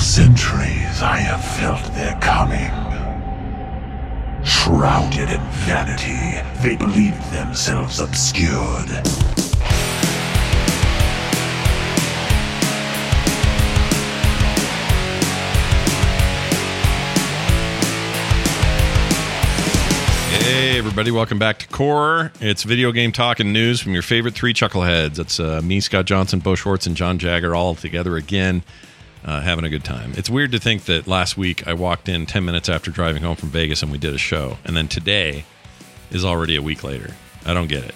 centuries I have felt their coming. Shrouded in vanity, they believed themselves obscured. Hey, everybody, welcome back to Core. It's video game talk and news from your favorite three chuckleheads. It's uh, me, Scott Johnson, Bo Schwartz, and John Jagger all together again, uh, having a good time. It's weird to think that last week I walked in 10 minutes after driving home from Vegas and we did a show, and then today is already a week later. I don't get it.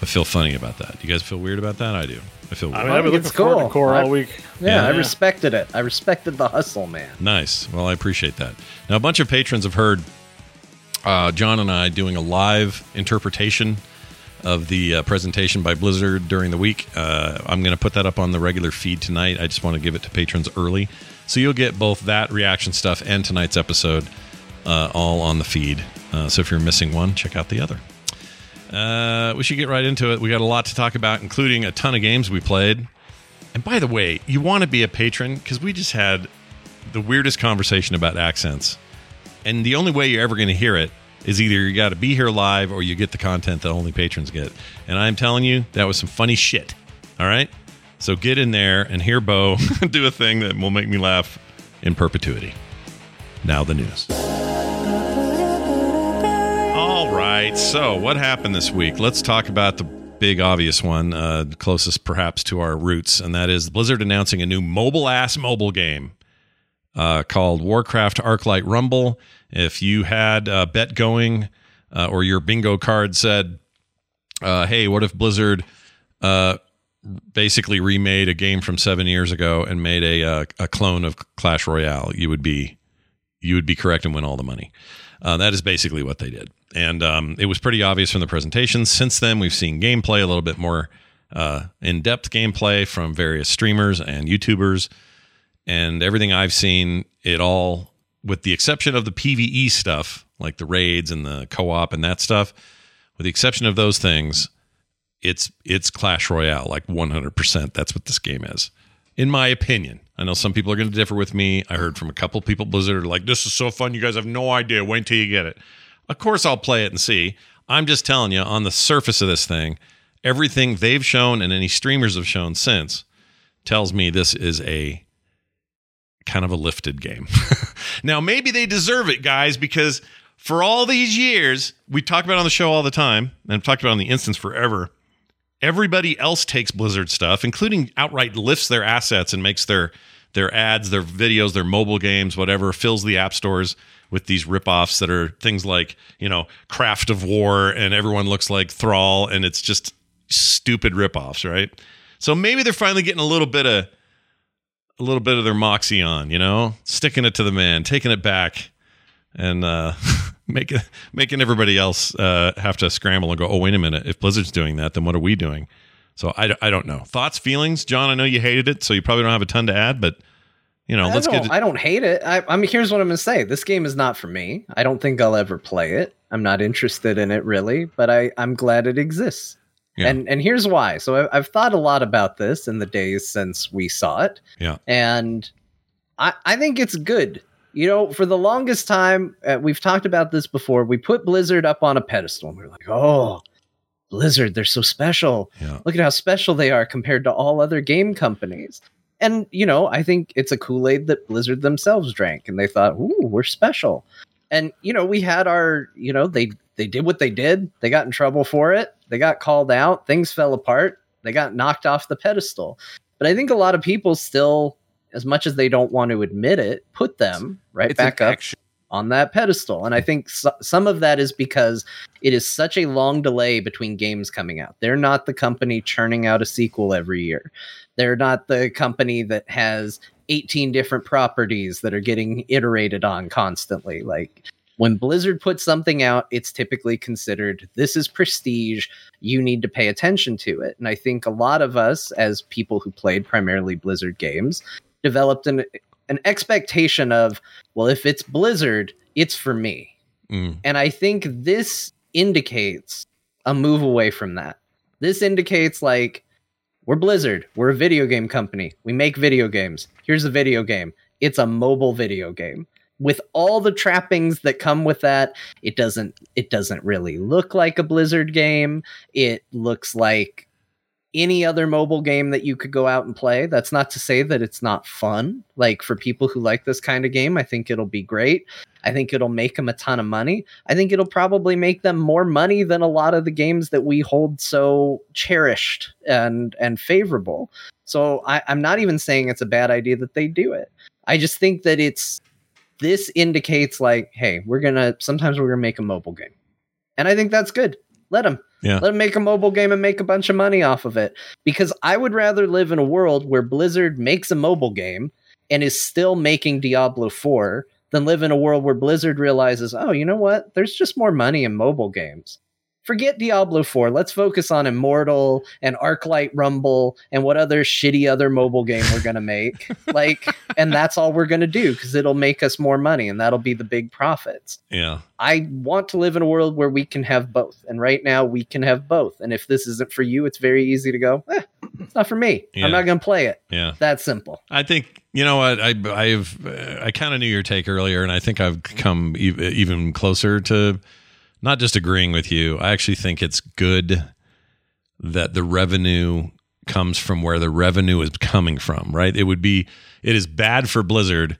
I feel funny about that. Do You guys feel weird about that? I do. I feel I mean, I've been looking it's forward cool. to core all week. Yeah, I respected it. I respected the hustle, man. Nice. Well, I appreciate that. Now, a bunch of patrons have heard uh, John and I doing a live interpretation of the uh, presentation by Blizzard during the week. Uh, I'm going to put that up on the regular feed tonight. I just want to give it to patrons early. So you'll get both that reaction stuff and tonight's episode uh, all on the feed. Uh, so if you're missing one, check out the other. Uh, we should get right into it. We got a lot to talk about, including a ton of games we played. And by the way, you want to be a patron because we just had the weirdest conversation about accents. And the only way you're ever going to hear it is either you got to be here live or you get the content that only patrons get. And I'm telling you, that was some funny shit. All right? So get in there and hear Bo do a thing that will make me laugh in perpetuity. Now the news. All right. So, what happened this week? Let's talk about the big obvious one, uh, closest perhaps to our roots, and that is Blizzard announcing a new mobile ass mobile game uh, called Warcraft Arclight Rumble. If you had a bet going uh, or your bingo card said, uh, hey, what if Blizzard uh, basically remade a game from seven years ago and made a, uh, a clone of Clash Royale, you would be you would be correct and win all the money. Uh, that is basically what they did. And um, it was pretty obvious from the presentations. Since then, we've seen gameplay, a little bit more uh, in depth gameplay from various streamers and YouTubers. And everything I've seen, it all, with the exception of the PvE stuff, like the raids and the co op and that stuff, with the exception of those things, it's it's Clash Royale, like 100%. That's what this game is, in my opinion. I know some people are going to differ with me. I heard from a couple people Blizzard are like, "This is so fun. You guys have no idea. Wait till you get it." Of course, I'll play it and see. I'm just telling you, on the surface of this thing, everything they've shown and any streamers have shown since tells me this is a kind of a lifted game. now, maybe they deserve it, guys, because for all these years, we talk about on the show all the time, and I've talked about on the instance forever. Everybody else takes Blizzard stuff, including outright lifts their assets and makes their their ads, their videos, their mobile games, whatever, fills the app stores with these ripoffs that are things like, you know, Craft of War and everyone looks like Thrall and it's just stupid ripoffs, right? So maybe they're finally getting a little bit of a little bit of their moxie on, you know, sticking it to the man, taking it back, and uh, making making everybody else uh, have to scramble and go, oh wait a minute, if Blizzard's doing that, then what are we doing? So I, I don't know. Thoughts, feelings, John? I know you hated it, so you probably don't have a ton to add, but you know, I let's get. I don't hate it. I, I mean, here's what I'm to say. This game is not for me. I don't think I'll ever play it. I'm not interested in it really, but I, I'm glad it exists. Yeah. And and here's why. So I've thought a lot about this in the days since we saw it, yeah, and I, I think it's good. You know, for the longest time, uh, we've talked about this before. We put Blizzard up on a pedestal, and we are like, oh, Blizzard, they're so special. yeah, Look at how special they are compared to all other game companies. And, you know, I think it's a Kool Aid that Blizzard themselves drank and they thought, ooh, we're special. And, you know, we had our, you know, they, they did what they did. They got in trouble for it. They got called out. Things fell apart. They got knocked off the pedestal. But I think a lot of people still, as much as they don't want to admit it, put them right It's back up action- on that pedestal. And I think so- some of that is because it is such a long delay between games coming out. They're not the company churning out a sequel every year. They're not the company that has 18 different properties that are getting iterated on constantly. Like when Blizzard puts something out, it's typically considered this is prestige. You need to pay attention to it. And I think a lot of us, as people who played primarily Blizzard games, developed an an expectation of, well, if it's Blizzard, it's for me. Mm, And I think this indicates a move away from that. This indicates like We're Blizzard. We're a video game company. We make video games. Here's a video game. It's a mobile video game. With all the trappings that come with that, it doesn't it doesn't really look like a Blizzard game. It looks like any other mobile game that you could go out and play. That's not to say that it's not fun. Like for people who like this kind of game, I think it'll be great. I think it'll make them a ton of money. I think it'll probably make them more money than a lot of the games that we hold so cherished and and favorable. So I, I'm not even saying it's a bad idea that they do it. I just think that it's this indicates like, hey, we're gonna sometimes we're gonna make a mobile game, and I think that's good. Let them. Yeah. Let them make a mobile game and make a bunch of money off of it. Because I would rather live in a world where Blizzard makes a mobile game and is still making Diablo 4 than live in a world where Blizzard realizes, oh, you know what? There's just more money in mobile games. Forget Diablo 4. Let's focus on Immortal and Arclight Rumble and what other shitty other mobile game we're going to make. like, and that's all we're going to do because it'll make us more money and that'll be the big profits. Yeah. I want to live in a world where we can have both. And right now we can have both. And if this isn't for you, it's very easy to go, eh, it's not for me. Yeah. I'm not going to play it. Yeah. That simple. I think you know what I I've uh, I kind of knew your take earlier, and I think I've come ev- even closer to not just agreeing with you. I actually think it's good that the revenue comes from where the revenue is coming from. Right? It would be it is bad for Blizzard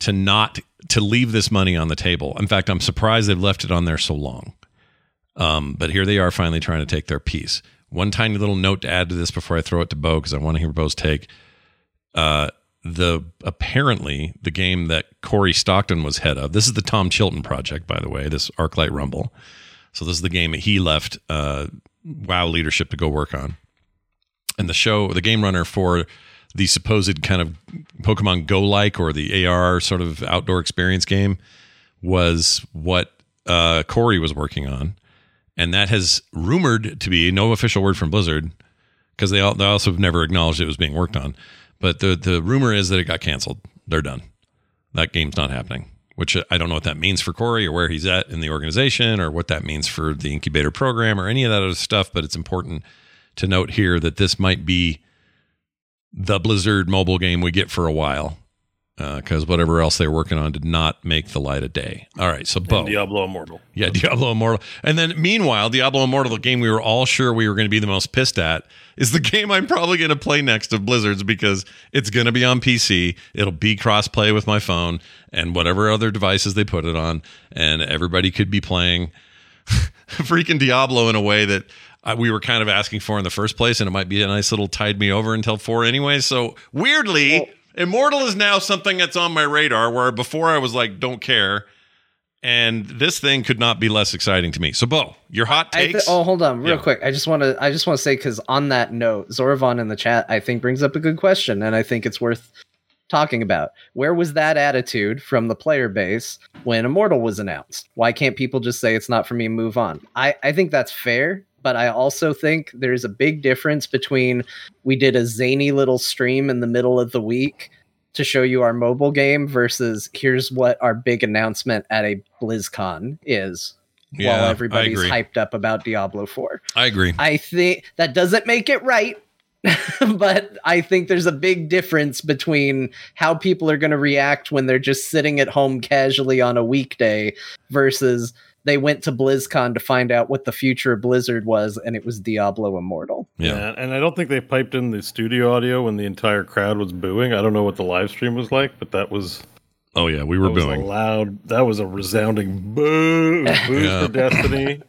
to not to leave this money on the table. In fact, I'm surprised they've left it on there so long. Um, but here they are finally trying to take their piece. One tiny little note to add to this before I throw it to Bo because I want to hear Bo's take. Uh, the apparently the game that Cory Stockton was head of. This is the Tom Chilton project, by the way. This ArcLight Rumble. So this is the game that he left uh, WoW leadership to go work on. And the show, the game runner for the supposed kind of Pokemon Go like or the AR sort of outdoor experience game was what uh, Cory was working on, and that has rumored to be no official word from Blizzard because they, they also have never acknowledged it was being worked on. But the the rumor is that it got canceled. They're done. That game's not happening. Which I don't know what that means for Cory or where he's at in the organization or what that means for the incubator program or any of that other stuff. But it's important to note here that this might be the Blizzard mobile game we get for a while because whatever else they were working on did not make the light of day. All right, so Bo, Diablo Immortal. yeah, Diablo Immortal, and then meanwhile, Diablo Immortal, the game we were all sure we were going to be the most pissed at, is the game I'm probably going to play next of Blizzard's because it's going to be on PC. It'll be cross-play with my phone and whatever other devices they put it on, and everybody could be playing freaking Diablo in a way that uh, we were kind of asking for in the first place, and it might be a nice little tide me over until four anyway. So weirdly, Immortal is now something that's on my radar. Where before I was like, don't care, and this thing could not be less exciting to me. So, Bo, your hot takes? oh, hold on, real Yeah. quick. I just want to. I just want to say because on that note, Zorvon in the chat, I think brings up a good question, and I think it's worth talking about. Where was that attitude from the player base when Immortal was announced? Why can't people just say it's not for me and move on? I I think that's fair, but I also think there's a big difference between we did a zany little stream in the middle of the week to show you our mobile game versus here's what our big announcement at a BlizzCon is Yeah, while everybody's hyped up about Diablo 4. I agree. I think that doesn't make it right, but I think there's a big difference between how people are going to react when they're just sitting at home casually on a weekday versus they went to BlizzCon to find out what the future of Blizzard was and it was Diablo Immortal. Yeah. and I don't think they piped in the studio audio when the entire crowd was booing. I don't know what the live stream was like, but that was Oh yeah, we were that was a booing. loud. That was a resounding boo. Boos Yeah. for Destiny.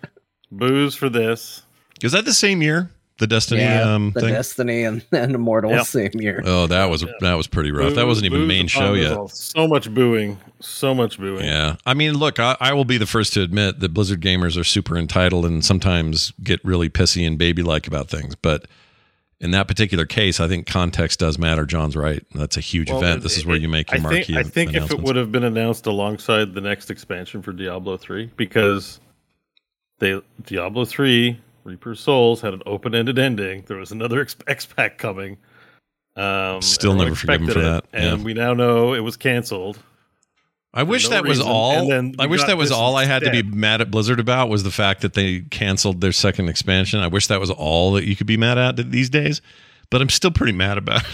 Boos for this. Is that the same year? The Destiny um, the thing. Destiny and, and Immortal Yep. same year. oh, that was that was pretty rough. that wasn't even main show yet. So much booing. So much booing. Yeah. I mean, look, I, I will be the first to admit that Blizzard gamers are super entitled and sometimes get really pissy and baby like about things. But in that particular case, I think context does matter. John's right. That's a huge Well, event. it- This is where it- you make your I marquee. think, I think if it would have been announced alongside the next expansion for Diablo 3, because they Diablo 3 Reaper of Souls had an open-ended ending. There was another X, pack coming. Um, Still never forgive 'em for expected that, it, and yeah. we now know it was canceled. I wish no that was all. I wish that was all I had to be mad at Blizzard about was the fact that they canceled their second expansion. I wish that was all that you could be mad at these days. but I'm still pretty mad about it.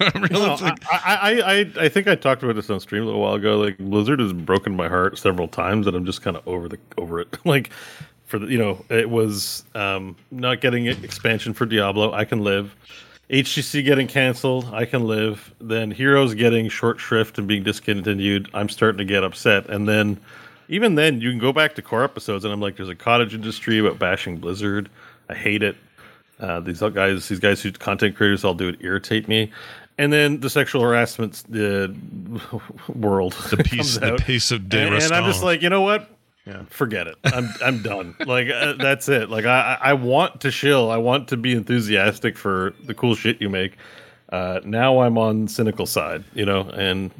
I really No, think- I, I, I, I think I talked about this on stream a little while ago. Like Blizzard has broken my heart several times, and I'm just kind of over the over it. like for the you know, it was um, not getting expansion for Diablo. I can live. HGC getting canceled. I can live. Then Heroes getting short shrift and being discontinued. I'm starting to get upset. And then even then, you can go back to core episodes, and I'm like, there's a cottage industry about bashing Blizzard. I hate it. Uh, these guys, these guys who content creators, all do it irritate me. And then the sexual harassment uh, world, the piece, the piece of de and, and I'm just like, you know what? Yeah, forget it. I'm I'm done. Like uh, that's it. Like I I I want to chill. I want to be enthusiastic for the cool shit you make. Uh, now I'm on cynical side, you know, and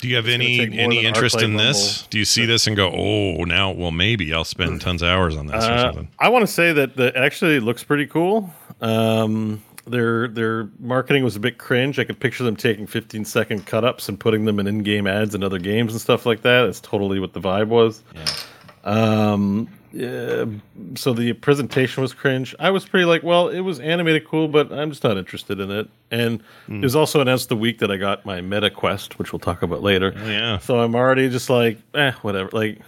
Do you have any any interest in this? Rumble. Do you see this and go, oh, now, well, maybe I'll spend tons of hours on this or Uh, something? I want to say that the actually looks pretty cool. Um, their their marketing was a bit cringe. I could picture them taking 15 second cut ups and putting them in in game ads and other games and stuff like that. It's totally what the vibe was. Um, yeah, so the presentation was cringe. I was pretty like, well, it was animated cool, but I'm just not interested in it. And it was also announced the week that I got my Meta Quest, which we'll talk about later. Oh, yeah. So I'm already just like, eh, whatever. Like,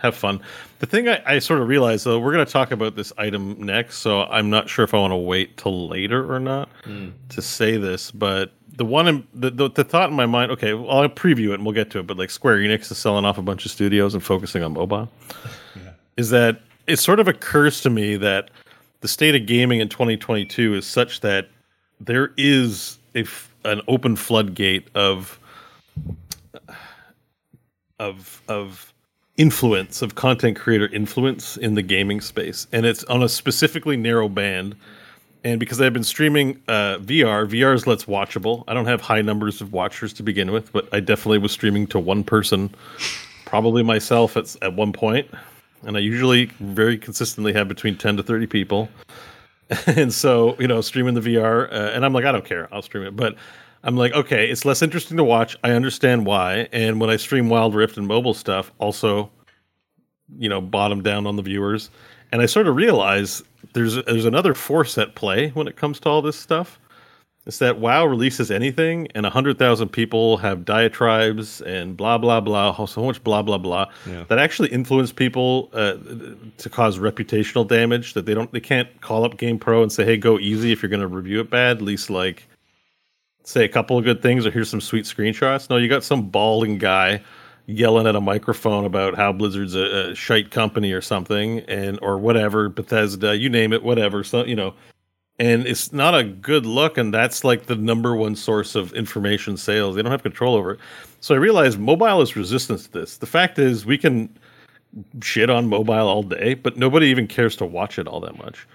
have fun. The thing I, I sort of realized though, we're going to talk about this item next, so I'm not sure if I want to wait till later or not hmm. to say this. But the one, in, the, the the thought in my mind, okay, well, I'll preview it and we'll get to it. But like Square Enix is selling off a bunch of studios and focusing on mobile. Is that it? Sort of occurs to me that the state of gaming in 2022 is such that there is a f- an open floodgate of of of influence of content creator influence in the gaming space. And it's on a specifically narrow band. And because i've been streaming uh, vr vr is less watchable. I don't have high numbers of watchers to begin with but i definitely was streaming to one person probably myself at, at one point. And i usually very consistently have between 10 to 30 people. And so you know streaming the VR, uh, and I'm like, I don't care, I'll stream it. But I'm like, okay, it's less interesting to watch. I understand why. And when I stream Wild Rift and mobile stuff, also, you know, bottom down on the viewers. And I sort of realize there's there's another force at play when it comes to all this stuff. It's that WoW releases anything, and hundred thousand people have diatribes and blah blah blah, so much blah blah blah Yeah. that actually influence people uh, to cause reputational damage. That they don't, they can't call up Game Pro and say, "Hey, go easy if you're going to review it bad." At least like say a couple of good things or here's some sweet screenshots. No, you got some balding guy yelling at a microphone about how Blizzard's a, a shite company or something, and or whatever Bethesda, you name it, whatever. So you know and it's not a good look and that's like the number one source of information sales they don't have control over it so i realized mobile is resistant to this the fact is we can shit on mobile all day but nobody even cares to watch it all that much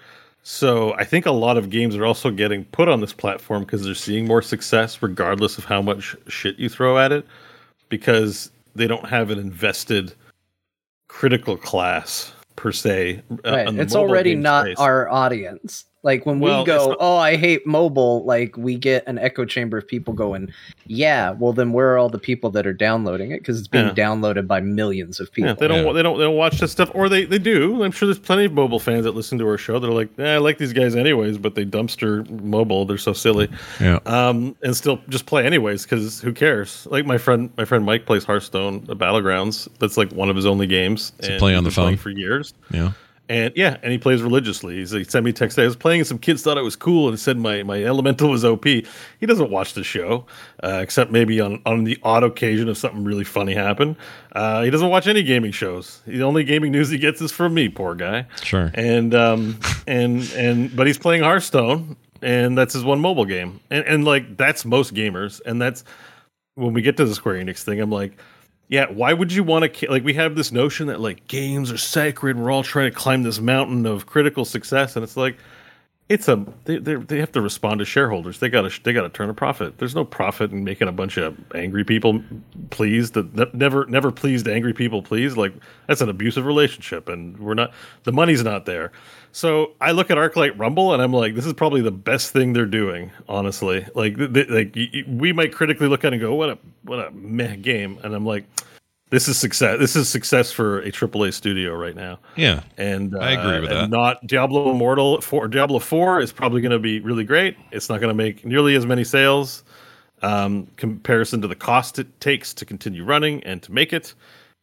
so i think a lot of games are also getting put on this platform because they're seeing more success regardless of how much shit you throw at it because they don't have an invested critical class per se uh, right. It's already not space. our audience. Like when Well, we go, not- oh, I hate mobile. Like we get an echo chamber of people going, yeah. Well, then where are all the people that are downloading it? Because it's being Yeah. downloaded by millions of people. Yeah, they don't. Yeah. They don't. They don't watch this stuff, or they they do. I'm sure there's plenty of mobile fans that listen to our show. They're like, eh, I like these guys anyways, but they dumpster mobile. They're so silly, Yeah. um, and still just play anyways because who cares? Like my friend, my friend Mike plays Hearthstone, the Battlegrounds. That's like one of his only games. he and play on the phone? for years. Yeah. And yeah, and he plays religiously. He's, he sent me a text. I was playing, and some kids thought it was cool, and said my my elemental was OP. He doesn't watch the show, uh, except maybe on on the odd occasion if something really funny happened. Uh, he doesn't watch any gaming shows. The only gaming news he gets is from me, poor guy. Sure. And um and and but he's playing Hearthstone, and that's his one mobile game. And and like that's most gamers, and that's when we get to the Square Enix thing. I'm like. Yeah, why would you want to like we have this notion that like games are sacred, and we're all trying to climb this mountain of critical success and it's like it's a they they have to respond to shareholders. They got to they got to turn a profit. There's no profit in making a bunch of angry people pleased that never never pleased angry people pleased. Like that's an abusive relationship and we're not the money's not there. So I look at ArcLight Rumble and I'm like, this is probably the best thing they're doing, honestly. Like, like we might critically look at it and go, what a what a meh game, and I'm like, this is success. This is success for a AAA studio right now. Yeah, and uh, I agree with and that. Not Diablo Immortal for Diablo Four is probably going to be really great. It's not going to make nearly as many sales um, comparison to the cost it takes to continue running and to make it.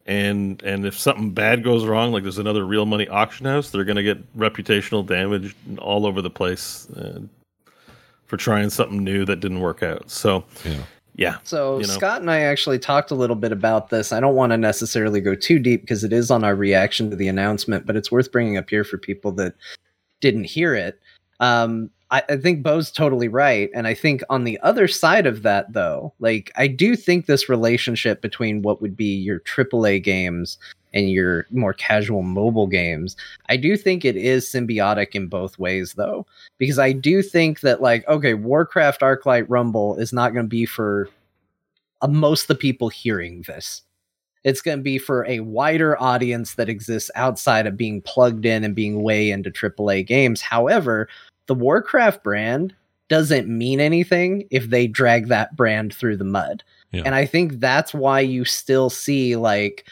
And and if something bad goes wrong, like there's another real money auction house, they're going to get reputational damage all over the place uh, for trying something new that didn't work out. So yeah. Yeah. So you know. Scott and I actually talked a little bit about this. I don't want to necessarily go too deep because it is on our reaction to the announcement, but it's worth bringing up here for people that didn't hear it. Um, I, I think Bo's totally right, and I think on the other side of that, though, like I do think this relationship between what would be your AAA games and your more casual mobile games, I do think it is symbiotic in both ways, though because I do think that like okay, Warcraft Arclight Rumble is not going to be for uh, most of the people hearing this. It's going to be for a wider audience that exists outside of being plugged in and being way into AAA games. However, the Warcraft brand doesn't mean anything if they drag that brand through the mud. Yeah. And I think that's why you still see like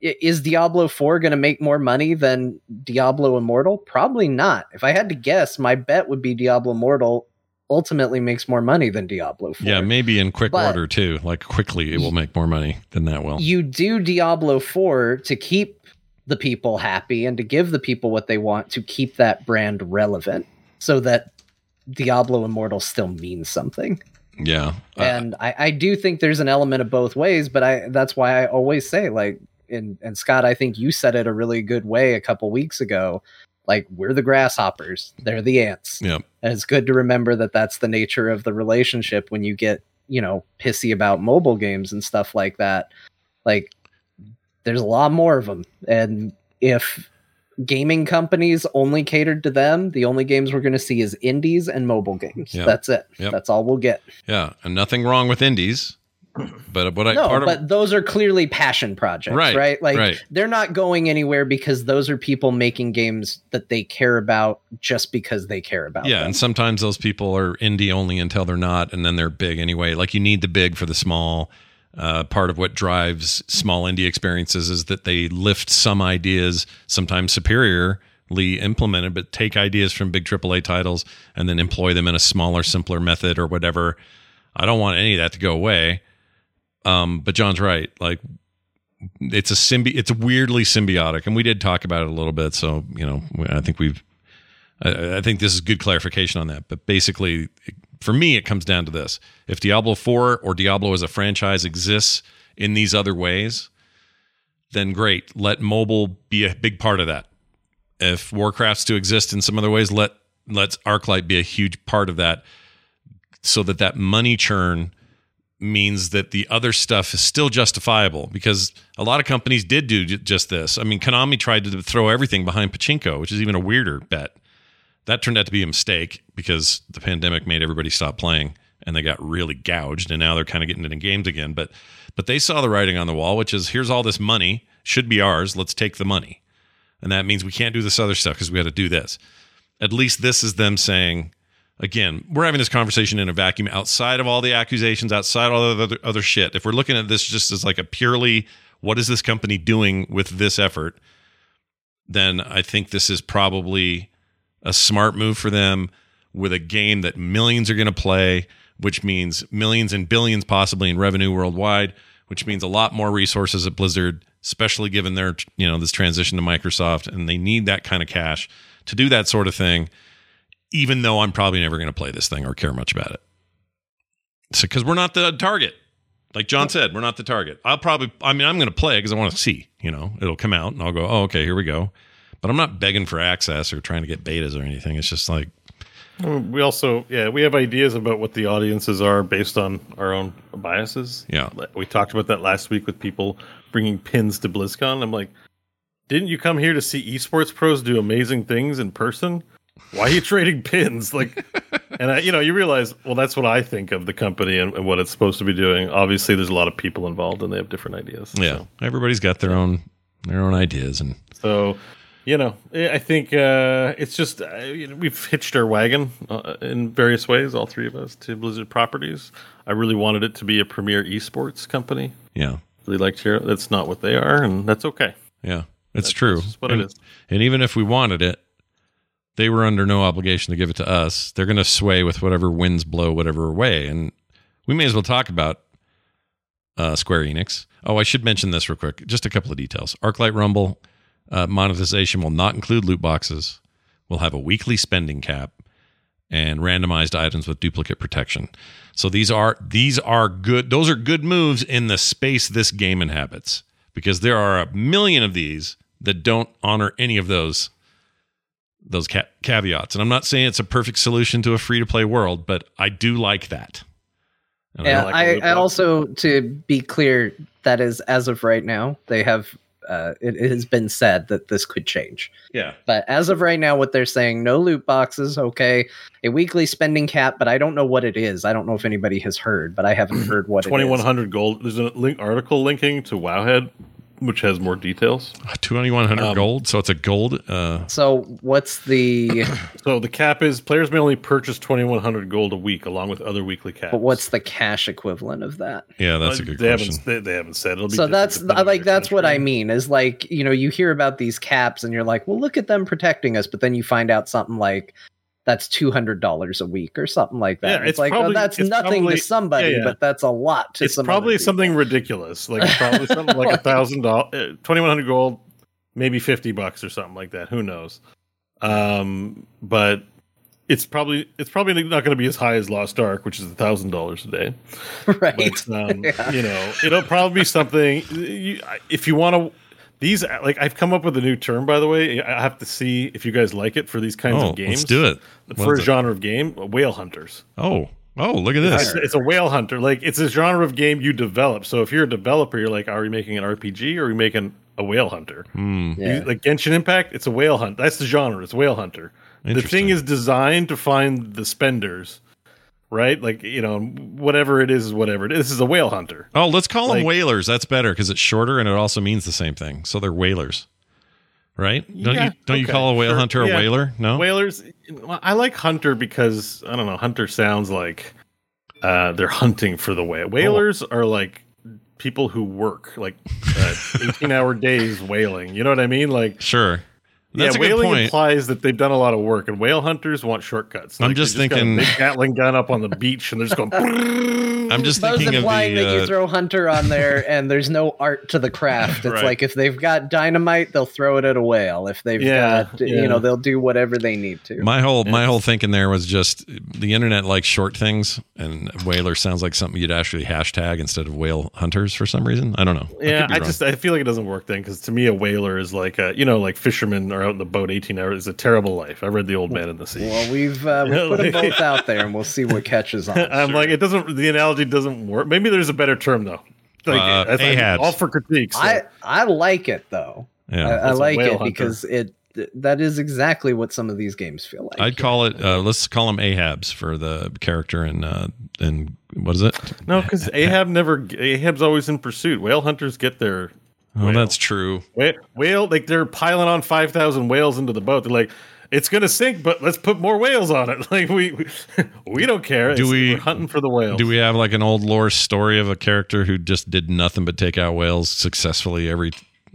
is Diablo 4 going to make more money than Diablo Immortal? Probably not. If I had to guess, my bet would be Diablo Immortal ultimately makes more money than Diablo 4. Yeah, maybe in quick But- order too. Like quickly, it will make more money than that will. You do Diablo 4 to keep the people happy and to give the people what they want to keep that brand relevant so that Diablo Immortal still means something. Yeah, Uh, and I, I do think there's an element of both ways but i that's why i always say like and and scott i think you said it a really good way a couple weeks ago. Like we're the grasshoppers. They're the ants. Yep. and it's good to remember that that's the nature of the relationship when you get you know pissy about mobile games and stuff like that. Like there's a lot more of them and if gaming companies only catered to them the only games we're going to see is indies and mobile games Yep. that's it Yep. that's all we'll get yeah, and nothing wrong with indies, but what I no, part of but those are clearly passion projects, Right, right? Like right. they're not going anywhere because those are people making games that they care about just because they care about. yeah, them. and sometimes those people are indie only until they're not, and then they're big anyway. Like you need the big for the small. Uh, part of what drives small indie experiences is that they lift some ideas, sometimes superiorly implemented, but take ideas from big AAA titles and then employ them in a smaller, simpler method or whatever. I don't want any of that to go away. Um, but John's right. Like it's a symbi- it's weirdly symbiotic, and we did talk about it a little bit. So you know, I think we've I, I think this is good clarification on that. But basically, for me, it comes down to this: if Diablo Four or Diablo as a franchise exists in these other ways, then great. Let mobile be a big part of that. If Warcraft's to exist in some other ways, let let ArcLight be a huge part of that, so that that money churn means that the other stuff is still justifiable because a lot of companies did do just this. I mean, Konami tried to throw everything behind pachinko, which is even a weirder bet. That turned out to be a mistake because the pandemic made everybody stop playing and they got really gouged and now they're kind of getting into games again. But but they saw the writing on the wall, which is here's all this money, should be ours, let's take the money. And that means we can't do this other stuff because we got to do this. At least this is them saying, again, we're having this conversation in a vacuum outside of all the accusations, outside all the other, other shit. If we're looking at this just as like a purely, what is this company doing with this effort? Then I think this is probably a smart move for them with a game that millions are going to play, which means millions and billions possibly in revenue worldwide, which means a lot more resources at Blizzard, especially given their, you know, this transition to Microsoft and they need that kind of cash to do that sort of thing even though I'm probably never going to play this thing or care much about it. So, because we're not the target. Like John said, we're not the target. I'll probably, I mean, I'm going to play because I want to see, you know, it'll come out and I'll go, oh, okay, here we go. But I'm not begging for access or trying to get betas or anything. It's just like, um, We also, yeah, we have ideas about what the audiences are based on our own biases. Yeah. We talked about that last week with people bringing pins to BlizzCon. I'm like, didn't you come here to see esports pros do amazing things in person? Why are you trading pins? Like, and I, you know, you realize, well, that's what I think of the company and, and what it's supposed to be doing. Obviously, there's a lot of people involved and they have different ideas. yeah, So, everybody's got their own, their own ideas. And so you know, I think uh, it's just uh, you know, we've hitched our wagon uh, in various ways, all three of us, to Blizzard properties. I really wanted it to be a premier esports company. yeah, really liked Hero. That's not what they are, and that's okay. Yeah, it's That's true. what and, it is. and even if we wanted it, they were under no obligation to give it to us. They're going to sway with whatever winds blow whatever way. And we may as well talk about uh, Square Enix. Oh, I should mention this real quick. Just a couple of details. ArcLight Rumble uh, monetization will not include loot boxes. We'll have a weekly spending cap and randomized items with duplicate protection. So these are these are good. Those are good moves in the space this game inhabits because there are a million of these that don't honor any of those those ca- caveats. And I'm not saying it's a perfect solution to a free to play world, but I do like that. And I Yeah, like a I, I also to be clear, that is as of right now. They have uh, it, it has been said that this could change, yeah. but as of right now, what they're saying, no loot boxes. Okay, a weekly spending cap, but I don't know what it is. I don't know if anybody has heard, but I haven't heard what it Twenty one is. hundred gold. There's a link article linking to Wowhead, which has more details. 2100 Um, gold. So it's a gold. Uh, So what's the So the cap is players may only purchase twenty one hundred gold a week, along with other weekly caps. but what's the cash equivalent of that? yeah, that's a Uh, good they question. Haven't, they, they haven't said. It'll be so that's like your that's what I mean is like you know you hear about these caps and you're like well look at them protecting us but then you find out something like that's two hundred dollars a week or something like that Yeah, it's, it's like probably- oh that's nothing probably- to somebody yeah, yeah. but that's a lot to somebody. It's probably something ridiculous, like probably something like a thousand dollars, twenty one hundred gold, maybe fifty bucks or something like that. Who knows? Um, but it's probably it's probably not going to be as high as Lost Ark, which is a thousand dollars a day. right But um, Yeah. you know, it'll probably be something. You, if you want to, these like I've come up with a new term, by the way. I have to see if you guys like it for these kinds oh, of games. let's do it. The What first is it? genre of game, whale hunters. Oh, oh, look at this. it's a whale hunter. Like it's a genre of game you develop. So if you're a developer, you're like, are we making an RPG or are we making a whale hunter? Hmm. yeah. Like Genshin Impact, it's a whale hunt. That's the genre. It's whale hunter. The thing is designed to find the spenders, right? Like you know, whatever it is, is whatever it is. This is a whale hunter. Oh, let's call them whalers. That's better because it's shorter and it also means the same thing. So they're whalers, right? Don't Yeah, you don't you call a whale sure, hunter a yeah. whaler? No. Whalers. I like hunter because I don't know. Hunter sounds like uh, they're hunting for the whale. Whalers are like people who work like uh, 18 hour days whaling. You know what I mean? Like Sure. That's yeah, whaling implies that they've done a lot of work, and whale hunters want shortcuts. I'm Like, they just got a thinking- big Gatling gun up on the beach, and they're just going. I'm just I thinking of implying the. that you uh, throw hunter on there and there's no art to the craft. It's Right. like if they've got dynamite, they'll throw it at a whale. If they've Yeah, got, yeah. you know, they'll do whatever they need to. my whole my whole thinking there was just the internet likes short things, and whaler sounds like something you'd actually hashtag instead of whale hunters for some reason. I don't know. Yeah, could be I just I feel like it doesn't work then because to me a whaler is like a you know like fishermen are out in the boat eighteen hours. It's a terrible life. I read the Old Man in the Sea. well, we've uh, we've put them both out there, and we'll see what catches on. I'm like it doesn't. The analogy doesn't work. Maybe there's a better term though. Like, Uh, I- all for critiques. so- I I like it though. yeah. I, I like it hunter. because it that is exactly what some of these games feel like. I'd call it. Uh, let's call him Ahabs for the character and uh, in what is it? no, because Ahab never. Ahab's always in pursuit. Whale hunters get their Oh, Whale. that's true. whale. whale like they're piling on five thousand whales into the boat. They're like. It's gonna sink, but let's put more whales on it. Like we, we, we don't care. Do It's- we- we're hunting for the whales? Do we have like an old lore story of a character who just did nothing but take out whales successfully every?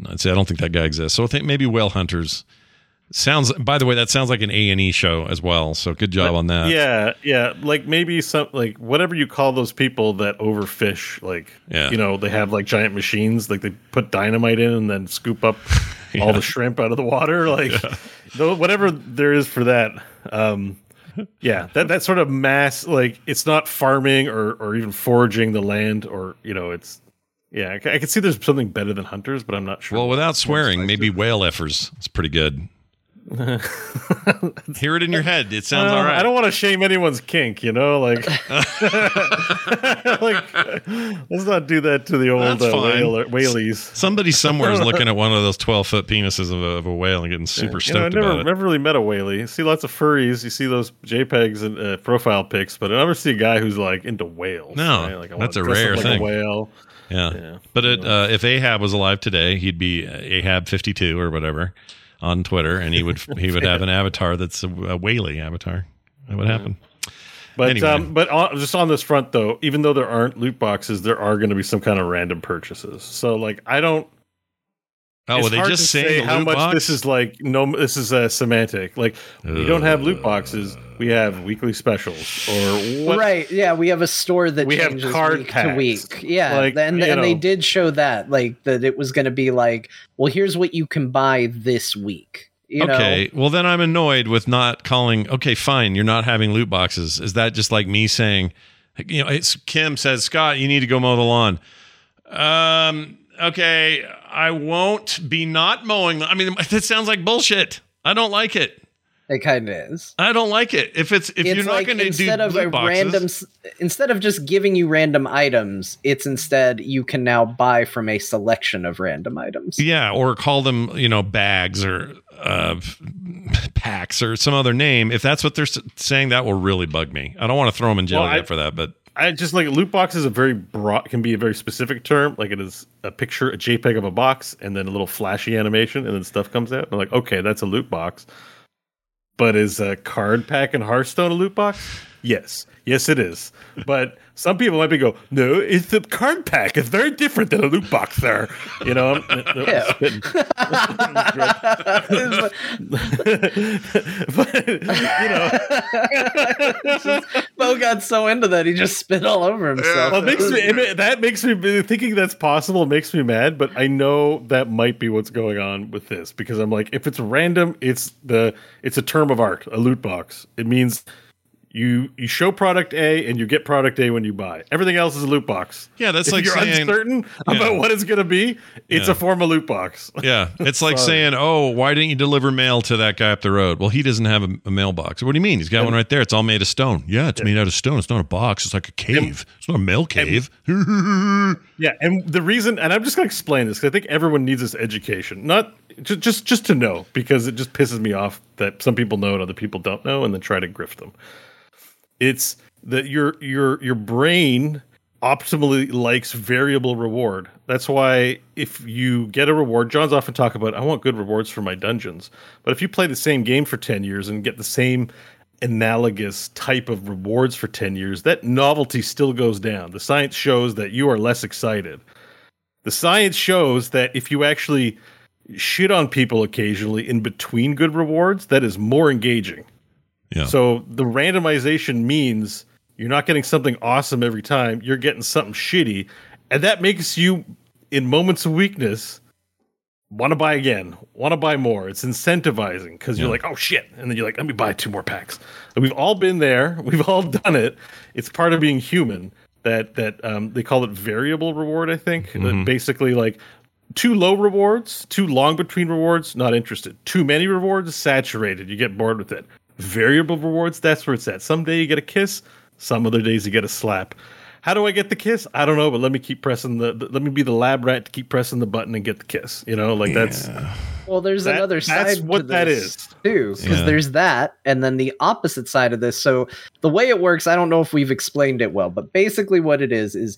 I'd say I don't think that guy exists. So I think maybe whale hunters sounds. By the way, that sounds like an A and E show as well. So good job on that. Yeah, yeah. Like maybe some like whatever you call those people that overfish. Like Yeah. you know they have like giant machines. Like they put dynamite in and then scoop up all the shrimp out of the water. Like tho- whatever there is for that. Um, yeah, that that sort of mass like it's not farming or or even foraging the land or you know it's. Yeah, I, I can see there's something better than hunters, but I'm not sure. Well, without swearing, maybe whale effers. It's pretty good. Hear it in your head. It sounds Uh, all right. I don't want to shame anyone's kink, you know, like, like let's not do that to the old uh, fine. whale, whaleys. Somebody somewhere is looking at one of those twelve foot penises of a, of a whale and getting super You know, I stoked never, about it. never really met a whaley. You see lots of furries. You see those JPEGs and uh, profile pics, but I never see a guy who's like into whales. No, right? like, that's a rare like thing. A whale. Yeah. Yeah. But it, uh, if Ahab was alive today, he'd be Ahab52 or whatever on Twitter, and he would he would have an avatar that's a, a whaley avatar. That would happen. But Anyway. um, but on, just on this front though, even though there aren't loot boxes, there are going to be some kind of random purchases. So like I don't. Oh, it's were they hard just to say how loot much box? this is like? No, this is a semantic. Like we don't have loot boxes. We have weekly specials or what? Right. Yeah, we have a store that We have changes card week to packs. week. Yeah, Like, and, you and they did show that, like that it was going to be like, well, here's what you can buy this week. You okay, well then I'm annoyed with not calling. Okay, fine, you're not having loot boxes. Is that just like me saying, you know, it's Kim says, Scott, you need to go mow the lawn. Um, okay, I won't be not mowing. I mean, that sounds like bullshit. I don't like it. it kind of is. I don't like it. If it's if it's you're not like going to do instead of loot a boxes, random, instead of just giving you random items, it's instead you can now buy from a selection of random items. Yeah, or call them, you know, bags or uh, packs or some other name. If that's what they're saying, that will really bug me. I don't want to throw them in jail Well, I- for that, but I just like loot box is a very broad, can be a very specific term. Like it is a picture, a JPEG of a box, and then a little flashy animation, and then stuff comes out. I'm like, okay, that's a loot box. But is a card pack in Hearthstone a loot box? Yes, yes, it is. But some people might be go, no, it's the card pack. It's very different than a loot box. There, you know. Yeah. but you know, Bo got so into that he just spit all over himself. well, makes me it that makes me thinking that's possible makes me mad. But I know that might be what's going on with this because I'm like, if it's random, it's the it's a term of art, a loot box. It means you you show product A and you get product A when you buy. Everything else is a loot box. yeah, that's if like you're saying, uncertain Yeah. about what it's going to be, it's Yeah. a form of loot box. yeah, it's like saying, oh, why didn't you deliver mail to that guy up the road? Well, he doesn't have a, a mailbox. What do you mean? He's got one right there. It's all made of stone. Yeah, it's made out of stone. It's not a box. It's like a cave. It's not a mail cave. Yeah, and the reason, and I'm just going to explain this because I think everyone needs this education, not just just just to know because it just pisses me off that some people know and other people don't know, and then try to grift them. It's that your your your brain optimally likes variable reward. That's why if you get a reward, John's often talk about I want good rewards for my dungeons. But if you play the same game for 10 years and get the same analogous type of rewards for 10 years, that novelty still goes down. The science shows that you are less excited. The science shows that if you actually shit on people occasionally in between good rewards, that is more engaging. Yeah. So the randomization means you're not getting something awesome every time, you're getting something shitty. And that makes you, in moments of weakness, want to buy again, want to buy more. It's incentivizing because you're like, oh shit. And then you're like, let me buy two more packs. And we've all been there. We've all done it. It's part of being human. That that um, they call it variable reward. I think that basically like too low rewards, too long between rewards, not interested. Too many rewards, saturated. You get bored with it. Variable rewards, that's where it's at. Some day you get a kiss, some other days you get a slap. How do I get the kiss? I don't know, but let me keep pressing the, the- let me be the lab rat to keep pressing the button and get the kiss. You know, like that's Well, there's That- another that's side what to that this is. too, because Yeah. there's that, and then the opposite side of this. So the way it works, I don't know if we've explained it well, but basically what it is is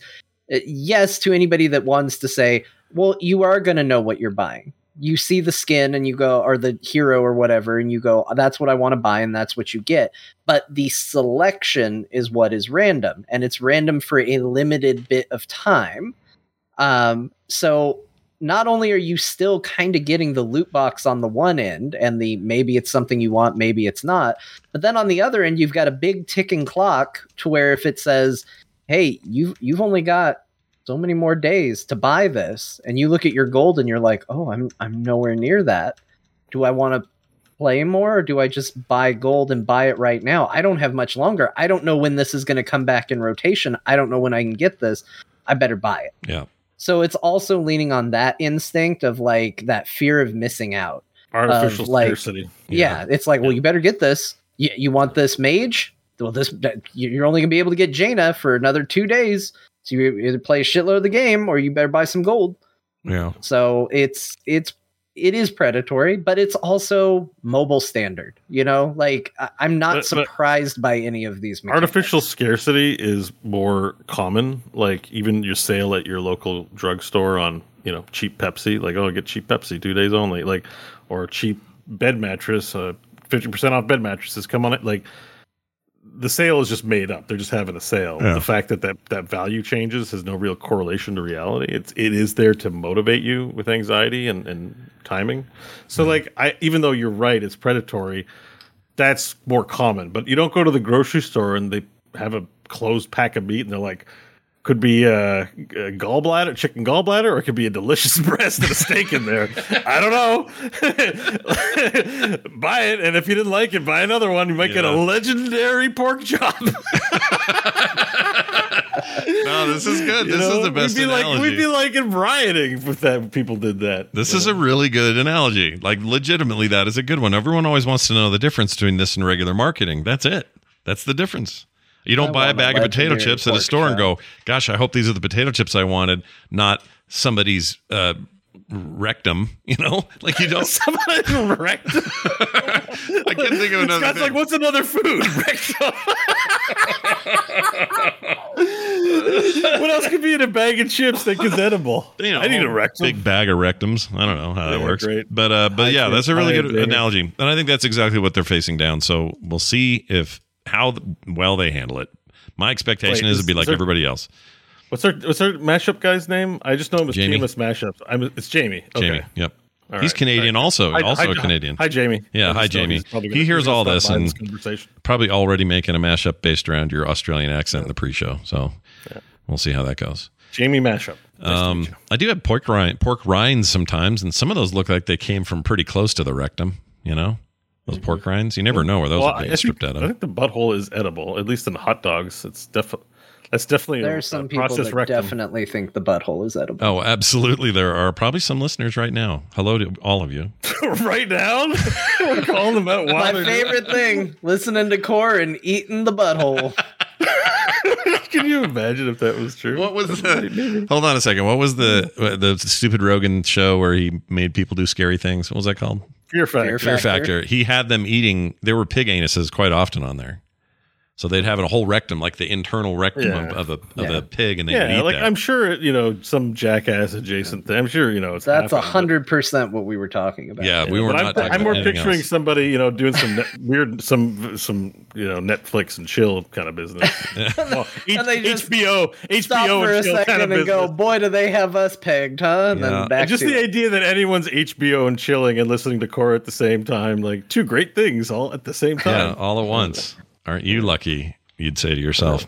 uh, yes to anybody that wants to say, well, you are going to know what you're buying. You see the skin and you go, or the hero or whatever, and you go, that's what I want to buy, and that's what you get. But the selection is what is random, and it's random for a limited bit of time. Um, so not only are you still kind of getting the loot box on the one end and the maybe it's something you want, maybe it's not, but then on the other end you've got a big ticking clock to where if it says, "Hey, you you've only got so many more days to buy this," and you look at your gold and you're like, "Oh, I'm I'm nowhere near that. Do I want to play more or do I just buy gold and buy it right now? I don't have much longer. I don't know when this is going to come back in rotation. I don't know when I can get this. I better buy it." Yeah. So it's also leaning on that instinct of like that fear of missing out. artificial like- scarcity. Yeah, it's like, well, you better get this. You, you want this mage? Well, this you- you're only gonna be able to get Jaina for another two days. So you either play a shitload of the game or you better buy some gold. Yeah. So it's it's it is predatory, but it's also mobile standard. You know, like I, I'm not But- but- surprised by any of these. mechanics. Artificial scarcity is more common. Like even your sale at your local drugstore on you know cheap Pepsi, like oh get cheap Pepsi two days only, like or cheap bed mattress, uh, fifty percent off bed mattresses. Come on it, like the sale is just made up. They're just having a sale. Yeah. The fact that, that that value changes has no real correlation to reality. It's it is there to motivate you with anxiety and, and timing. So like I even though you're right, it's predatory. That's more common. But you don't go to the grocery store and they have a closed pack of meat and they're like could be a, a gallbladder, chicken gallbladder, or it could be a delicious breast and a steak in there. I don't know. buy it, and if you didn't like it, buy another one. You might get a legendary pork chop. No, this is good. You This know? is the best we'd be analogy. like we'd be like in rioting if that people did that. This is a really good analogy. Like, legitimately, that is a good one. Everyone always wants to know the difference between this and regular marketing. That's it. That's the difference. You don't I buy a bag of potato chips at a store and go, "Gosh, I hope these are the potato chips I wanted," not somebody's uh, rectum. You know, like you don't. Somebody wrecked. I can't think of another. Scott's thing. like, what's another food? Rectum. what else could be in a bag of chips that is edible? You know, I need a rectum. big bag of rectums. I don't know how that Yeah, works, great. but uh, but yeah, that's a really good analogy, and I think that's exactly what they're facing down. So we'll see if how well they handle it. My expectation Wait, is is- to be like there- everybody else. What's our what's our mashup guy's name? I just know him as Jamie. Jameis Mashups. I'm, it's Jamie. Okay. Jamie, yep, All he's right. Canadian, also Hi- also hi- a Canadian. Hi, Jamie. Yeah, hi, Jamie. He hears all this and- conversation. Probably already making a mashup based around your Australian accent in the pre-show. So we'll see how that goes. Jamie Mashup. Nice Um. I do have pork rind, pork rinds sometimes, and some of those look like they came from pretty close to the rectum. You know, those pork rinds. You never know where those Well, are I being think, stripped out of. I think the butthole is edible, at least in hot dogs. It's definitely that's definitely There a, are some a people that rectum. definitely think the butthole is edible. Oh, absolutely. There are probably some listeners right now. Hello to all of you. right now, we're calling them out. while My favorite thing: listening to core and eating the butthole. Can you imagine if that was true? What was the? Hold on a second. What was the the stupid Rogan show where he made people do scary things? What was that called? Fear factor. Fear Fear Factor. He had them eating. There were pig anuses quite often on there, so they'd have a whole rectum, like the internal rectum Yeah. of, of a of Yeah. a pig, and they Yeah, eat like that. I'm sure you know some jackass adjacent thing. I'm sure you know it's That's a hundred percent what we were talking about. yeah, we were but not. I'm, talking I'm about more picturing else. somebody you know doing some net, weird some some you know Netflix and chill kind of business. Well, H- And they just HBO HBO Stop for a and chill second kind of and go, boy, do they have us pegged, huh? And Yeah. then back And just to the it. idea that anyone's HBO and chilling and listening to core at the same time, like two great things all at the same Yeah, time. all at once. Aren't you lucky? You'd say to yourself.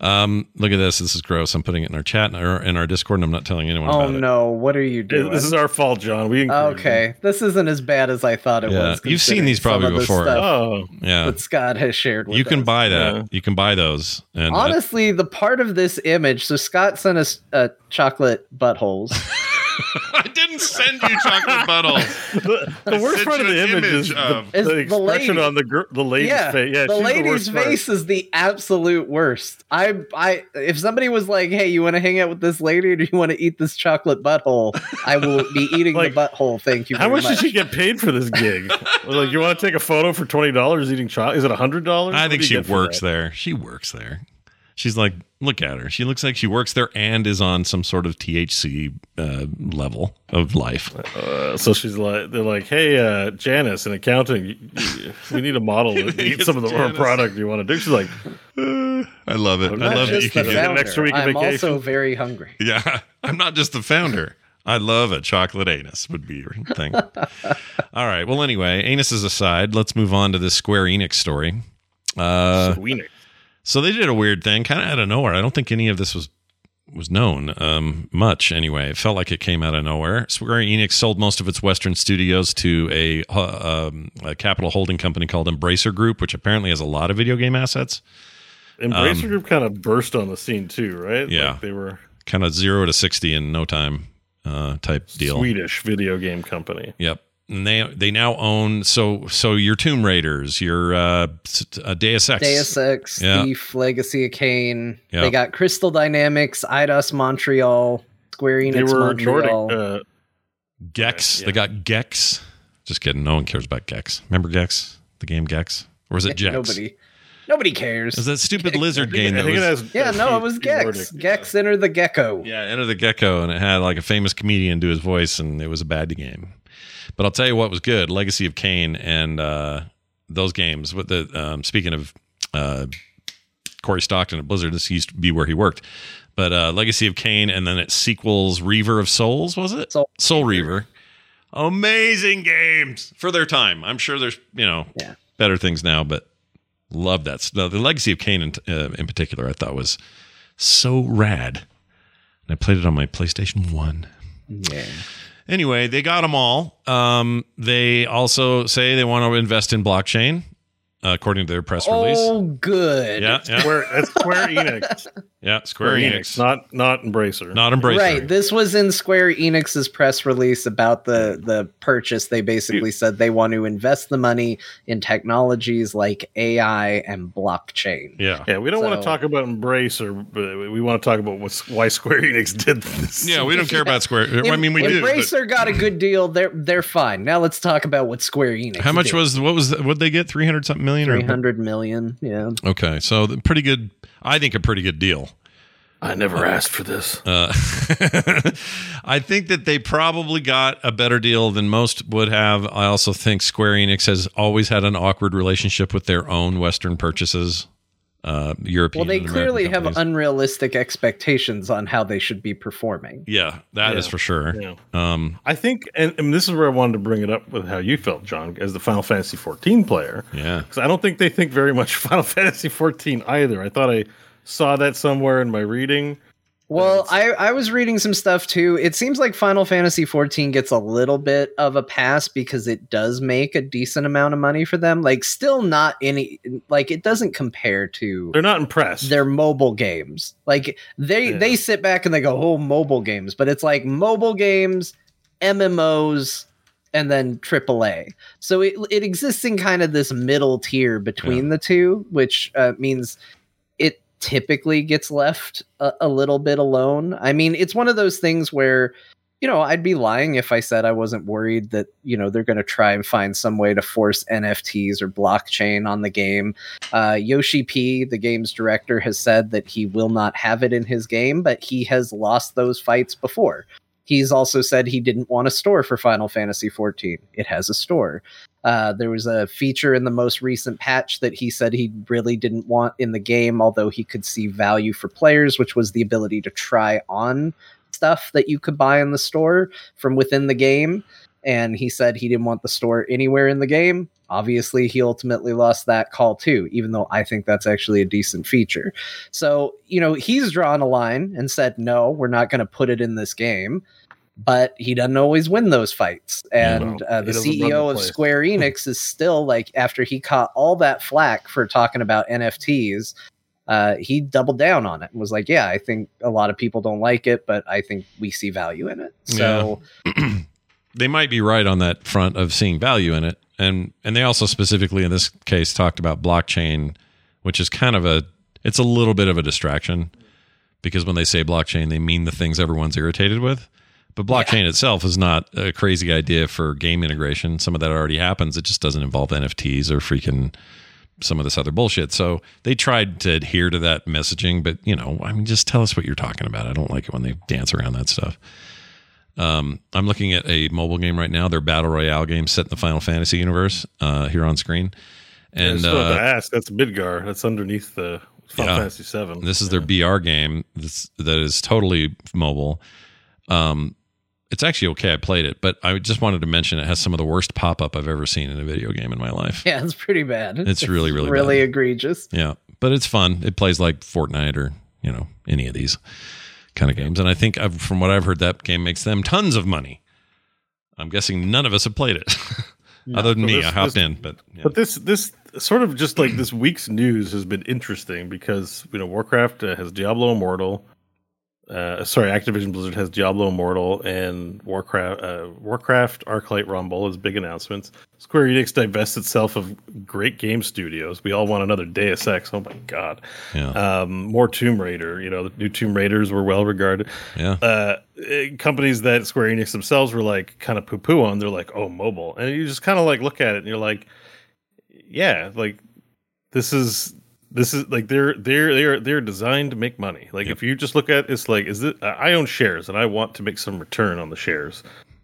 Um, look at this. This is gross. I'm putting it in our chat and our, in our Discord, and I'm not telling anyone Oh about it. no, what are you doing? This is our fault, John. We encouraged okay, this isn't as bad as I thought it Yeah, was. you've seen these probably some of the before. Oh, Yeah, that Scott has shared with you can us. buy that. Yeah. You can buy those. And uh, Honestly, the part of this image, so Scott sent us uh, chocolate buttholes. I didn't send you chocolate buttholes. the, the worst part of the an image, is image the, of- Is the the expression lady. on the gr- the lady's yeah, face. Yeah, the she's lady's worst part. face is the absolute worst. I, I, if somebody was like, "Hey, you want to hang out with this lady, or do you want to eat this chocolate butthole?" I will be eating Like, the butthole. Thank you. How very much did she get paid for this gig? like, you want to take a photo for twenty dollars eating chocolate? Is it hundred dollars? I think she works there. She works there. She's like, look at her. She looks like she works there and is on some sort of THC uh, level of life. Uh, so she's like, they're like, hey, uh, Janice in accounting, you, you, we need a model to eat some of the our Janice. product you want to do. She's like, I love it. I love that just you the can get founder. founder. extra week of I'm vacation. also very hungry. Yeah, I'm not just the founder. I love a chocolate anus would be your thing. All right. Well, anyway, anuses aside, let's move on to this Square Enix story. Uh, Sweeney. So they did a weird thing, kind of out of nowhere. I don't think any of this was was known um, much. Anyway, it felt like it came out of nowhere. Square Enix sold most of its Western studios to a, uh, um, a capital holding company called Embracer Group, which apparently has a lot of video game assets. Embracer um, Group kind of burst on the scene too, right? Yeah. Like they were Kind of zero to sixty in no time uh, type deal. Swedish video game company. Yep. And they they now own so so your Tomb Raiders, your uh, s- uh Deus Ex. Deus Ex, Yeah. Thief, Legacy of Kain. Yeah. They got Crystal Dynamics, Eidos Montreal, Square They Enix were Montreal. Nordic. Uh, Gex. Yeah. They got Gex. Just kidding. No one cares about Gex. Remember Gex? The game Gex? Or was it Gex? Nobody, nobody cares. It was that stupid Gex. lizard game that think it was has. yeah, no, it was Steve Gex. Nordic. Gex Enter the Gecko. Yeah, Enter the Gecko, and it had like a famous comedian do his voice, and it was a bad game. But I'll tell you what was good: Legacy of Kain and uh, those games. With the um, speaking of uh, Cory Stockton at Blizzard. This used to be where he worked. But uh, Legacy of Kain, and then it sequels Reaver of Souls, was it? Soul- Soul Reaver. Amazing games for their time. I'm sure there's you know Yeah. better things now, but love that. The, the Legacy of Kain in, uh, in particular, I thought was so rad. And I played it on my PlayStation One. Yeah. Anyway, they got them all. Um, they also say they want to invest in blockchain, uh, according to their press release. Oh, good. Yeah, yeah, Square, that's Square Enix. yeah. Square Enix, not not Embracer. not Embracer. Right. This was in Square Enix's press release about the the purchase. They basically said they want to invest the money in technologies like AI and blockchain. yeah, Yeah, we don't want to talk about Embracer, but we want to talk about what's, why Square Enix did this. yeah. We don't care about Square. I mean, we do. but Embracer got a good deal. They're they're fine. Now let's talk about what Square Enix. How much did. was what was what they get? Three hundred something million. or- three hundred million? Yeah. Okay, so pretty good. I think a pretty good deal. I never asked for this. Uh, I think that they probably got a better deal than most would have. I also think Square Enix has always had an awkward relationship with their own Western purchases. Uh, European. Well, they clearly American have unrealistic expectations on how they should be performing. yeah, that is Yeah. for sure. Yeah. Um, I think, and, and this is where I wanted to bring it up with how you felt, John, as the Final Fantasy 14 player. yeah, Because I don't think they think very much Final Fantasy 14 either. I thought I saw that somewhere in my reading. Well, I, I was reading some stuff too. It seems like Final Fantasy XIV gets a little bit of a pass because it does make a decent amount of money for them. Like, still not any, like, it doesn't compare to They're not impressed. their mobile games. Like, they Yeah. they sit back and they go, "Oh, mobile games," but it's like mobile games, MMOs, and then AAA. So it it exists in kind of this middle tier between the two, which uh, means typically gets left a, a little bit alone. I mean, it's one of those things where you know, I'd be lying if I said I wasn't worried that, you know, they're going to try and find some way to force NFTs or blockchain on the game. Uh, Yoshi P, the game's director, has said that he will not have it in his game, but he has lost those fights before. He's also said he didn't want a store for Final Fantasy XIV. It has a store. Uh, there was a feature in the most recent patch that he said he really didn't want in the game, although he could see value for players, which was the ability to try on stuff that you could buy in the store from within the game. And he said he didn't want the store anywhere in the game. Obviously, he ultimately lost that call too, even though I think that's actually a decent feature. So, you know, he's drawn a line and said, no, we're not going to put it in this game. But he doesn't always win those fights. And uh, the CEO of place. Square Enix is still like, after he caught all that flack for talking about NFTs, uh, he doubled down on it and was like, "Yeah, I think a lot of people don't like it, but I think we see value in it." So they might be right on that front of seeing value in it, and and they also specifically in this case talked about blockchain, which is kind of a it's a little bit of a distraction because when they say blockchain, they mean the things everyone's irritated with. But blockchain itself is not a crazy idea for game integration. Some of that already happens. It just doesn't involve NFTs or freaking some of this other bullshit. So they tried to adhere to that messaging, but you know, I mean, just tell us what you're talking about. I don't like it when they dance around that stuff. Um, I'm looking at a mobile game right now. Their battle royale game set in the Final Fantasy universe uh, here on screen, and And uh, to ask, that's Midgar. That's underneath the Final Yeah. Fantasy Seven. this is their BR game that's, that is totally mobile. Um, it's actually okay. I played it, but I just wanted to mention it has some of the worst pop up I've ever seen in a video game in my life. yeah, it's pretty bad. It's really, really really bad. egregious. Yeah, but it's fun. It plays like Fortnite or you know any of these kind of games, and I think I've, from what I've heard, that game makes them tons of money. I'm guessing none of us have played it, other than So me. this- I hopped this- in, but yeah. But this this sort of just like this week's news has been interesting because you know Warcraft uh, has Diablo Immortal. Uh, sorry, Activision Blizzard has Diablo Immortal and Warcraft. Uh, Warcraft Arclight Rumble is big announcements. Square Enix divests itself of great game studios. We all want another Deus Ex. Oh my god! yeah, Um, more Tomb Raider. You know, the new Tomb Raiders were well regarded. yeah, uh, eh, companies that Square Enix themselves were like kind of poo poo on. They're like, oh, mobile, and you just kind of like look at it and you're like, yeah, like this is this is like they're they're they're they're designed to make money. Like Yep. if you just look at it's like, is it? I own shares and I want to make some return on the shares.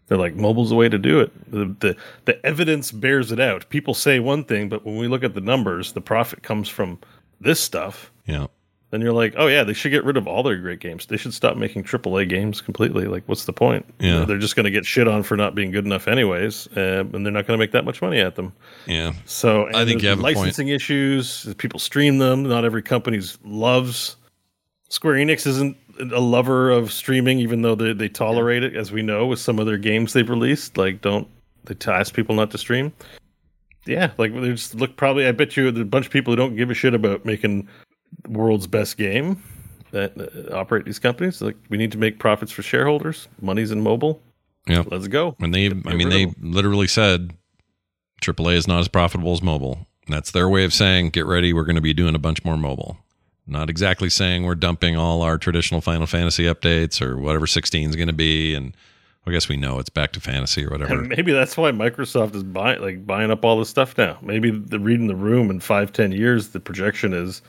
They're like mobile's the way to do it. The, the the evidence bears it out. People say one thing, but when we look at the numbers, the profit comes from this stuff. Yeah. Then you're like, oh yeah, they should get rid of all their great games. They should stop making AAA games completely. Like, what's the point? Yeah. they're just going to get shit on for not being good enough, anyways, uh, and they're not going to make that much money at them. Yeah. So I think you have a point. licensing issues. People stream them. Not every company's loves. Square Enix isn't a lover of streaming, even though they, they tolerate it, as we know with some of their games they've released. Like, don't they ask people not to stream? Yeah, like they just look. Probably, I bet you, there's a bunch of people who don't give a shit about making world's best game that uh, operate these companies. Like, we need to make profits for shareholders. Money's in mobile. Yeah. Let's go. And they, I mean, they literally said AAA is not as profitable as mobile. And that's their way of saying, get ready, we're going to be doing a bunch more mobile. Not exactly saying we're dumping all our traditional Final Fantasy updates or whatever 16 is going to be. And I guess we know it's back to fantasy or whatever. And maybe that's why Microsoft is buying like buying up all this stuff now. Maybe the reading the room in five, ten years, the projection is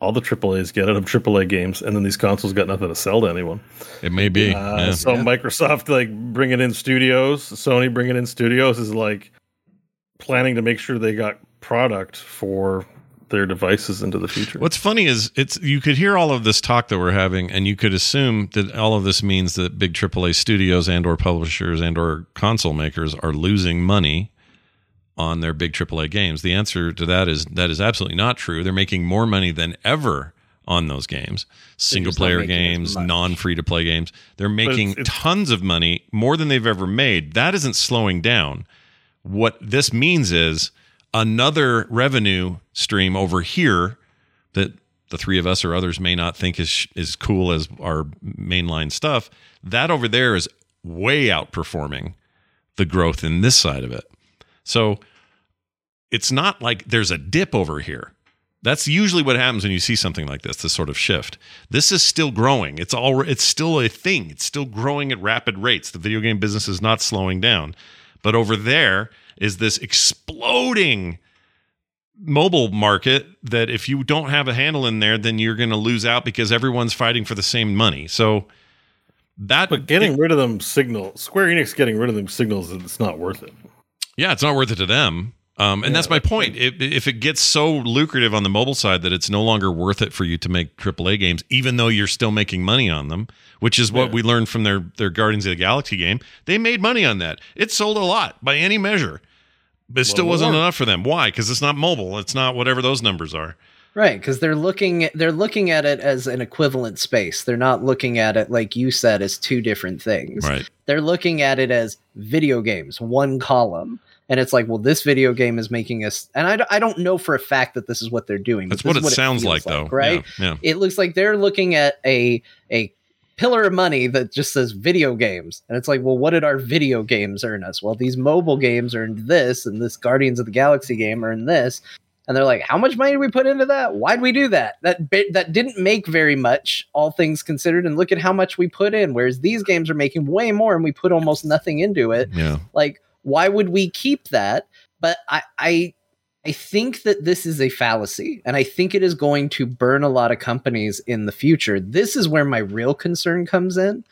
all the AAA's get out of AAA games, and then these consoles got nothing to sell to anyone. It may be. Uh, yeah. So Microsoft like bringing in studios, Sony bringing in studios is like planning to make sure they got product for their devices into the future. What's funny is it's you could hear all of this talk that we're having, and you could assume that all of this means that big AAA studios and or publishers and or console makers are losing money on their big AAA games. The answer to that is that is absolutely not true. They're making more money than ever on those games. single player games, non free to play games. They're making it's- tons of money, more than they've ever made. That isn't slowing down. What this means is another revenue stream over here that the three of us or others may not think is is cool as our mainline stuff. That over there is way outperforming the growth in this side of it. So it's not like there's a dip over here. That's usually what happens when you see something like this, this sort of shift. This is still growing. It's all it's still a thing. It's still growing at rapid rates. The video game business is not slowing down. But over there is this exploding mobile market that if you don't have a handle in there, then you're going to lose out because everyone's fighting for the same money. So that but getting rid of them signal Square Enix getting rid of them signals that it's not worth it. Yeah, it's not worth it to them. Um, and that's my point. If, if it gets so lucrative on the mobile side that it's no longer worth it for you to make AAA games, even though you're still making money on them, which is what Yeah. we learned from their their Guardians of the Galaxy game, they made money on that. It sold a lot by any measure, but it still wasn't enough for them. Why? Because it's not mobile. It's not whatever those numbers are. Right, because they're looking they're looking at it as an equivalent space. They're not looking at it like you said as two different things. Right. They're looking at it as video games, one column. And it's like, well, this video game is making us, and I, d- I don't know for a fact that this is what they're doing. That's what it sounds feels like, though. right? Yeah. yeah. It looks like they're looking at a a pillar of money that just says video games, and it's like, well, what did our video games earn us? Well, these mobile games earned this, and this Guardians of the Galaxy game earned this. And they're like, "How much money did we put into that? Why'd we do that? That bit that didn't make very much, all things considered. And look at how much we put in. Whereas these games are making way more, and we put almost nothing into it. Yeah. Like, why would we keep that? But I, I, I think that this is a fallacy, and I think it is going to burn a lot of companies in the future. This is where my real concern comes in.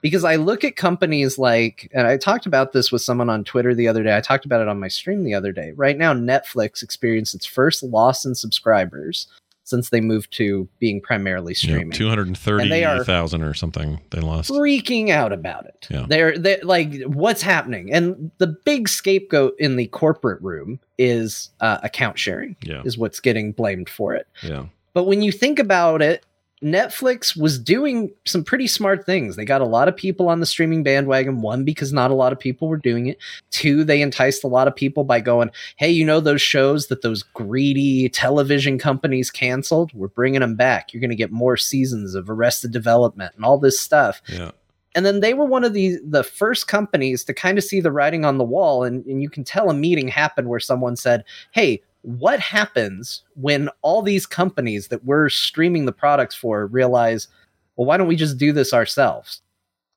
Because I look at companies like, and I talked about this with someone on Twitter the other day. I talked about it on my stream the other day. Right now, Netflix experienced its first loss in subscribers since they moved to being primarily yeah. streaming Two hundred and And they are- thirty thousand or something. They lost. freaking out about it. Yeah. They're they're like what's happening, and the big scapegoat in the corporate room is uh, account sharing. Yeah. Is what's getting blamed for it. Yeah. But when you think about it, Netflix was doing some pretty smart things. They got a lot of people on the streaming bandwagon. One, because not a lot of people were doing it. Two, they enticed a lot of people by going, hey, you know those shows that those greedy television companies canceled? We're bringing them back. You're going to get more seasons of Arrested Development and all this stuff Yeah. and then they were one of the the first companies to kind of see the writing on the wall and, and you can tell a meeting happened where someone said hey what happens when all these companies that we're streaming the products for realize well why don't we just do this ourselves?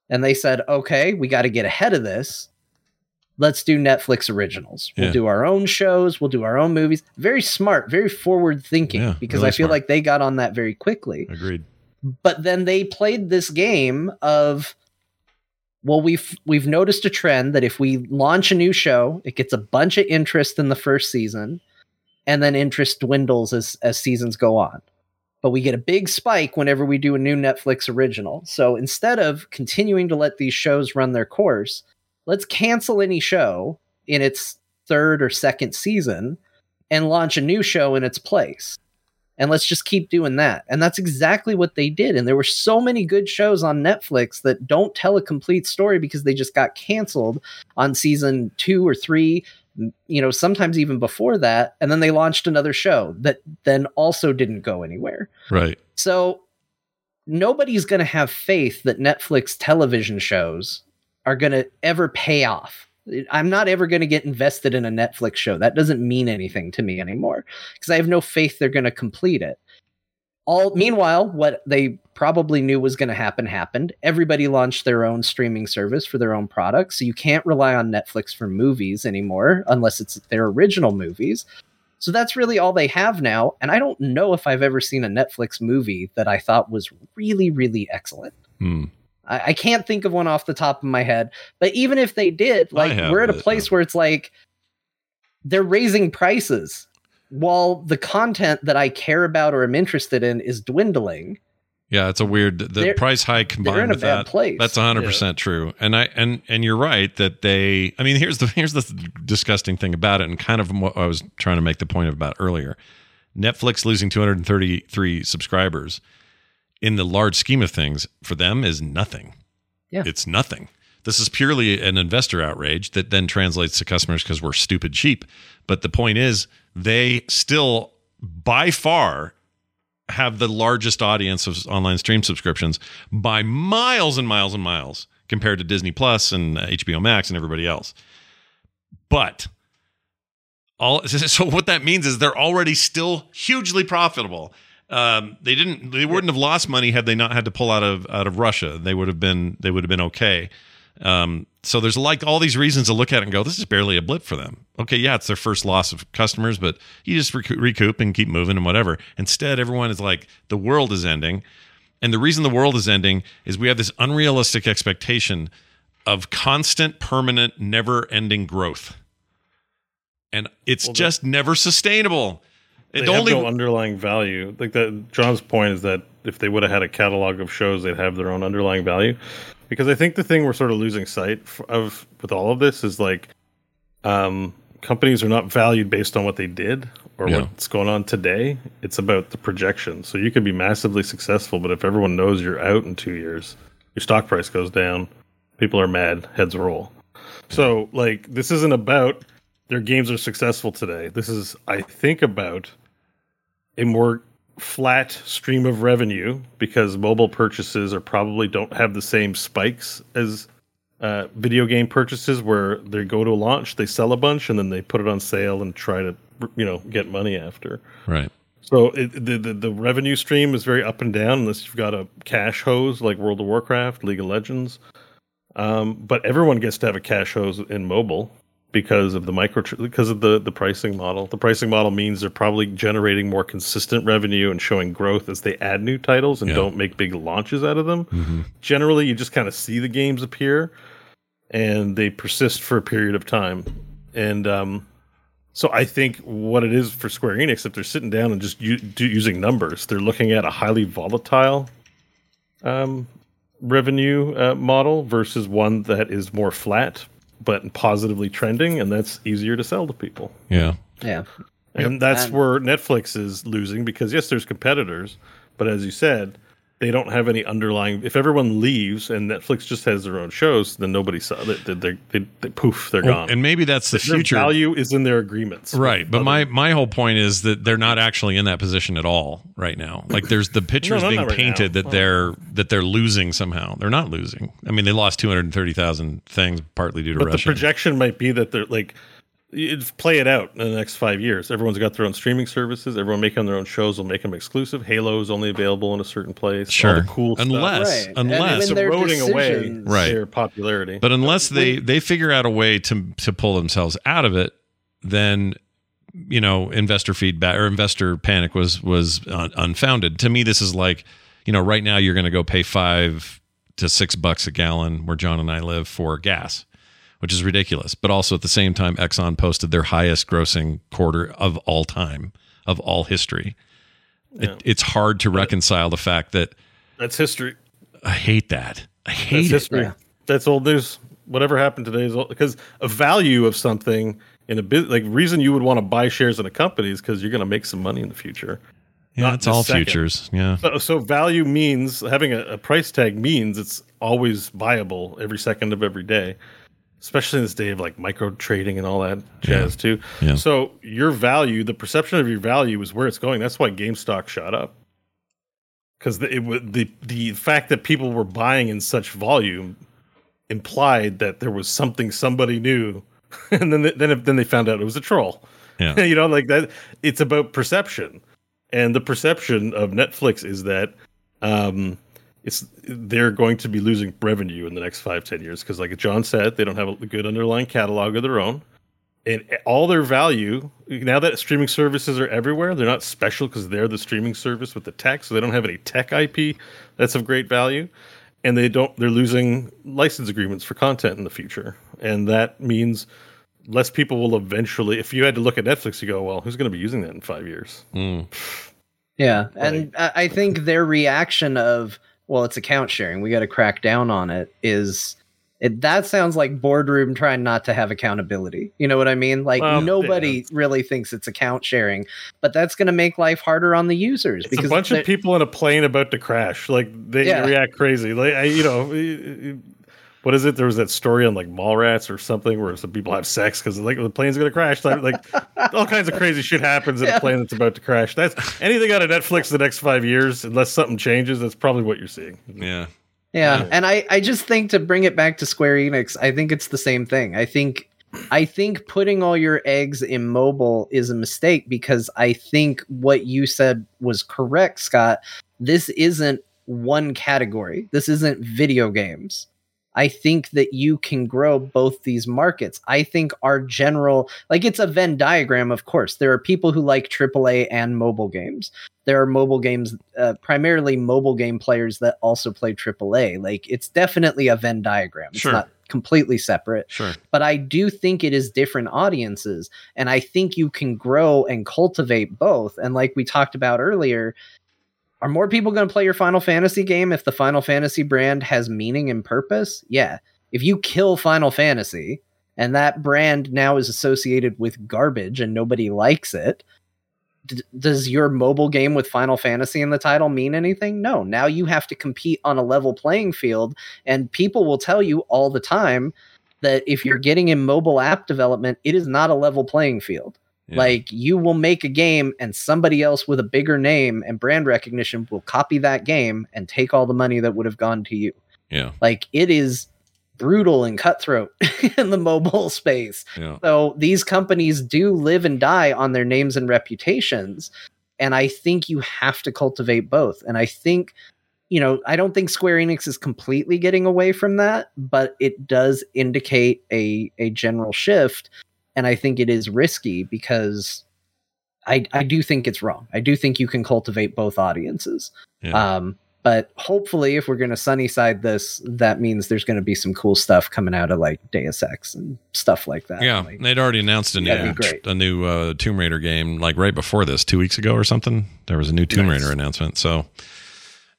And they said okay we got to get ahead of this. Let's do netflix originals. We'll Yeah. do our own shows. We'll do our own movies. Very smart very forward thinking Yeah, because really i feel smart. like they got on that very quickly. Agreed. but then they played this game of well we've we've noticed a trend that if we launch a new show it gets a bunch of interest in the first season and then interest dwindles as as seasons go on but we get a big spike whenever we do a new Netflix original. So instead of continuing to let these shows run their course, let's cancel any show in its third or second season and launch a new show in its place. And let's just keep doing that. And that's exactly what they did. And there were so many good shows on Netflix that don't tell a complete story because they just got canceled on season two or three, you know, sometimes even before that. And then they launched another show that then also didn't go anywhere. Right. So nobody's going to have faith that Netflix television shows are going to ever pay off. I'm not ever going to get invested in a Netflix show. That doesn't mean anything to me anymore because I have no faith they're going to complete it. All meanwhile, what they probably knew was going to happen happened. Everybody launched their own streaming service for their own products, so you can't rely on Netflix for movies anymore unless it's their original movies. So that's really all they have now, and I don't know if I've ever seen a Netflix movie that I thought was really really excellent. Hmm. I, I can't think of one off the top of my head. But even if they did, like we're at a place where it's like they're raising prices while the content that I care about or am interested in is dwindling. Yeah, it's a weird the They're- price hike They're combined in a with bad that. place. That's hundred percent true, and I and and you're right that they. I mean, here's the here's the disgusting thing about it, and kind of what I was trying to make the point about earlier. Netflix losing 233 subscribers in the large scheme of things for them is nothing. Yeah. it's nothing. This is purely an investor outrage that then translates to customers because we're stupid cheap. But the point is, they still by far have the largest audience of online stream subscriptions by miles and miles and miles compared to Disney Plus and HBO Max and everybody else. But all so what that means is they're already still hugely profitable. Um, they didn't they wouldn't have lost money had they not had to pull out of out of Russia. They would have been they would have been okay. Um, so there's like all these reasons to look at it and go, this is barely a blip for them. Okay, yeah, it's their first loss of customers, but you just recoup, and keep moving and whatever. Instead, everyone is like, the world is ending. And the reason the world is ending is we have this unrealistic expectation of constant, permanent, never ending growth. And it's Well, just never sustainable. They It have no underlying value. Like that, John's point is that if they would have had a catalog of shows, they'd have their own underlying value. Because I think the thing we're sort of losing sight of with all of this is like, um, companies are not valued based on what they did or Yeah. what's going on today. It's about the projection. So you could be massively successful, but if everyone knows you're out in two years, your stock price goes down, people are mad, heads roll. So like, this isn't about their games are successful today. This is, I think, about a more flat stream of revenue because mobile purchases are probably don't have the same spikes as uh, video game purchases where they go to launch, they sell a bunch, and then they put it on sale and try to you know get money after. right. So it, the, the the revenue stream is very up and down unless you've got a cash hose like World of Warcraft, League of Legends. Um, but everyone gets to have a cash hose in mobile because of the micro because of the the pricing model. The pricing model means they're probably generating more consistent revenue and showing growth as they add new titles and Yeah. don't make big launches out of them. Mhm. Generally, you just kind of see the games appear and they persist for a period of time. And um, so I think what it is for Square Enix, if they're sitting down and just u- do, using numbers, they're looking at a highly volatile um, revenue uh, model versus one that is more flat but positively trending, and that's easier to sell to people. Yeah. Yeah. And that's And- where Netflix is losing because yes, there's competitors, but as you said, they don't have any underlying. If everyone leaves and Netflix just has their own shows, then nobody saw that. They, they, they, they, poof, they're Well, gone. and maybe that's the Their future. value is in their agreements, Right, but other- my my whole point is that they're not actually in that position at all right now. Like there's the pictures No, being right painted now. that they're that they're losing somehow. They're not losing. I mean, they lost 230,000 things partly due to but the projection might be that they're like play it out in the next five years. Everyone's got their own streaming services. Everyone making their own shows will make them exclusive. Halo is only available in a certain place. All Sure. the cool stuff. Unless- Right. unless- And it's when their eroding away Right. their popularity. but unless they they figure out a way to to pull themselves out of it, then you know, investor feedback or investor panic was was un- unfounded. To me, this is like, you know, right now you're going to go pay five to six bucks a gallon where John and I live for gas, which is ridiculous. But also at the same time, Exxon posted their highest grossing quarter of all time, of all history. Yeah. It, it's hard to reconcile the fact that That's history. I hate that. I That's hate it. history. Yeah. That's old news. Whatever happened today is old because a value of something in a bit like reason you would want to buy shares in a company is because you're going to make some money in the future. Yeah, Not it's all second. futures. Yeah. So, so value means having a, a price tag means it's always viable every second of every day, especially in this day of like micro trading and all that jazz too. Yeah. So your value, the perception of your value is where it's going. That's why GameStop shot up because the, it the the fact that people were buying in such volume implied that there was something somebody knew, and then they, then then they found out it was a troll. Yeah. you know, like that. It's about perception, and the perception of Netflix is that um, it's they're going to be losing revenue in the next five ten years because, like John said, they don't have a good underlying catalog of their own, and all their value now that streaming services are everywhere, they're not special because they're the streaming service with the tech, so they don't have any tech IP that's of great value, and they don't. They're losing license agreements for content in the future, and that means less people will eventually. If you had to look at Netflix, you go, well, who's going to be using that in five years? Mm. Yeah, and I I think their reaction of well, it's account sharing. We got to crack down on it. Is it, that sounds like boardroom trying not to have accountability. You know what I mean? Like Well, nobody yeah. really thinks it's account sharing, but that's going to make life harder on the users It's a bunch of people in a plane about to crash. Like they Yeah. react crazy. Like I, you know, what is it? There was that story on like Mallrats or something where some people have sex because like the plane's gonna crash. Like, like all kinds of crazy shit happens in Yeah. a plane that's about to crash. That's anything out of Netflix the next five years, unless something changes. That's probably what you're seeing. Yeah. Yeah, Yeah. and I I just think to bring it back to Square Enix, I think it's the same thing. I think I think putting all your eggs in mobile is a mistake because I think what you said was correct, Scott. This isn't one category. This isn't video games. I think that you can grow both these markets. I think our general, like it's a Venn diagram, of course. There are people who like AAA and mobile games there are mobile games, uh, primarily mobile game players that also play AAA. Like it's definitely a Venn diagram. It's Sure. not completely separate, Sure. but I do think it is different audiences, and I think you can grow and cultivate both. And like we talked about earlier, are more people going to play your Final Fantasy game if the Final Fantasy brand has meaning and purpose? Yeah. If you kill Final Fantasy and that brand now is associated with garbage and nobody likes it, d- does your mobile game with Final Fantasy in the title mean anything? No. Now you have to compete on a level playing field, and people will tell you all the time that if you're getting in mobile app development, it is not a level playing field. Yeah. Like you will make a game and somebody else with a bigger name and brand recognition will copy that game and take all the money that would have gone to you. Yeah. Like it is brutal and cutthroat in the mobile space. Yeah. So these companies do live and die on their names and reputations. And I think you have to cultivate both. And I think, you know, I don't think Square Enix is completely getting away from that, but it does indicate a, a general shift. And I think it is risky because I, I do think it's wrong. I do think you can cultivate both audiences. Yeah. Um, but hopefully, if we're going to sunny side this, that means there's going to be some cool stuff coming out of like Deus Ex and stuff like that. yeah. Like, They'd already announced a new great. a new uh, Tomb Raider game like right before this, two weeks ago or something. There was a new Tomb Nice. Raider announcement. So,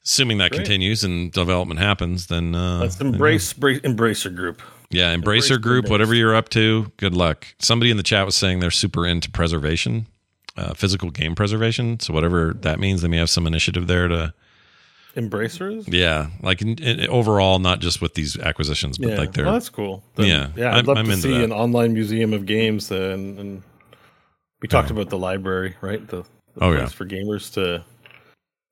assuming that Great. continues and development happens, then uh, Let's you know. embrace bra- Embracer Group. Yeah, Embrace Embracer Group, whatever you're up to, good luck. Somebody in the chat was saying they're super into preservation, uh, physical game preservation. So whatever that means, they may have some initiative there to, Embracers. yeah, like in, in, overall, not just with these acquisitions, but Yeah, like they're well, that's cool. Then- Yeah, yeah. I'm- I'd love I'm to see that. an online museum of games, and, and we talked about the library, right? The, the Oh, place yeah. for gamers to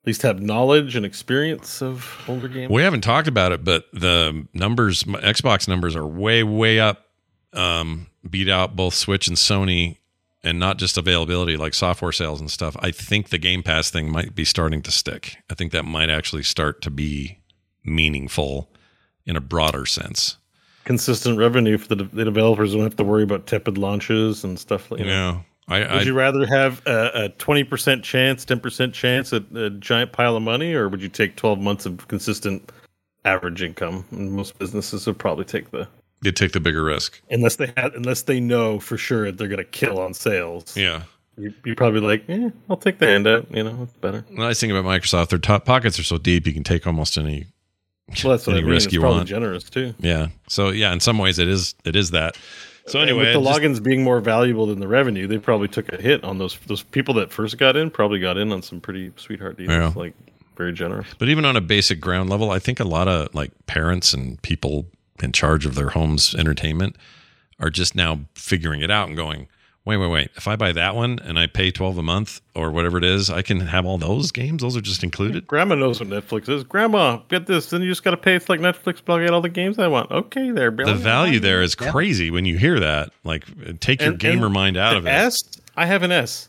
at least have knowledge and experience of older games. We haven't talked about it, but the numbers, my Xbox numbers are way, way up. Um, beat out both Switch and Sony, and not just availability, like software sales and stuff. I think the Game Pass thing might be starting to stick. I think that might actually start to be meaningful in a broader sense. Consistent revenue for the, de- the developers don't have to worry about tepid launches and stuff like You that. know, I, Would I you rather have a twenty percent chance, ten percent chance at a giant pile of money, or would you take twelve months of consistent average income? And most businesses would probably take the you take the bigger risk. unless they had unless they know for sure that they're going to kill on sales. Yeah, you you probably like, eh, I'll take the handout. You know, it's better. The nice thing about Microsoft, their top pockets are so deep, you can take almost any Well, that's what any I mean. risk It's you want. generous too. Yeah. So yeah, in some ways it is it is that. So And anyway, with the just- logins being more valuable than the revenue, they probably took a hit on those those people that first got in. Probably got in on some pretty sweetheart deals, Yeah. like very generous. but even on a basic ground level, I think a lot of like parents and people in charge of their homes entertainment are just now figuring it out and going, wait, wait, wait. If I buy that one and I pay twelve a month or whatever it is, I can have all those games. Those are just included. Grandma knows what Netflix is. Grandma, get this. Then you just got to pay. It's like Netflix, but I'll get all the games I want. Okay, there. The value there is crazy when you hear that. Like, take your And- gamer and mind out of it. S, I have an S.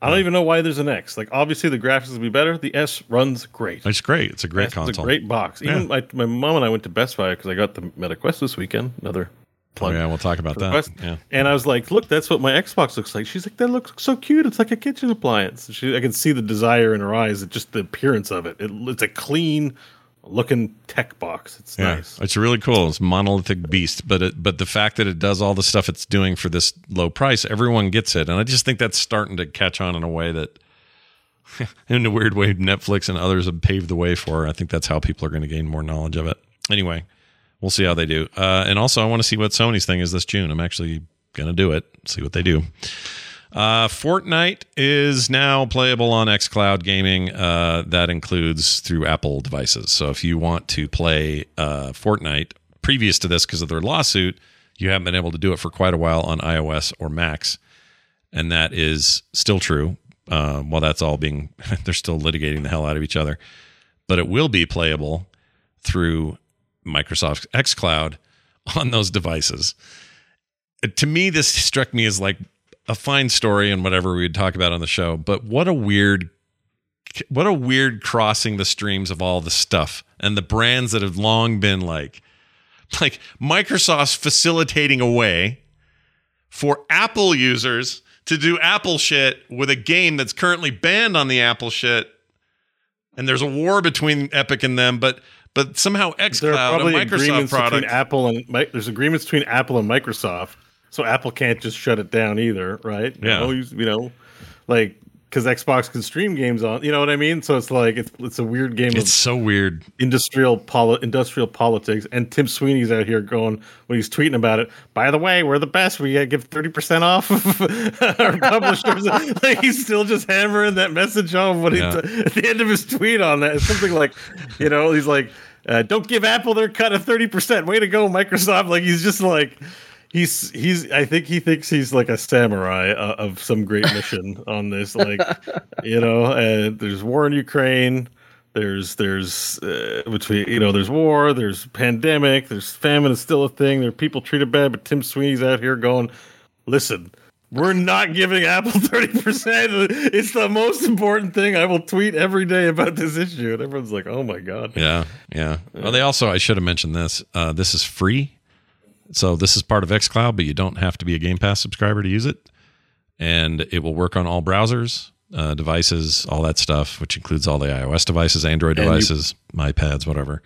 I don't even know why there's an X. Like obviously the graphics will be better. The S runs great. It's great. It's a great console. It's a great box. Even Yeah. my, my mom and I went to Best Buy because I got the MetaQuest this weekend. Another Oh, yeah, we'll talk about that. Yeah. And I was like, "Look, that's what my Xbox looks like." She's like, "That looks so cute. It's like a kitchen appliance." She, I can see the desire in her eyes. It's just the appearance of it. it it's a clean looking tech box. It's Yeah, nice. it's really cool. It's a monolithic beast, but it, but the fact that it does all the stuff it's doing for this low price, everyone gets it, and I just think that's starting to catch on in a way that, in a weird way, Netflix and others have paved the way for. I think that's how people are going to gain more knowledge of it. Anyway, we'll see how they do, uh, and also I want to see what Sony's thing is this June. I'm actually going to do it. See what they do. Uh, Fortnite is now playable on xCloud Gaming. Uh, that includes through Apple devices. So if you want to play uh, Fortnite previous to this because of their lawsuit, you haven't been able to do it for quite a while on iOS or Macs, and that is still true. Uh, while that's all being, they're still litigating the hell out of each other, but it will be playable through Microsoft xCloud on those devices. Uh, To me, this struck me as like a fine story and whatever we'd talk about on the show, but what a weird what a weird crossing the streams of all the stuff and the brands that have long been like like Microsoft's facilitating a way for Apple users to do Apple shit with a game that's currently banned on the Apple shit. And there's a war between Epic and them, but but somehow There are xCloud, a probably Microsoft agreements product, between Apple and there's agreements between Apple and Microsoft, so Apple can't just shut it down either, right? Yeah. You know, you know like because Xbox can stream games on, you know what I mean? So it's like it's it's a weird game it's of so weird. industrial poli- industrial politics. And Tim Sweeney's out here going when he's tweeting about it. By the way, we're the best. We give thirty percent off our publishers. like he's still just hammering that message home. He Yeah. at the end of his tweet on that, it's something like, you know, he's like, uh, "Don't give Apple their cut of thirty percent. Way to go, Microsoft!" Like he's just like. He's he's. I think he thinks he's like a samurai uh, of some great mission on this. Like, you know, uh, there's war in Ukraine. There's there's uh, between you know there's war. There's pandemic. There's famine is still a thing. There are people treated bad, but Tim Sweeney's out here going, listen. We're not giving Apple 30%. It's the most important thing. I will tweet every day about this issue. And everyone's like, oh my God. Yeah, yeah. Well, they also I should have mentioned this. Uh, this is free, so this is part of XCloud, but you don't have to be a Game Pass subscriber to use it, and it will work on all browsers, uh, devices, all that stuff, which includes all the iOS devices, Android And you- devices, my pads, whatever.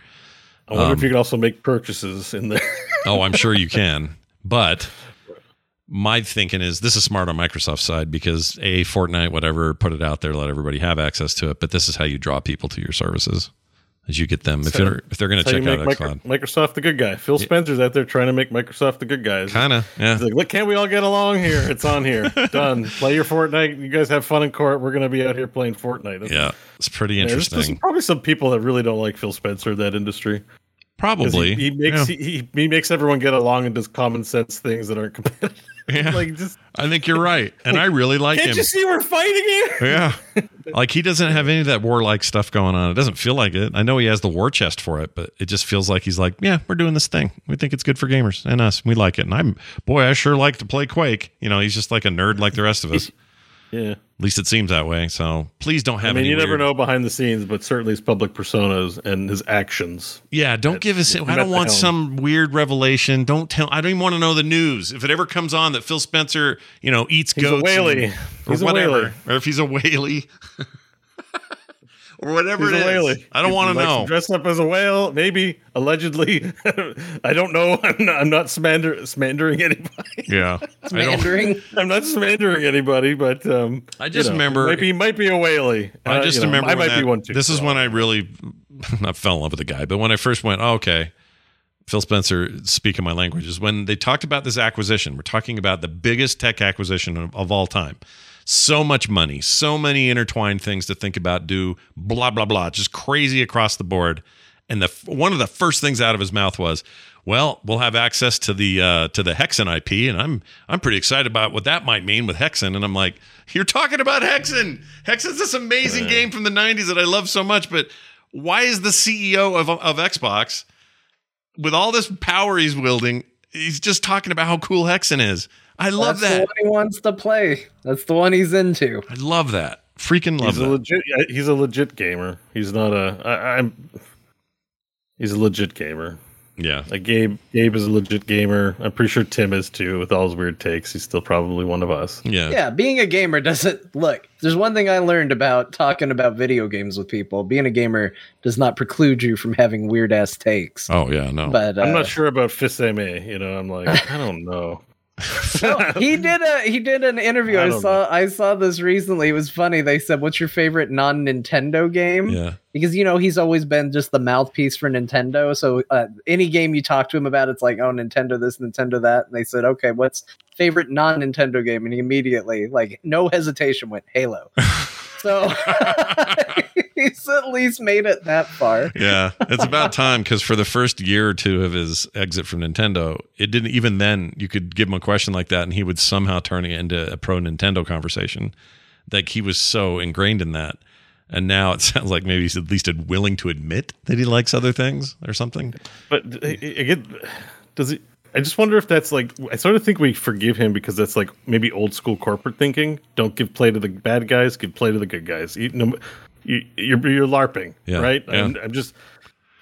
I wonder Um, if you can also make purchases in there. Oh, I'm sure you can, but my thinking is this is smart on Microsoft's side because a Fortnite, whatever, put it out there, let everybody have access to it. But this is how you draw people to your services, as you get them if So- they're if they're going to check out make XCloud. Microsoft the good guy. Phil Spencer's out there trying to make Microsoft the good guys. Kind of, yeah. He's like, look, can't we all get along here? It's on here. Done. Play your Fortnite. You guys have fun in court. We're going to be out here playing Fortnite. That's- Yeah, it's pretty Yeah, there's, interesting. there's probably some people that really don't like Phil Spencer in that industry. Probably. He, he makes yeah. he, he, he makes everyone get along and does common sense things that aren't competitive. Yeah. like just I think you're right, and I really like can't him. you see we're fighting here? yeah, like he doesn't have any of that warlike stuff going on. It doesn't feel like it. I know he has the war chest for it, but it just feels like he's like, yeah, we're doing this thing. We think it's good for gamers and us. We like it, and I'm boy, I sure like to play Quake. You know, he's just like a nerd like the rest of us. Yeah. At least it seems that way. So please don't have. I mean, any you never weird- know behind the scenes, but certainly his public personas and his actions. Yeah, don't give us. I don't want some weird revelation. Don't tell. I don't even want to know the news. If it ever comes on that Phil Spencer, you know, eats He's a goats, whaley. and- or He's a whatever, whaley. or if he's a whaley, or whatever He's it a is. whaley. I don't want to know. Dress up as a whale, maybe allegedly. I don't know. I'm not, I'm not smander, smandering anybody. yeah, I don't. Mandering. I'm not slandering anybody, but um, I just you know, remember- might be might be a whaley. I Uh, just know, remember I when might be that- one too. This is so. when I really not fell in love with the guy, but when I first went, oh, okay, Phil Spencer, speaking my language, is when they talked about this acquisition. We're talking about the biggest tech acquisition of, of all time. So much money, so many intertwined things to think about, do blah blah blah, just crazy across the board. And the one of the first things out of his mouth was, "Well, we'll have access to the uh, to the Hexen IP, and I'm I'm pretty excited about what that might mean with Hexen." And I'm like, "You're talking about Hexen? Hexen's this amazing game from the '90s that I love so much, but why is the CEO of of Xbox with all this power he's wielding? He's just talking about how cool Hexen is. I love That's the that. one he wants to play. That's the one he's into. I love that. Freaking love He's a that. legit. He's a legit gamer. He's not a. I, I'm. He's a legit gamer. yeah. Like Gabe. Gabe is a legit gamer. I'm pretty sure Tim is too. With all his weird takes, he's still probably one of us. Yeah. Yeah, being a gamer doesn't look. There's one thing I learned about talking about video games with people. Being a gamer does not preclude you from having weird ass takes. Oh yeah, no. But uh, I'm not sure about Fils-Aimé. You know, I'm like, I don't know. no, he did a he did an interview. I I, saw I saw this recently. It was funny. They said, "What's your favorite non Nintendo game?" yeah. Because you know he's always been just the mouthpiece for Nintendo. So uh, any game you talk to him about, it's like, "Oh, Nintendo this, Nintendo that." And they said, "Okay, what's favorite non Nintendo game?" And he immediately, like, no hesitation, went Halo. so he's at least made it that far. Yeah, it's about time because for the first year or two of his exit from Nintendo, it didn't even then you could give him a question like that and he would somehow turn it into a pro Nintendo conversation. Like he was so ingrained in that. And now it sounds like maybe he's at least willing to admit that he likes other things or something. But again, does he? I just wonder if that's like. I sort of think we forgive him because that's like maybe old school corporate thinking. Don't give play to the bad guys. Give play to the good guys. You, no, you, you're you're larping, Yeah, right? yeah. I'm, I'm just.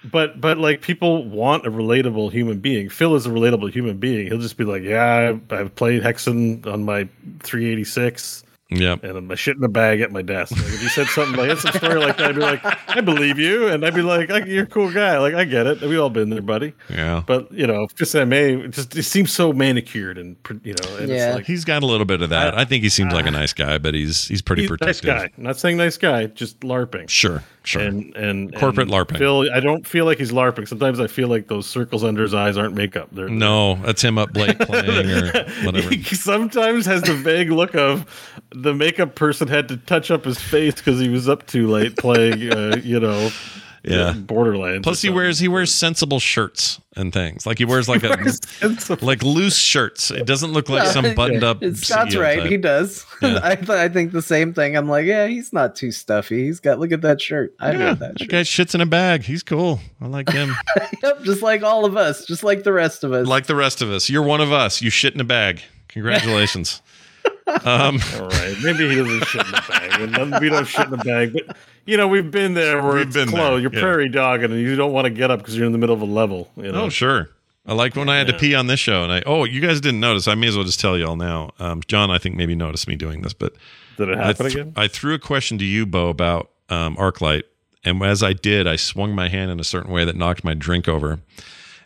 But but like people want a relatable human being. Phil is a relatable human being. He'll just be like, yeah, I've, I've played Hexen on my 386 Yep. and my shit in a bag at my desk. Like, if you said something like some story like that, I'd be like, I believe you, and I'd be like, I, you're a cool guy. Like I get it. We've all been there, buddy. Yeah. But you know, just MA, it just it seems so manicured and you know, and Yeah. it's like He's got a little bit of that. I, think he seems like a nice guy, but he's he's pretty he's a nice guy. I'm not saying nice guy, just larping. Sure. Sure. And and Corporate and LARPing. Phil, I don't feel like he's larping. Sometimes I feel like those circles under his eyes aren't makeup. They're no, that's him up late playing or whatever. He sometimes has the vague look of the makeup person had to touch up his face because he was up too late playing, uh, you know, Yeah. Borderlands. Plus, he wears he wears sensible shirts and things. Like he wears like a sensible- like loose shirts. It doesn't look like some buttoned up. It's- Scott's right. type. He does. Yeah. I th- I think the same thing. I'm like, yeah, he's not too stuffy. He's got look at that shirt. I Yeah, love that that shirt. guy shits in a bag. He's cool. I like him. yep, just like all of us, just like the rest of us. like the rest of us. You're one of us. You shit in a bag. Congratulations. um, All right, maybe he doesn't shit in the bag, and we don't shit in the bag. But you know, we've been there where We've it's been close. there, You're yeah. prairie dogging, and you don't want to get up because you're in the middle of a level. You know, oh, sure. I like when I had to pee on this show, and I oh, you guys didn't notice. I may as well just tell y'all now. Um, John, I think maybe noticed me doing this, but did it I, happen th- again? I threw a question to you, Bo, about um, ArcLight, and as I did, I swung my hand in a certain way that knocked my drink over,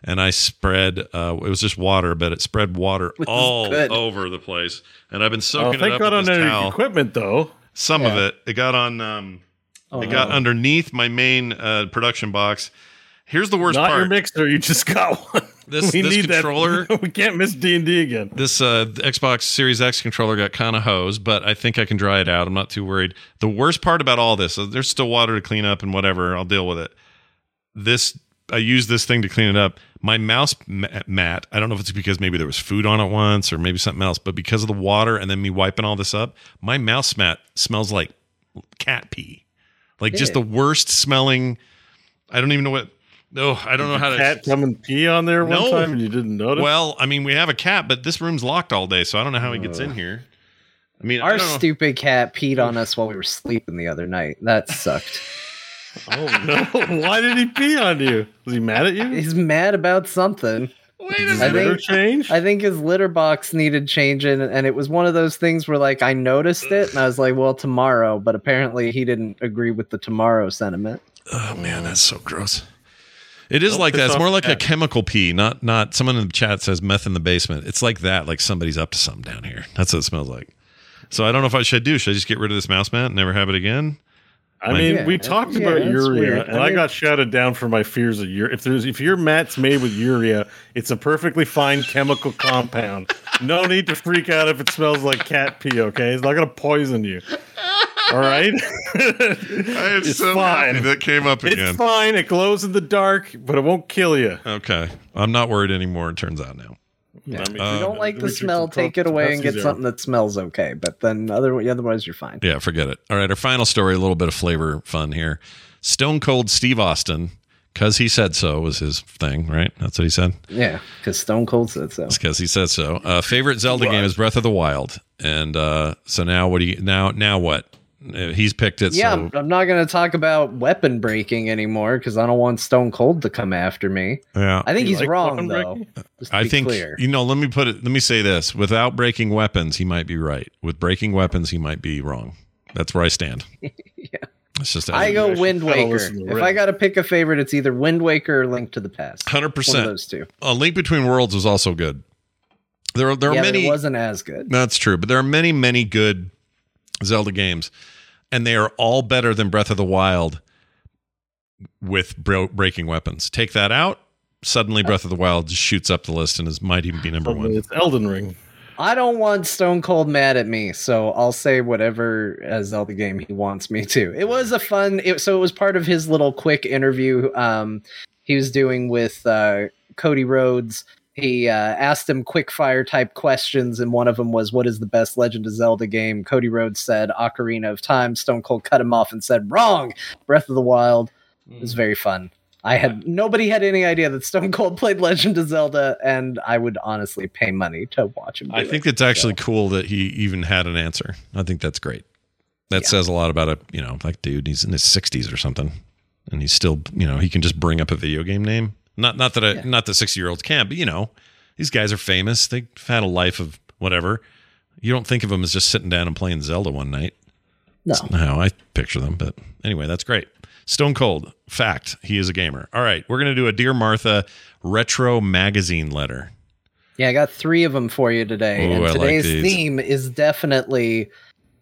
and I spread. Uh, it was just water, but it spread water Which all over the place, and I've been Oh, soaking it thank up God on this towel. equipment, though. Some of it, it got on. Um, Oh, it got underneath my main uh, production box. Here's the worst Not part. your mixer. You just got one. This- this controller- That. we can't miss D and D again. this uh, the Xbox Series X controller got kind of hosed, but I think I can dry it out. I'm not too worried. The worst part about all this, uh, there's still water to clean up and whatever. I'll deal with it. This I use this thing to clean it up. My mouse mat. I don't know if it's because maybe there was food on it once or maybe something else, but because of the water and then me wiping all this up, my mouse mat smells like cat pee. Like just the worst smelling. I don't even know what. Oh, I don't know how to. Cat come and pee on there one No. time, and you didn't notice. Well, I mean, we have a cat, but this room's locked all day, so I don't know how he gets in here. I mean, Our don't stupid cat peed on us while we were sleeping the other night. That sucked. Oh no! Why did he pee on you? Was he mad at you? He's mad about something. Wait Did his I litter think- change? I think his litter box needed changing, and it was one of those things where like I noticed it, and I was like, "Well, tomorrow." But apparently, he didn't agree with the tomorrow sentiment. Oh man, that's so gross. It is Don't like that. It's more the like a chemical pee, not not someone in the chat says meth in the basement. It's like that, like somebody's up to something down here. That's what it smells like. So I don't know if I should do. Should I just get rid of this mouse mat and never have it again? I mean, Yeah, we talked yeah, about it's urea, weird. and I I, got shouted down for my fears of urea. If there's if your mat's made with urea, it's a perfectly fine chemical compound. No need to freak out if it smells like cat pee. Okay, it's not gonna poison you. All right, it's fine. that came up again. It's fine. It glows in the dark, but it won't kill you. Okay, I'm not worried anymore. It turns out now. Yeah. I mean, Uh, if you don't like the Richardson smell, Pro- take it away and get Zero. something that smells okay. But then other, otherwise, you're fine. Yeah, forget it. All right, our final story, a little bit of flavor fun here. Stone Cold Steve Austin, because he said so, was his thing, right? That's what he said. Yeah, because Stone Cold said so. It's because he said so. Uh, favorite Zelda game is Breath of the Wild, and uh, so now what do you now now what? Uh, he's picked it. Yeah, so I'm, I'm not going to talk about weapon breaking anymore because I don't want Stone Cold to come after me. yeah. I think You he's like wrong though. just to I be think clear. you know. Let me put it. Let me say this: without breaking weapons, he might be right. With breaking weapons, he might be wrong. That's where I stand. Yeah. It's just I go guys Wind Waker. listen If I got to pick a favorite, it's either Wind Waker or Link to the Past. Hundred percent. those two. A Link Between Worlds was also good. There are there are yeah, but many. it wasn't as good. That's true, but there are many, many good Zelda games, and they are all better than Breath of the Wild with bro- breaking weapons. Take that out, suddenly Breath of the Wild just shoots up the list and is might even be number Suddenly one. It's Elden Ring. I don't want Stone Cold mad at me, so I'll say whatever uh, Zelda game he wants me to. It was a fun. It, so it was part of his little quick interview um, he was doing with uh, Cody Rhodes. He uh, asked him quick fire type questions, and one of them was, "What is the best Legend of Zelda game?" Cody Rhodes said, "Ocarina of Time." Stone Cold cut him off and said, "Wrong, Breath of the Wild." It was very fun. I had nobody had any idea that Stone Cold played Legend of Zelda, and I would honestly pay money to watch him. Do I it. think it's actually cool that he even had an answer. I think that's great. That Yeah. says a lot about a you know like dude. He's in his sixties or something, and he's still you know he can just bring up a video game name. Not not that I, Yeah. not that sixty year olds can't, but you know these guys are famous. They've had a life of whatever. You don't think of them as just sitting down and playing Zelda one night. No. That's how I picture them. But anyway, that's great. Stone Cold. Fact. He is a gamer. All right. We're going to do a Dear Martha retro magazine letter. Yeah, I got three of them for you today. Ooh, I and like today's these. theme is definitely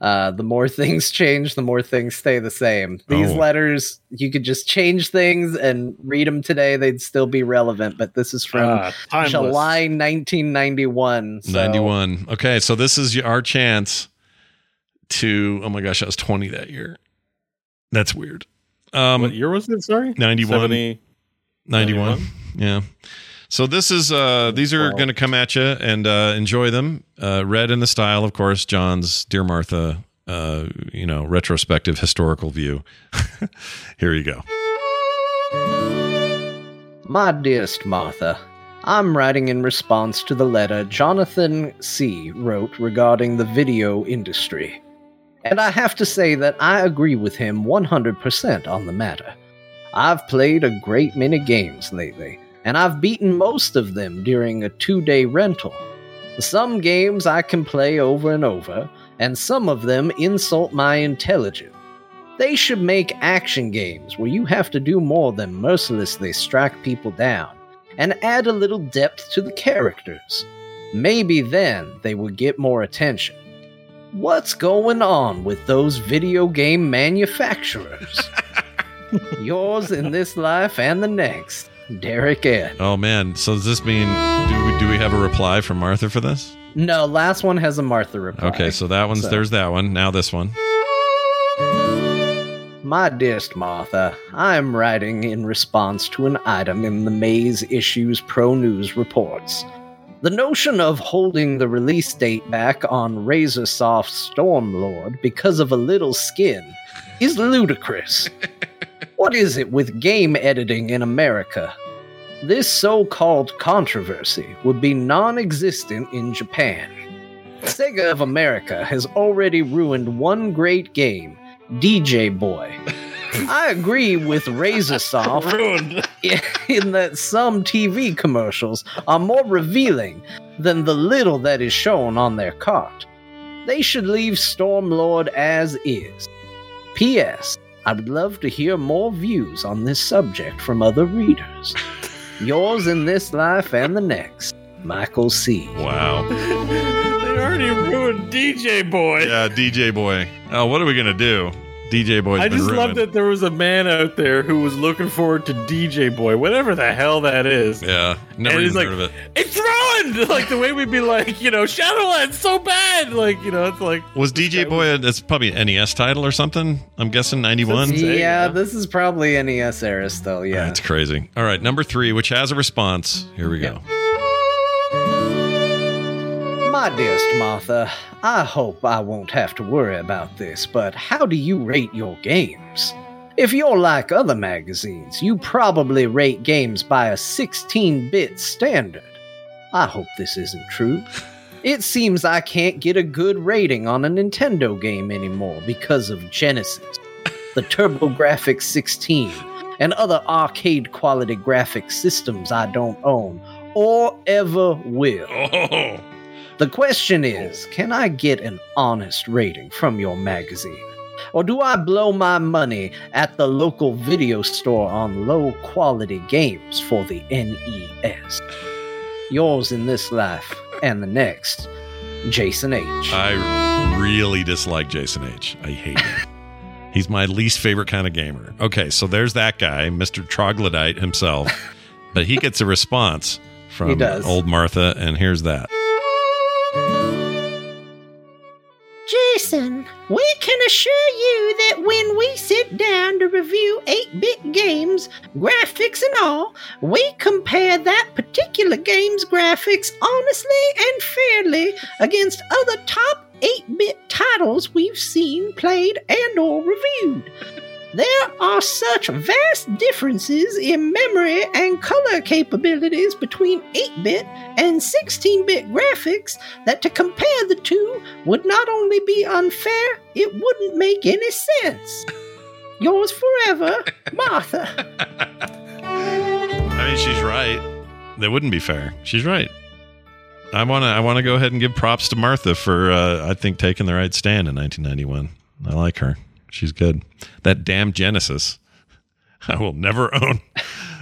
uh, the more things change, the more things stay the same. These Oh. letters, you could just change things and read them today; they'd still be relevant. But this is from Ah. July 1991. so- 91. Okay. So this is our chance to, oh my gosh, I was 20 that year. That's weird. Um, what year was it? Sorry, 91. 70 91. Yeah. So this is uh these are going to come at you and uh enjoy them. Uh read in the style of course John's Dear Martha uh you know retrospective historical view. Here you go. My dearest Martha, I'm writing in response to the letter Jonathan C. wrote regarding the video industry. And I have to say that I agree with him 100% on the matter. I've played a great many games lately, and I've beaten most of them during a two day rental. Some games I can play over and over, and some of them insult my intelligence. They should make action games where you have to do more than mercilessly strike people down, and add a little depth to the characters. Maybe then they would get more attention. What's going on with those video game manufacturers? Yours in this life and the next, Derek Ed. Oh man, so does this mean do we do we have a reply from Martha for this? No, last one has a Martha reply. Okay, so that one's So- there's that one. Now this one. My dearest Martha, I am writing in response to an item in the Maze Issues Pro News reports. The notion of holding the release date back on Razorsoft's Stormlord because of a little skin is ludicrous. what is it with game editing in America? This so called controversy would be non existent in Japan. Sega of America has already ruined one great game, DJ Boy. I agree with Razorsoft Ruined. in that some TV commercials are more revealing than the little that is shown on their cart. They should leave Stormlord as is. P.S. I would love to hear more views on this subject from other readers. Yours in this life and the next, Michael C. Wow. they already ruined DJ Boy. Yeah, DJ Boy. Oh, what are we gonna do? DJ Boy. I just ruined. love that there was a man out there who was looking forward to DJ Boy, whatever the hell that is. Yeah, never and even he's like, heard of it. it's ruined! Like the way we'd be like, you know, Shadowlands so bad! Like, you know, it's like Was DJ Boy? That's probably an NES title or something. I'm guessing '91. That's- There you Yeah, this is probably NES era still, yeah. That's crazy. All right, number three, which has a response. Here we go. My dearest Martha, I hope I won't have to worry about this, but how do you rate your games? If you're like other magazines, you probably rate games by a 16 bit standard. I hope this isn't true. It seems I can't get a good rating on a Nintendo game anymore because of Genesis, the TurboGrafx 16, and other arcade quality graphics systems I don't own or ever will. Oh, The question is can I get an honest rating from your magazine? Or do I blow my money at the local video store on low quality games for the NES? Yours in this life and the next, Jason H. I really dislike Jason H. I hate him. He's my least favorite kind of gamer. Okay, so there's that guy, Mr. Troglodyte himself, but he gets a response from old Martha, and here's that. Jason, we can assure you that when we sit down to review 8 bit games, graphics and all, we compare that particular game's graphics honestly and fairly against other top 8 bit titles we've seen, played, and or reviewed. There are such vast differences in memory and color capabilities between 8 bit and 16 bit graphics that to compare the two would not only be unfair, it wouldn't make any sense. Yours forever, Martha. I mean, she's right. That wouldn't be fair. She's right. I want to. I want to go ahead and give props to Martha for, uh, I think, taking the right stand in 1991. I like her. She's good. That damn Genesis. I will never own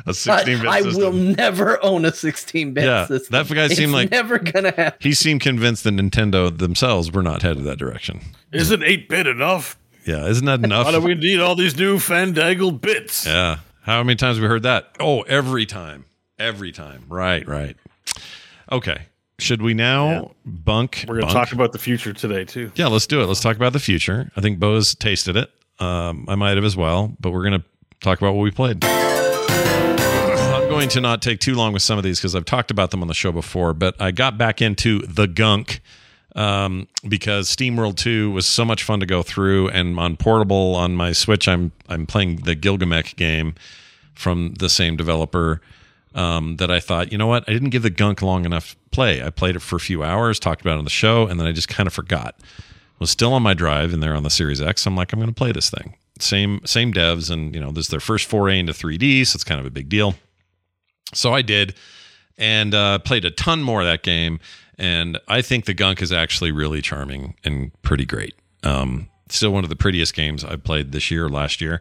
a 16 bit I, I will never own a 16 bit Yeah, system. that guy It's seemed like- never gonna happen. He seemed convinced that Nintendo themselves were not headed that direction. Isn't 8 bit enough? Yeah, isn't that enough? Why do we need all these new fandangled bits? Yeah. How many times have we heard that? Oh, every time. Every time. Right, right. Okay. Should we now Yeah. bunk? We're going to talk about the future today, too. Yeah, let's do it. Let's talk about the future. I think Bo's tasted it. Um, I might have as well, but we're going to talk about what we played. I'm going to not take too long with some of these because I've talked about them on the show before, but I got back into the gunk um, because SteamWorld 2 was so much fun to go through, and on portable on my Switch, I'm I'm playing the Gilgamech game from the same developer. Um, that I thought, you know what, I didn't give the gunk long enough play. I played it for a few hours, talked about it on the show, and then I just kind of forgot. Was still on my drive and they're on the Series X. I'm like, I'm going to play this thing. Same same devs, and you know, this is their first foray into 3D, so it's kind of a big deal. So I did, and uh, played a ton more of that game. And I think the gunk is actually really charming and pretty great. Um, still one of the prettiest games I've played this year, last year.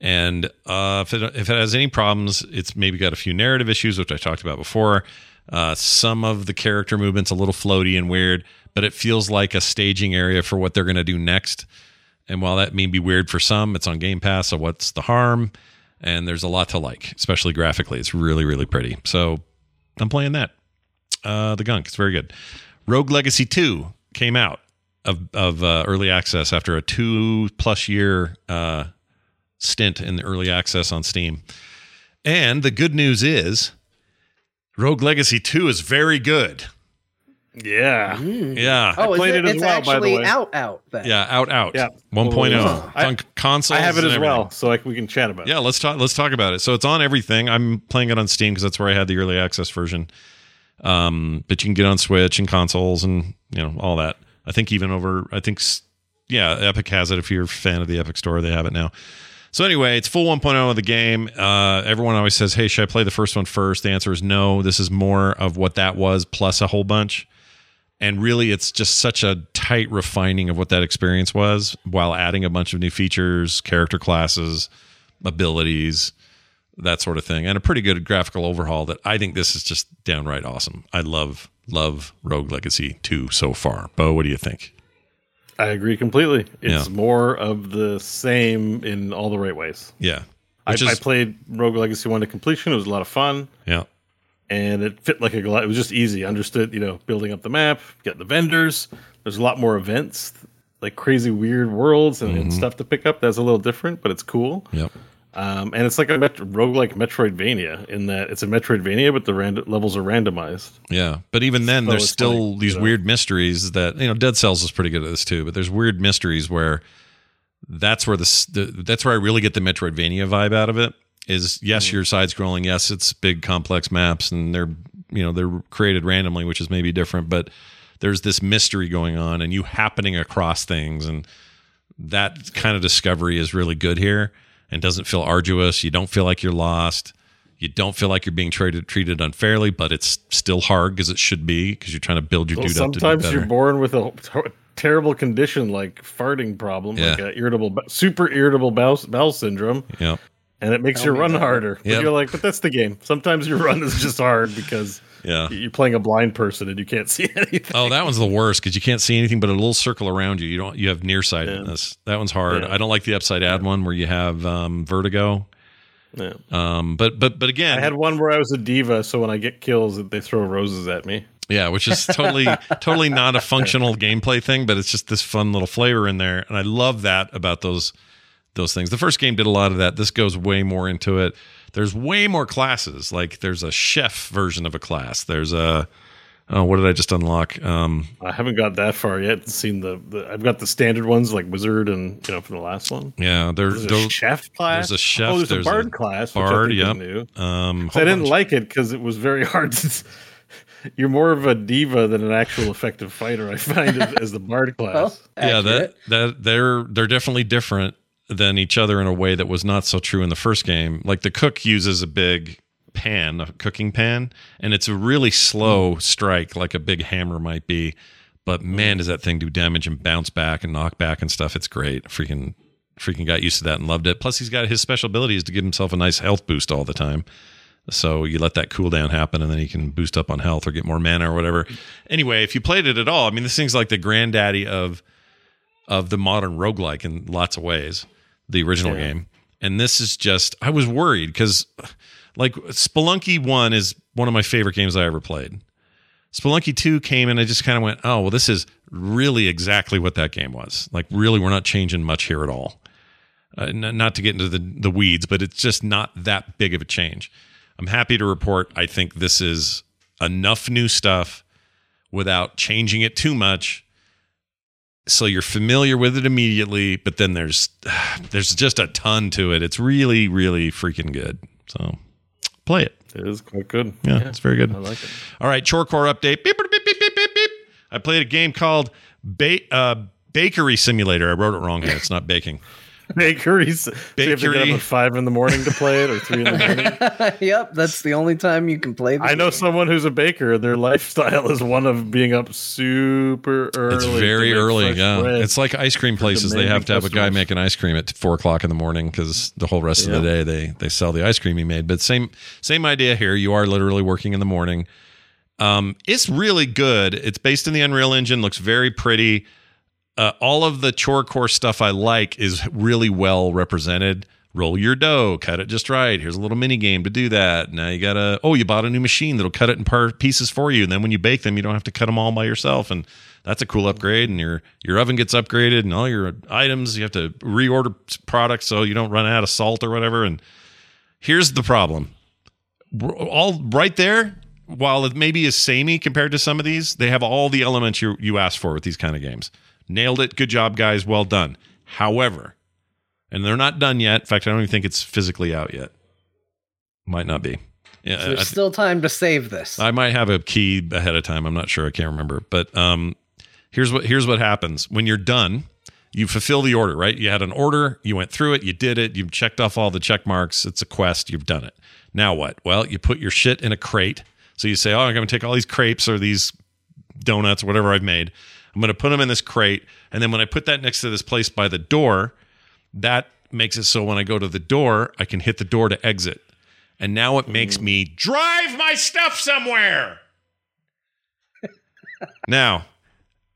And uh, if, it, if it has any problems, it's maybe got a few narrative issues, which I talked about before. Uh, some of the character movements a little floaty and weird, but it feels like a staging area for what they're going to do next. And while that may be weird for some, it's on Game Pass, so what's the harm? And there's a lot to like, especially graphically. It's really, really pretty. So I'm playing that. Uh, the gunk, it's very good. Rogue Legacy 2 came out of, of uh, early access after a two plus year uh, stint in the early access on Steam. And the good news is Rogue Legacy 2 is very good. Yeah. Yeah. Oh, is played it, it as it's well, by the actually way. out, out. Then. Yeah, out out. Yeah. 1.0. Oh, It's on consoles. I have it as everything. well, so like we can chat about it. Yeah, let's talk. Let's talk about it. So it's on everything. I'm playing it on Steam because that's where I had the early access version. Um, but you can get on Switch and consoles and you know all that. I think even over. I think yeah, Epic has it. If you're a fan of the Epic Store, they have it now. So anyway, it's full 1.0 of the game. Uh, everyone always says, "Hey, should I play the first one first? The answer is no. This is more of what that was plus a whole bunch. And really, it's just such a tight refining of what that experience was, while adding a bunch of new features, character classes, abilities, that sort of thing, and a pretty good graphical overhaul. That I think this is just downright awesome. I love love Rogue Legacy 2 so far. Bo, what do you think? I agree completely. It's Yeah. more of the same in all the right ways. Yeah, I, Which I played Rogue Legacy 1 to completion. It was a lot of fun. yeah, and it fit like a glove. It was just easy. Understood, you know, building up the map, getting the vendors. There's a lot more events, like crazy weird worlds and, Mm-hmm. and stuff to pick up. That's a little different, but it's cool. yep. Um, and it's like a met- roguelike Metroidvania in that it's a Metroidvania, but the rand- levels are randomized. Yeah, but even then, So there's still like, these you know- weird mysteries that you know. Dead Cells is pretty good at this too, but there's weird mysteries where that's where the, the that's where I really get the Metroidvania vibe out of it. Is yes, Mm-hmm. you're side scrolling. Yes, it's big complex maps, and they're you know they're created randomly, which is maybe different, but there's this mystery going on, and you happening across things, and that kind of discovery is really good here, and doesn't feel arduous. You don't feel like you're lost. You don't feel like you're being treated treated unfairly, but it's still hard because it should be because you're trying to build your Well, dude up to do sometimes you're born with a terrible condition like farting problem, like Yeah. a irritable, super irritable bowel, bowel syndrome, yeah, and it makes you run harder. But you're like, but that's the game. Sometimes your run is just hard because yeah. you're playing a blind person and you can't see anything. Oh, that one's the worst because you can't see anything but a little circle around you. You don't. You have nearsightedness. That one's hard. Yeah. I don't like the upside down one where you have um, vertigo. Yeah. Um, but but but again, I had one where I was a diva, so when I get kills, they throw roses at me. Yeah, which is totally totally not a functional gameplay thing, but it's just this fun little flavor in there, and I love that about those those things. The first game did a lot of that. This goes way more into it. There's way more classes. Like there's a chef version of a class. There's a oh, what did I just unlock? Um, I haven't got that far yet. Seen the, the I've got the standard ones like wizard and you know from the last one. yeah, there, There's a those, chef class. there's a chef, Oh, there's, there's a a bard class. bard, Which I yep. is new. um, I didn't bunch- like it because it was very hard. To, you're more of a diva than an actual effective fighter. I find as, as the bard class. Well, yeah that that they're they're definitely different than each other in a way that was not so true in the first game. Like the cook uses a big pan a cooking pan and it's a really slow strike like a big hammer might be. But man does that thing do damage and bounce back and knock back and stuff. It's great. Freaking freaking got used to that and loved it. Plus he's got his special ability is to give himself a nice health boost all the time. So you let that cooldown happen and then you can boost up on health or get more mana or whatever. Anyway if you played it at all i mean this thing's like the granddaddy of of the modern roguelike in lots of ways, the original Yeah. game. And this is just I was worried because like Spelunky 1 is one of my favorite games I ever played. Spelunky 2 came and I just kind of went, "Oh, well this is really exactly what that game was." Like really we're not changing much here at all. Uh, n- not to get into the the weeds, but it's just not that big of a change. I'm happy to report I think this is enough new stuff without changing it too much so you're familiar with it immediately but then there's there's just a ton to it. It's really really freaking good. So play it. It is quite good. yeah, it's very good. I like it. all right chore core update. Beep, beep, beep, beep, beep, beep, beep. i played a game called ba- uh, bakery simulator. I wrote it wrong here. It's not baking Bakeries. So you have to get up at five in the morning to play it, or three in the morning. yep, that's the only time you can play. The I know game. someone who's a baker. Their lifestyle is one of being up super early. it's very early yeah it's like ice cream places they have to have a guy making ice cream at four o'clock in the morning because the whole rest of the day they they sell the ice cream he made but same same idea here you are literally working in the morning um, it's really good it's based in the unreal engine looks very pretty uh, all of the chore core stuff i like is really well represented. Roll your dough cut it just right. Here's a little mini game to do that. Now you gotta oh you bought a new machine that'll cut it in part pieces for you. And then when you bake them you don't have to cut them all by yourself. And that's a cool upgrade. And your your oven gets upgraded and all your items you have to reorder products so you don't run out of salt or whatever. And here's the problem. All right there while it maybe is samey compared to some of these they have all the elements you you asked for with these kind of games nailed it good job guys well done however and they're not done yet in fact i don't even think it's physically out yet might not be yeah So there's still time to save this. I might have a key ahead of time. I'm not sure. I can't remember. But um, here's what here's what happens when you're done, you fulfill the order, right? You had an order, you went through it, you did it, you've checked off all the check marks. It's a quest, you've done it. Now what? Well, you put your shit in a crate. So you say, "Oh, I'm going to take all these crepes or these donuts or whatever I've made. I'm going to put them in this crate, and then when I put that next to this place by the door, that makes it so when I go to the door, I can hit the door to exit. And now it makes me drive my stuff somewhere. now,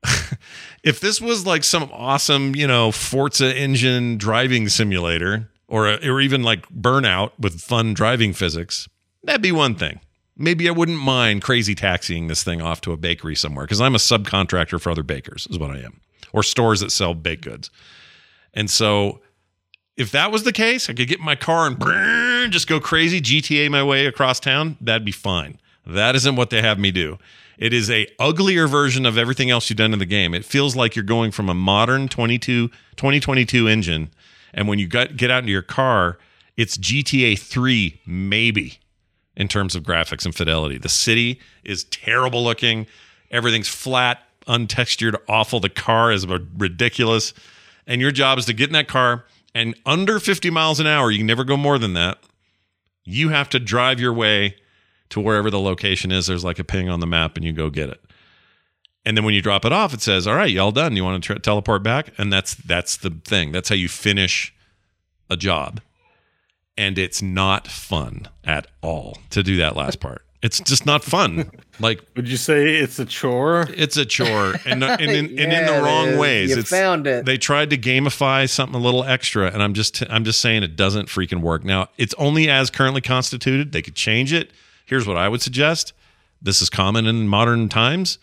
if this was like some awesome, you know, Forza engine driving simulator or a, or even like Burnout with fun driving physics, that'd be one thing. Maybe I wouldn't mind crazy taxiing this thing off to a bakery somewhere because I'm a subcontractor for other bakers, is what I am, or stores that sell baked goods. And so, if that was the case, I could get in my car and just go crazy, GTA my way across town. That'd be fine. That isn't what they have me do. It is a uglier version of everything else you've done in the game. It feels like you're going from a modern 22, 2022 engine, and when you get, get out into your car, it's GTA 3 maybe in terms of graphics and fidelity. The city is terrible looking. Everything's flat, untextured, awful. The car is ridiculous. And your job is to get in that car and under 50 miles an hour, you can never go more than that. You have to drive your way to wherever the location is. There's like a ping on the map and you go get it. And then when you drop it off, it says, "All right, y'all done. You want to tra- teleport back?" And that's that's the thing. That's how you finish a job and it's not fun at all to do that last part. It's just not fun. Like Would you say it's a chore? it's a chore, and uh, and in, and in the wrong is. ways. You it's, found it. They tried to gamify something a little extra, and I'm just I'm just saying it doesn't freaking work. Now it's only as currently constituted. They could change it. Here's what I would suggest. This is common in modern times.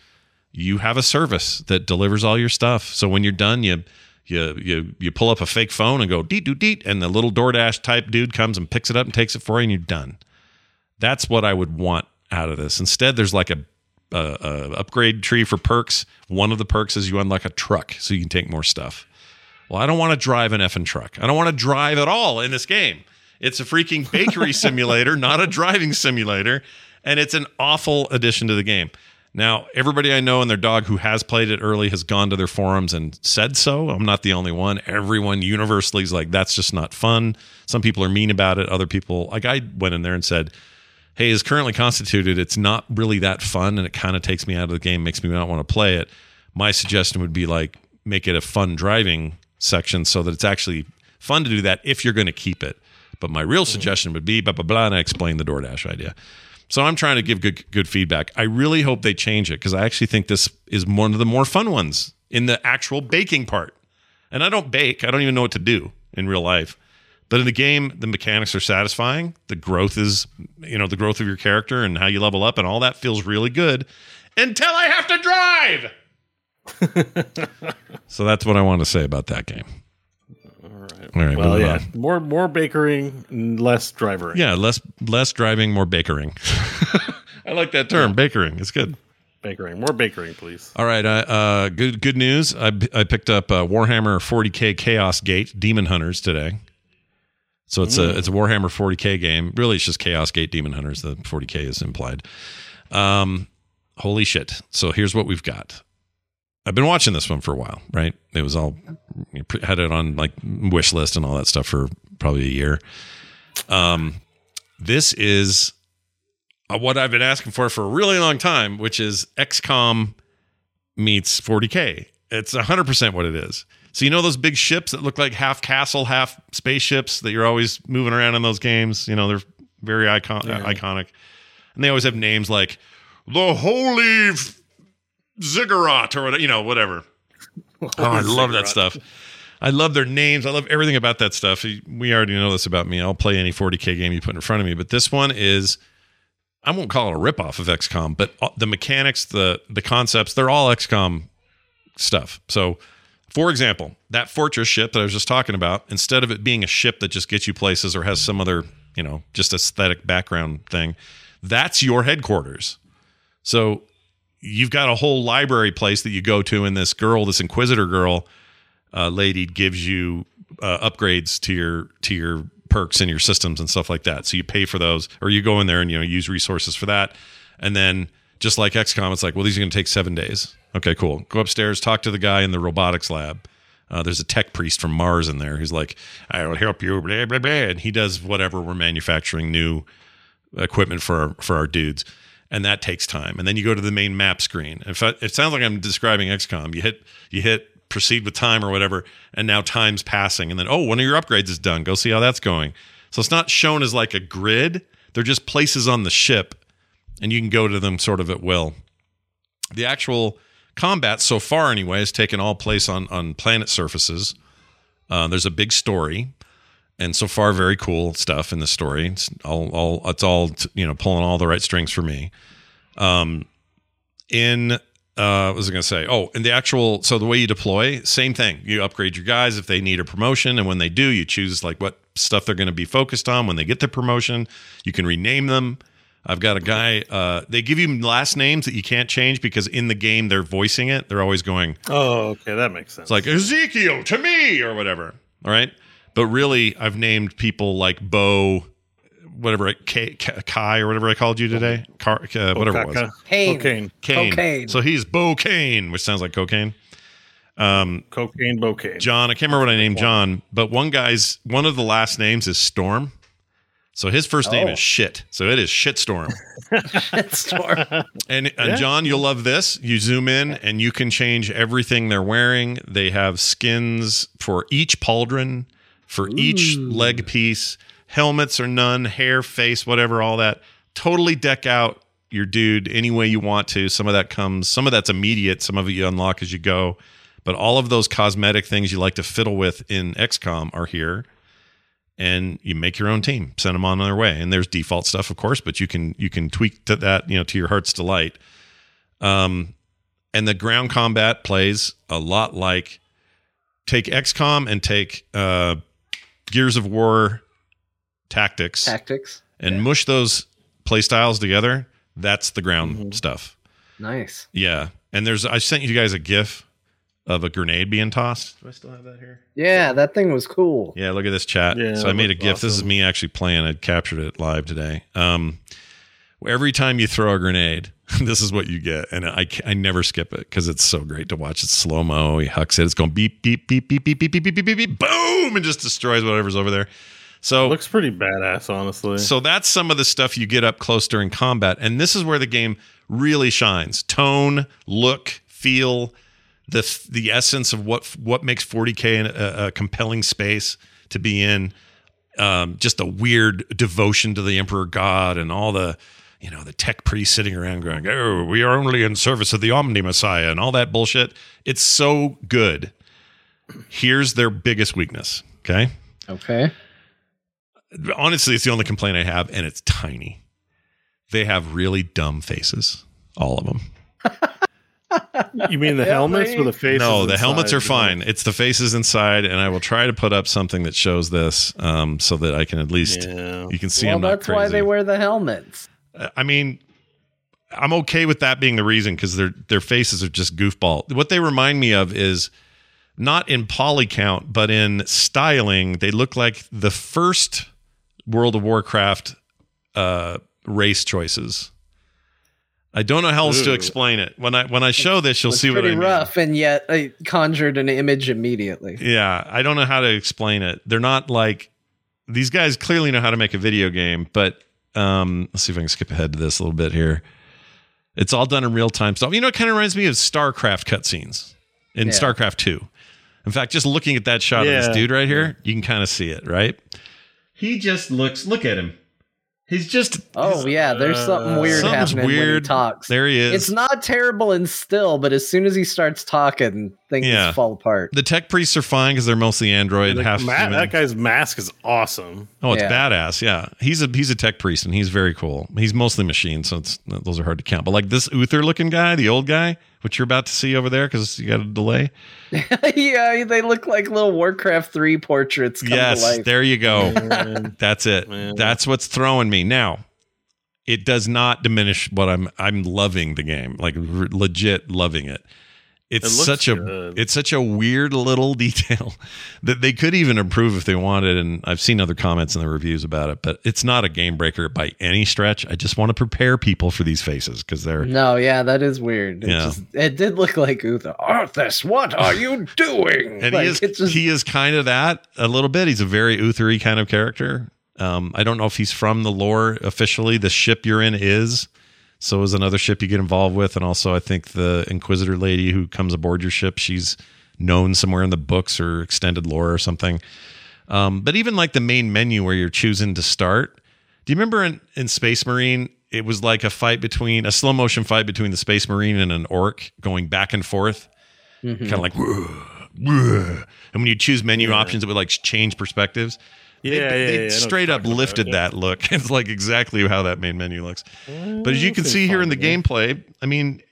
You have a service that delivers all your stuff. So when you're done, you you you you pull up a fake phone and go deet doot deet, and the little DoorDash type dude comes and picks it up and takes it for you, and you're done. That's what I would want out of this. Instead, there's like a, a, a upgrade tree for perks. One of the perks is you unlock a truck, so you can take more stuff. Well, I don't want to drive an effing truck. I don't want to drive at all in this game. It's a freaking bakery simulator, not a driving simulator, and it's an awful addition to the game. Now, everybody I know and their dog who has played it early has gone to their forums and said so. I'm not the only one. Everyone universally is like, that's just not fun. Some people are mean about it. Other people, like I went in there and said, hey, is currently constituted. It's not really that fun and it kind of takes me out of the game, makes me not want to play it. My suggestion would be like, make it a fun driving section so that it's actually fun to do that if you're going to keep it. But my real mm-hmm. suggestion would be blah, blah, blah, and I explain the DoorDash idea. So I'm trying to give good good feedback. I really hope they change it because I actually think this is one of the more fun ones in the actual baking part. And I don't bake. I don't even know what to do in real life. But in the game, the mechanics are satisfying. The growth is, you know, the growth of your character and how you level up and all that feels really good until I have to drive. so that's what I want to say about that game. All right. All right, Well, yeah. on. More more bakering, less driving. Yeah, less less driving, more bakering. I like that term, bakering. It's good. Bakering. More bakering, please. All right, uh, uh, good good news. I, I picked up uh, Warhammer 40k Chaos Gate Daemonhunters today. So it's a it's a Warhammer 40k game. Really, it's just Chaos Gate Daemonhunters. The 40k is implied. Um, holy shit! So here's what we've got. I've been watching this one for a while, right? It was all had it on like wish list and all that stuff for probably a year. Um, this is uh, what I've been asking for for a really long time, which is XCOM meets 40K. It's 100% what it is. So, you know, those big ships that look like half castle, half spaceships that you're always moving around in those games? You know, they're very icon- Yeah. iconic. And they always have names like the Holy Ziggurat or whatever, you know, whatever. Oh, I love that stuff. I love their names. I love everything about that stuff. We already know this about me. I'll play any 40K game you put in front of me, but this one is I won't call it a ripoff of XCOM, but uh, the mechanics, the the concepts, they're all XCOM stuff. So, for example, that fortress ship that I was just talking about, instead of it being a ship that just gets you places or has some other, you know, just aesthetic background thing, that's your headquarters. So, you've got a whole library place that you go to, and this girl, this Inquisitor girl, uh, lady, gives you uh, upgrades to your to your perks and your systems and stuff like that. So you pay for those, or you go in there and you know use resources for that, and then just like XCOM, it's like, well, these are going to take seven days. Okay, cool. Go upstairs, talk to the guy in the robotics lab. Uh, there's a tech priest from Mars in there who's like, "I will help you," blah blah blah, and he does whatever we're manufacturing new equipment for our, for our dudes, and that takes time. And then you go to the main map screen. If I, it sounds like I'm describing XCOM, you hit you hit proceed with time or whatever, and now time's passing, and then oh, one of your upgrades is done. Go see how that's going. So it's not shown as like a grid; they're just places on the ship, and you can go to them sort of at will. The actual combat so far, anyway, has taken all place on on planet surfaces. Uh, there's a big story and so far very cool stuff in the story it's all, all it's all you know pulling all the right strings for me um in uh what was i going to say oh in the actual so the way you deploy same thing you upgrade your guys if they need a promotion and when they do you choose like what stuff they're going to be focused on when they get the promotion you can rename them i've got a guy uh they give you last names that you can't change because in the game they're voicing it they're always going Oh, okay, that makes sense. it's like Ezekiel to me or whatever. All right. But really, I've named people like Bo, whatever, K, K, Kai or whatever I called you today. Car, uh, whatever it was. Okaka. Kane. Cocaine. Kane. Cocaine. So he's Bo Kane, which sounds like cocaine. Um, Cocaine, bouquet. John, I can't remember what I named John, but one guy's, one of the last names is Storm. So his first name Oh. is Shit. So it is Shitstorm. Storm. And, and Yeah. John, you'll love this. You zoom in and you can change everything they're wearing. They have skins for each pauldron, for each leg piece, helmets or none, hair, face, whatever, all that. Totally deck out your dude any way you want to. Some of that comes, some of that's immediate, some of it you unlock as you go. But all of those cosmetic things you like to fiddle with in XCOM are here and you make your own team send them on their way and there's default stuff of course but you can you can tweak to that you know to your heart's delight um and the ground combat plays a lot like take xcom and take uh gears of war tactics Tactics. and mush those playstyles together that's the ground stuff Nice. yeah and there's i sent you guys a gif of a grenade being tossed do i still have that here Yeah, that thing was cool. yeah, look at this chat. Yeah, so I made a looks GIF. This is me actually playing. I captured it live today. Um, every time you throw a grenade, this is what you get, and I I never skip it because it's so great to watch. It's slow mo. He hucks it. It's going beep beep beep beep beep beep beep beep beep beep, boom, and just destroys whatever's over there. So Looks pretty badass, honestly. so that's some of the stuff you get up close during combat. And this is where the game really shines. Tone, look, feel, the the essence of what what makes 40K a, a compelling space to be in. Um, just a weird devotion to the Emperor God and all the you know the tech priests sitting around going, "Oh, we are only in service of the Omnissiah" and all that bullshit. It's so good. Here's their biggest weakness. Okay Okay. honestly, it's the only complaint I have, and it's tiny. They have really dumb faces, all of them. you mean the helmets with the faces? no, the helmets are you know? fine. It's the faces inside, and I will try to put up something that shows this, um, so that I can at least Yeah. you can see well, I'm not that's crazy. why they wear the helmets. I mean, I'm okay with that being the reason because their their faces are just goofball. What they remind me of is not in poly count, but in styling. They look like the first World of Warcraft uh, race choices. I don't know how else to explain it. When I when I show this, you'll see what I pretty mean. rough, and yet I conjured an image immediately. Yeah, I don't know how to explain it. They're not like these guys clearly know how to make a video game, but um, let's see if I can skip ahead to this a little bit here. It's all done in real time stuff. You know, it kind of reminds me of StarCraft cutscenes in Yeah. StarCraft 2. In fact, just looking at that shot of this dude right here, you can kind of see it, right? He just looks, look at him. He's just, Oh yeah, there's something Uh, weird something's happening when he weird. talks. there he is. It's not terrible and still, but as soon as he starts talking, things Yeah. fall apart. the tech priests are fine because they're mostly Android, Like, half Ma- human. that guy's mask is awesome. Oh, it's Yeah. badass. Yeah, he's a he's a tech priest and he's very cool. He's mostly machine, so it's those are hard to count. But like this Uther looking guy, the old guy, which you're about to see over there because you got a delay. yeah, they look like little Warcraft 3 portraits come to yes, life. there you go. That's it. Man. That's what's throwing me now. It does not diminish what I'm. I'm loving the game, like r- legit loving it. It's It looks such a good. it's such a weird little detail that they could even improve if they wanted and i've seen other comments in the reviews about it but it's not a game breaker by any stretch i just want to prepare people for these faces because they're No, yeah, that is weird. It, Yeah. just, it did look like Uther. Arthas, what are you doing? and Like, he is it's just- he is kind of that a little bit he's a very uthery kind of character um, i don't know if he's from the lore officially the ship you're in is so is another ship you get involved with and also i think the inquisitor lady who comes aboard your ship she's known somewhere in the books or extended lore or something um, but even like the main menu where you're choosing to start do you remember in, in space marine it was like a fight between a slow motion fight between the space marine and an orc going back and forth Mhm. kind of like "Whoa, whoa." and when you choose menu options it would like change perspectives Yeah, they, yeah, they yeah, I know what straight you're up talking about, lifted yeah. that look. It's like exactly how that main menu looks. But as you can see here in the to gameplay i mean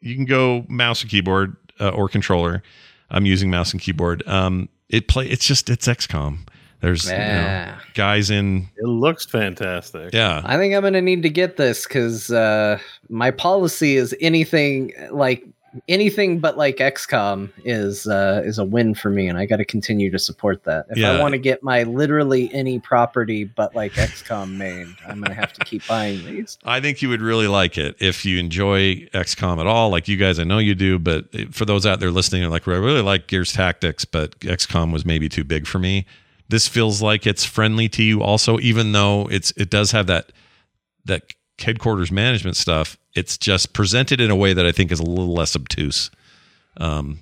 you can go mouse and keyboard uh, or controller. I'm using mouse and keyboard. Um it play it's just it's xcom there's you know, guys in It looks fantastic. yeah. I think I'm gonna need to get this because uh, my policy is anything like anything but like XCOM is uh, is a win for me, and I got to continue to support that. If Yeah. I want to get my literally any property but like XCOM made, I'm gonna have to keep buying these. I think you would really like it if you enjoy XCOM at all. Like you guys, I know you do, but for those out there listening, are like, "Well, I really like Gears Tactics, but XCOM was maybe too big for me. This feels like it's friendly to you also, even though it's it does have that that headquarters management stuff. It's just presented in a way that I think is a little less obtuse. Um,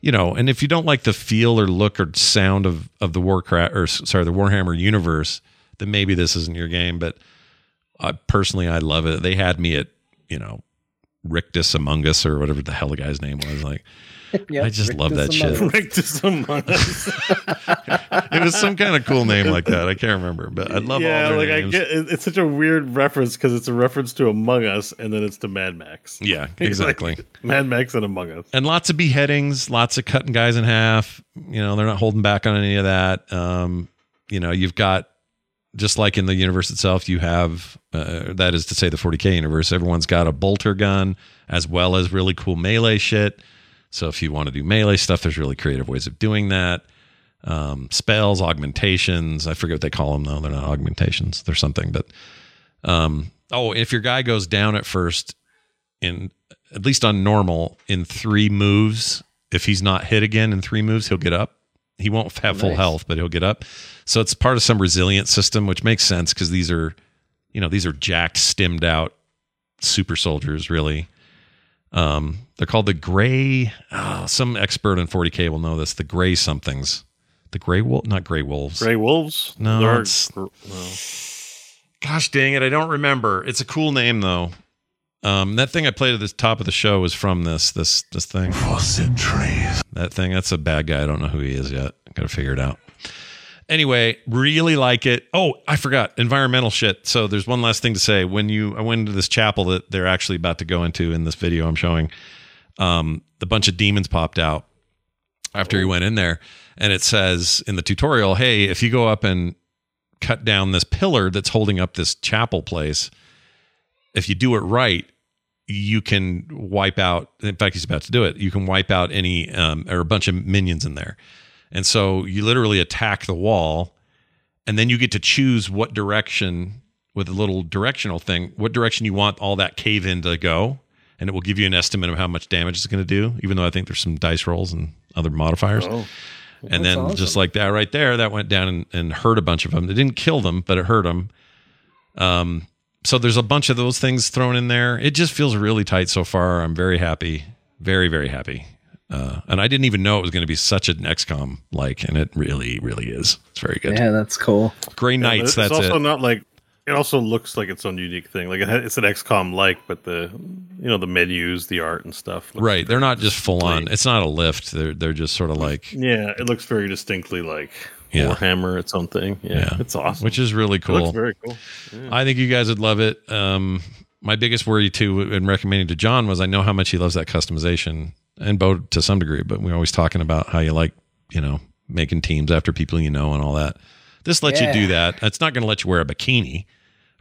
you know, and if you don't like the feel or look or sound of of the Warcraft or sorry, the Warhammer universe, then maybe this isn't your game. But I personally, I love it. They had me at you know Rictus Among Us or whatever the hell the guy's name was. Like Yep, I just Rick love that shit. Rictus Among Us. it was some kind of cool name like that. I can't remember, but I love yeah, all their like names. I get it's such a weird reference because it's a reference to Among Us and then it's to Mad Max. yeah, exactly. like Mad Max and Among Us. and lots of beheadings, lots of cutting guys in half. You know, they're not holding back on any of that. Um, you know, you've got just like in the universe itself, you have uh, that is to say the 40k universe. Everyone's got a bolter gun as well as really cool melee shit. So if you want to do melee stuff, there's really creative ways of doing that. Um, spells, augmentations. I forget what they call them though. They're not augmentations. They're something. But um, oh, if your guy goes down at first, in at least on normal, in three moves, if he's not hit again in three moves, he'll get up. He won't have full Nice. health, but he'll get up. So it's part of some resilient system, which makes sense because these are, you know, these are jacked, stimmed out super soldiers, really. Um, they're called the gray. Oh, some expert in 40k will know this. The gray somethings, the gray wolf, not gray wolves. Gray Wolves? No, They're- it's- no. Gosh dang it, I don't remember. It's a cool name though. Um, that thing I played at the top of the show was from this this this thing. That thing, that's a bad guy. I don't know who he is yet. Got to figure it out. Anyway, really like it. Oh, I forgot environmental shit. So there's one last thing to say. When you I went into this chapel that they're actually about to go into in this video I'm showing, um, the bunch of demons popped out after he went in there, and it says in the tutorial, "Hey, if you go up and cut down this pillar that's holding up this chapel place, if you do it right, you can wipe out. In fact, he's about to do it. You can wipe out any um, or a bunch of minions in there, and so you literally attack the wall, and then you get to choose what direction with a little directional thing, what direction you want all that cave in to go, and it will give you an estimate of how much damage it's going to do. Even though I think there's some dice rolls and other modifiers. Oh, And then That's just like that right there, that went down and, and hurt a bunch of them. It didn't kill them, but it hurt them. Um, so there's a bunch of those things thrown in there. It just feels really tight so far. I'm very happy, very very happy. Uh, and I didn't even know it was going to be such an XCOM like, and it really really is. It's very good. Yeah, that's cool. Gray Yeah, but Knights. it's that's also it. not like it also looks like its own unique thing. Like it ha- it's an XCOM like, but the you know the menus, the art and stuff. right. They're not just full on. It's not a lift. They're they're just sort of like Yeah, it looks very distinctly like Yeah. Warhammer, its own thing. Yeah, Yeah. it's awesome. which is really It cool. looks very cool. Yeah. I think you guys would love it. Um, my biggest worry too in recommending to John was I know how much he loves that customization and Bo to some degree, but we're always talking about how you like, you know, making teams after people you know and all that. This lets you do that. It's not going to let you wear a bikini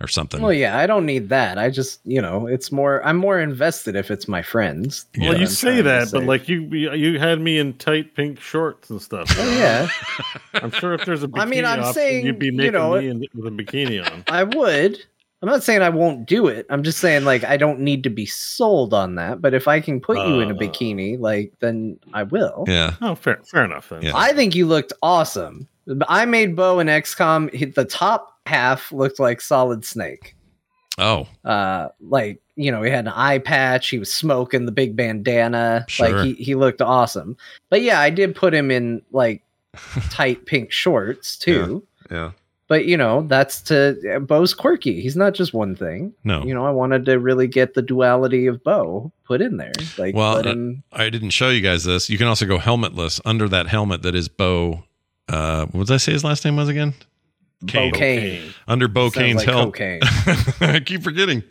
or something. Well, yeah, I don't need that. I just, you know, it's more. I'm more invested if it's my friends. Yeah. Well, you I'm say trying to that, but like you, you had me in tight pink shorts and stuff. Oh, yeah, I'm sure if there's a bikini I mean, I'm option, saying, you'd be you making know, me in, with a bikini on. I would. I'm not saying I won't do it. I'm just saying like I don't need to be sold on that. But if I can put you in a Uh. bikini, like then I will. yeah. Oh, fair, fair enough then. Yeah. I think you looked awesome. I made Bo in XCOM. he- The top half looked like Solid Snake. Oh, Uh, like you know, he had an eye patch. He was smoking the big bandana. Sure. Like he he looked awesome. But yeah, I did put him in like tight pink shorts too. yeah. But you know, that's to Bo's quirky. He's not just one thing. No. You know, I wanted to really get the duality of Bo put in there. Like Well, uh, him I didn't show you guys this. You can also go helmetless under that helmet that is Bo. Uh, what did I say his last name was again? Kane. Cocaine. Under Bo Sounds Kane's like helmet. cocaine. I keep forgetting.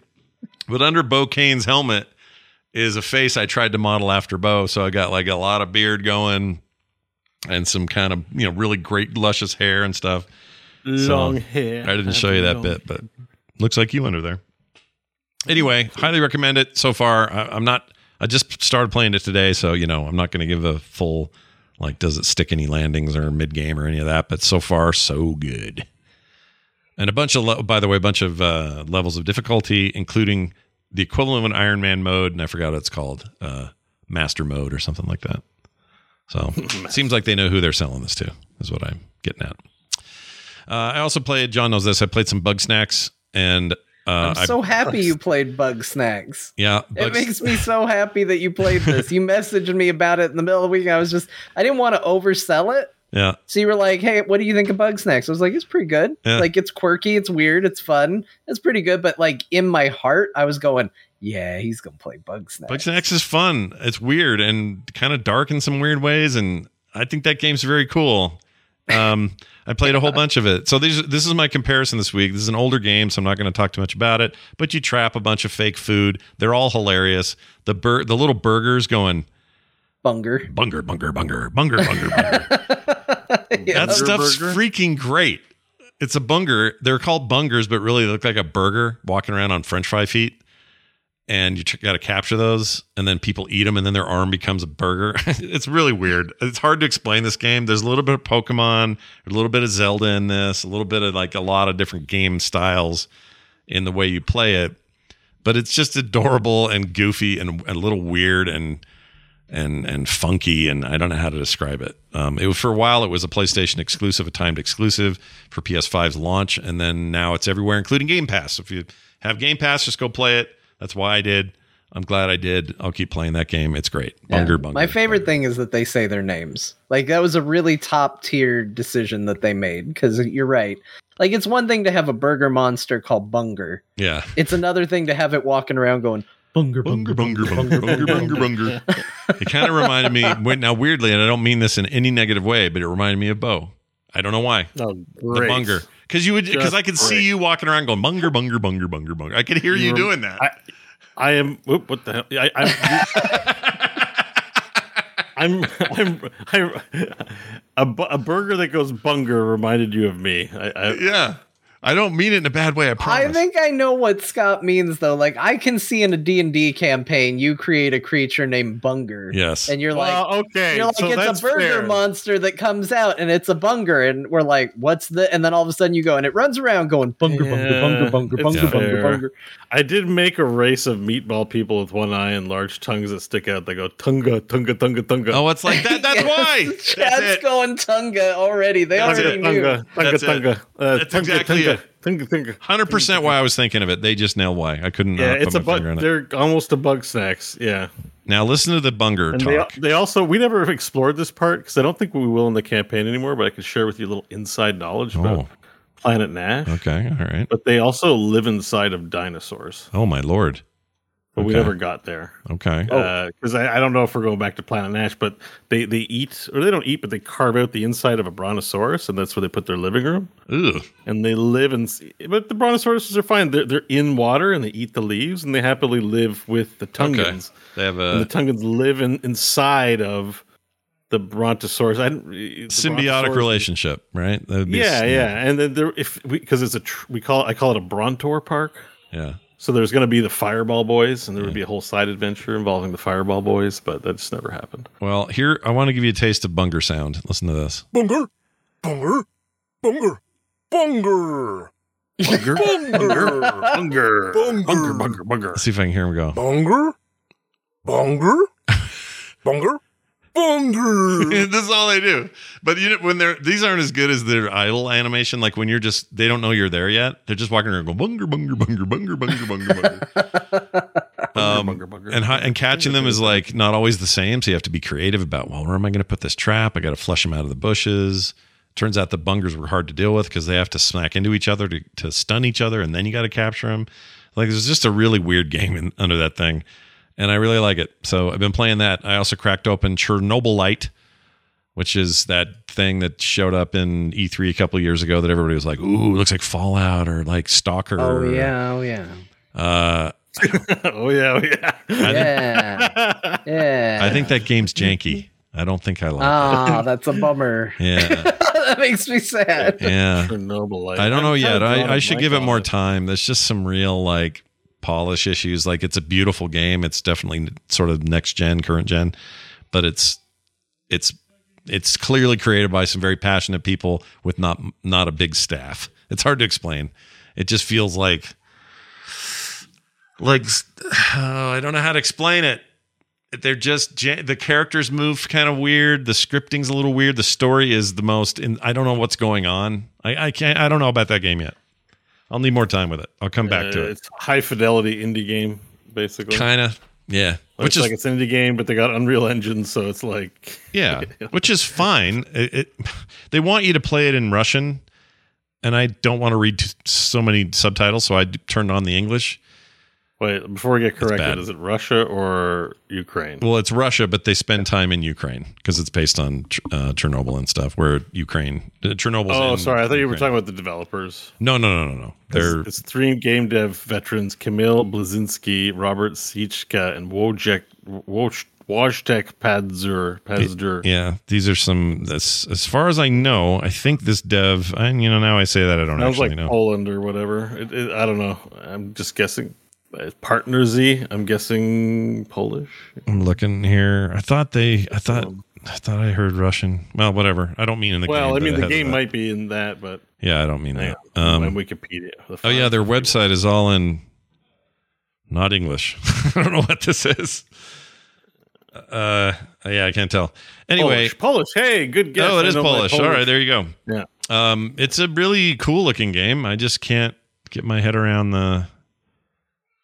But under Bo Kane's helmet is a face I tried to model after Bo. So I got like a lot of beard going and some kind of, you know, really great luscious hair and stuff. Long hair. I didn't show you that bit, but looks like you under there. Anyway, highly recommend it so far. I, I'm not, I just started playing it today. So, you know, I'm not going to give a full, like, does it stick any landings or mid game or any of that. But so far, so good. And a bunch of, le- by the way, a bunch of uh, levels of difficulty, including the equivalent of an Iron Man mode. And I forgot what it's called, uh, Master mode or something like that. So it seems like they know who they're selling this to, is what I'm getting at. Uh, I also played. John knows this. I played some Bugsnax, and uh, I'm I, so happy you played Bugsnax. yeah, It makes me so happy that you played this. You messaged me about it in the middle of the week. I was just, I didn't want to oversell it. Yeah, So you were like, hey, what do you think of Bugsnax? I was like, it's pretty good. Yeah. Like, it's quirky, it's weird, it's fun, it's pretty good. But like in my heart, I was going, yeah, he's going to play Bugsnax. Bug Snacks is fun. It's weird and kind of dark in some weird ways, and I think that game's very cool. Um, I played a whole bunch of it. So these, this is my comparison this week. This is an older game, so I'm not going to talk too much about it. But you trap a bunch of fake food. They're all hilarious. The bur- the little burgers going Bunger. bunger, bunger, bunger, bunger, bunger, bunger. Yeah. that stuff's burger? freaking great. It's a bunger. They're called bungers, but really they look like a burger walking around on French fry feet. And you got to capture those, and then people eat them, and then their arm becomes a burger. it's really weird. It's hard to explain this game. There's a little bit of Pokemon, a little bit of Zelda in this, a little bit of like a lot of different game styles in the way you play it. But it's just adorable and goofy and a little weird and and and funky and I don't know how to describe it. Um, it was for a while it was a PlayStation exclusive, a timed exclusive for PS5's launch, and then now it's everywhere, including Game Pass. So If you have Game Pass, just go play it. That's why I did. I'm glad I did. I'll keep playing that game. It's great. Bunger, Yeah. bunger. My favorite bunger. thing is that they say their names. Like that was a really top tier decision that they made because you're right. Like it's one thing to have a burger monster called Bunger. Yeah. It's another thing to have it walking around going Bunger, Bunger, bunger, bunger, bunger, bunger, bunger. It kind of reminded me. Now, weirdly, and I don't mean this in any negative way, but it reminded me of Bo. I don't know why. Oh, the bunger because you would because I could see you walking around going bunger bunger bunger bunger bunger. I could hear you, You were- doing that. I, I am. Whoop, what the hell? I, I'm, I'm, I'm, I'm, a, a burger that goes bunger reminded you of me. I, I, yeah, I don't mean it in a bad way. I promise. I think I know what Scott means though. Like I can see in a D&D campaign you create a creature named Bunger. yes. And you're like well, okay. You're like, so it's a burger fair. monster that comes out and it's a bunger. And we're like, what's the. And then all of a sudden you go and it runs around going, bunger, bunger, Yeah, bunger, bunger, it's bunger, bunger, fair. bunger. I did make a race of meatball people with one eye and large tongues that stick out. They go tunga, tunga, tunga, tunga. oh, it's like that. That's why. That's Chad's it. going Tunga already. They That's already it. knew. tunga, tunga, That's it. tunga. Uh, That's tunga, exactly tunga, it. tunga, tunga. Hundred percent why I was thinking of it. They just nailed why. I couldn't. Yeah, uh, it's a my finger on bug. They're almost a Bugsnax. Yeah, Now listen to the bunger and they, talk. they also we never explored this part because I don't think we will in the campaign anymore. But I could share with you a little inside knowledge Oh. about Planet Nash. okay. All right. But they also live inside of dinosaurs. Oh my lord. But we Okay. never got there. Okay. Uh, because I, I don't know if we're going back to Planet Nash, but they, they eat or they don't eat, but they carve out the inside of a brontosaurus, and that's where they put their living room. Ugh. And they live in, but the brontosauruses are fine. They're, they're in water and they eat the leaves, and they happily live with the Okay. Tungans. They have And a. the Tungans live in, inside of the Brontosaurus. I the Symbiotic relationship, right? That would be- Yeah, yeah, and then there if we because it's a tr- we call it, I call it a Brontor Park. yeah. So there's going to be the Fireball Boys, and there would hmm. be a whole side adventure involving the Fireball Boys, but that just never happened. Well, here I want to give you a taste of bunger sound. Listen to this. Bunger, bunger, bunger, bunger, Bunger, bunger, bunger, Bunger. bunger, bunger. Let's see if I can hear him go. bunger, bunger, bunger, bunger. this is all they do. But you know, when they're these aren't as good as their idle animation. Like when you're just they don't know you're there yet. They're just walking around going bunger bunger bunger bunger bunger bunger bunger. Um, bunger, bunger. and and catching them is like not always the same. So you have to be creative about well, where am I going to put this trap? I got to flush them out of the bushes. Turns out the bungers were hard to deal with because they have to smack into each other to, to stun each other, and then you got to capture them. Like there's just a really weird game in, under that thing, and I really like it. So I've been playing that. I also cracked open Chernobylite, which is that thing that showed up in E3 a couple of years ago that everybody was like, "Ooh, looks like Fallout or like Stalker." Oh or, yeah, oh yeah, Uh, oh yeah, oh yeah. yeah, yeah. I think that game's janky. I don't think I like Ah, that's a bummer. Yeah, that makes me sad. yeah. Chernobyl. I don't know yet. kinda drawing I, I a should give it more time. There's just some real like polish issues. Like it's a beautiful game. It's definitely sort of next gen, current gen, but it's it's it's clearly created by some very passionate people with not not a big staff. It's hard to explain. It just feels like like oh, I don't know how to explain it. They're just the characters move kind of weird. The scripting's a little weird. The story is the most. In, I don't know what's going on. I, I can't. I don't know about that game yet. I'll need more time with it. I'll come back to Uh, it. It's high fidelity indie game, basically. Kind of. Yeah. Like, Which it's is like it's an indie game, but they got Unreal Engine, so it's like yeah. Which is fine. It, it they want you to play it in Russian, and I don't want to read so many subtitles, so I turned on the English. Wait. Before we get corrected, is it Russia or Ukraine? Well, it's Russia, but they spend time in Ukraine because it's based on uh, Chernobyl and stuff. Where Ukraine, uh, Chernobyl's. oh, sorry. I thought you were Ukraine. talking about the developers. No, no, no, no, no. They're It's, it's three game dev veterans: Kamil Blazinski, Robert Sichka, and Wojciech Woj- Wojtek Padzur. Padzur. yeah. These are some. As, as far as I know, I think this dev. And you know, now I say that I don't Sounds actually like know. Poland or whatever. It, it, I don't know. I'm just guessing. Uh, Partner Z. I'm guessing Polish. I'm looking here. I thought they. I thought. I thought I heard Russian. Well, whatever. I don't mean in the well, game. I mean, the game might be in that, but Yeah, I don't mean hang that. Um, on Wikipedia. Oh yeah, their website is all in not English. I don't know what this is. Uh, yeah, I can't tell. Anyway, Polish. Polish. Hey, good guess. oh, it is I is know my Polish. All right, there you go. Yeah. Um, it's a really cool looking game. I just can't get my head around the.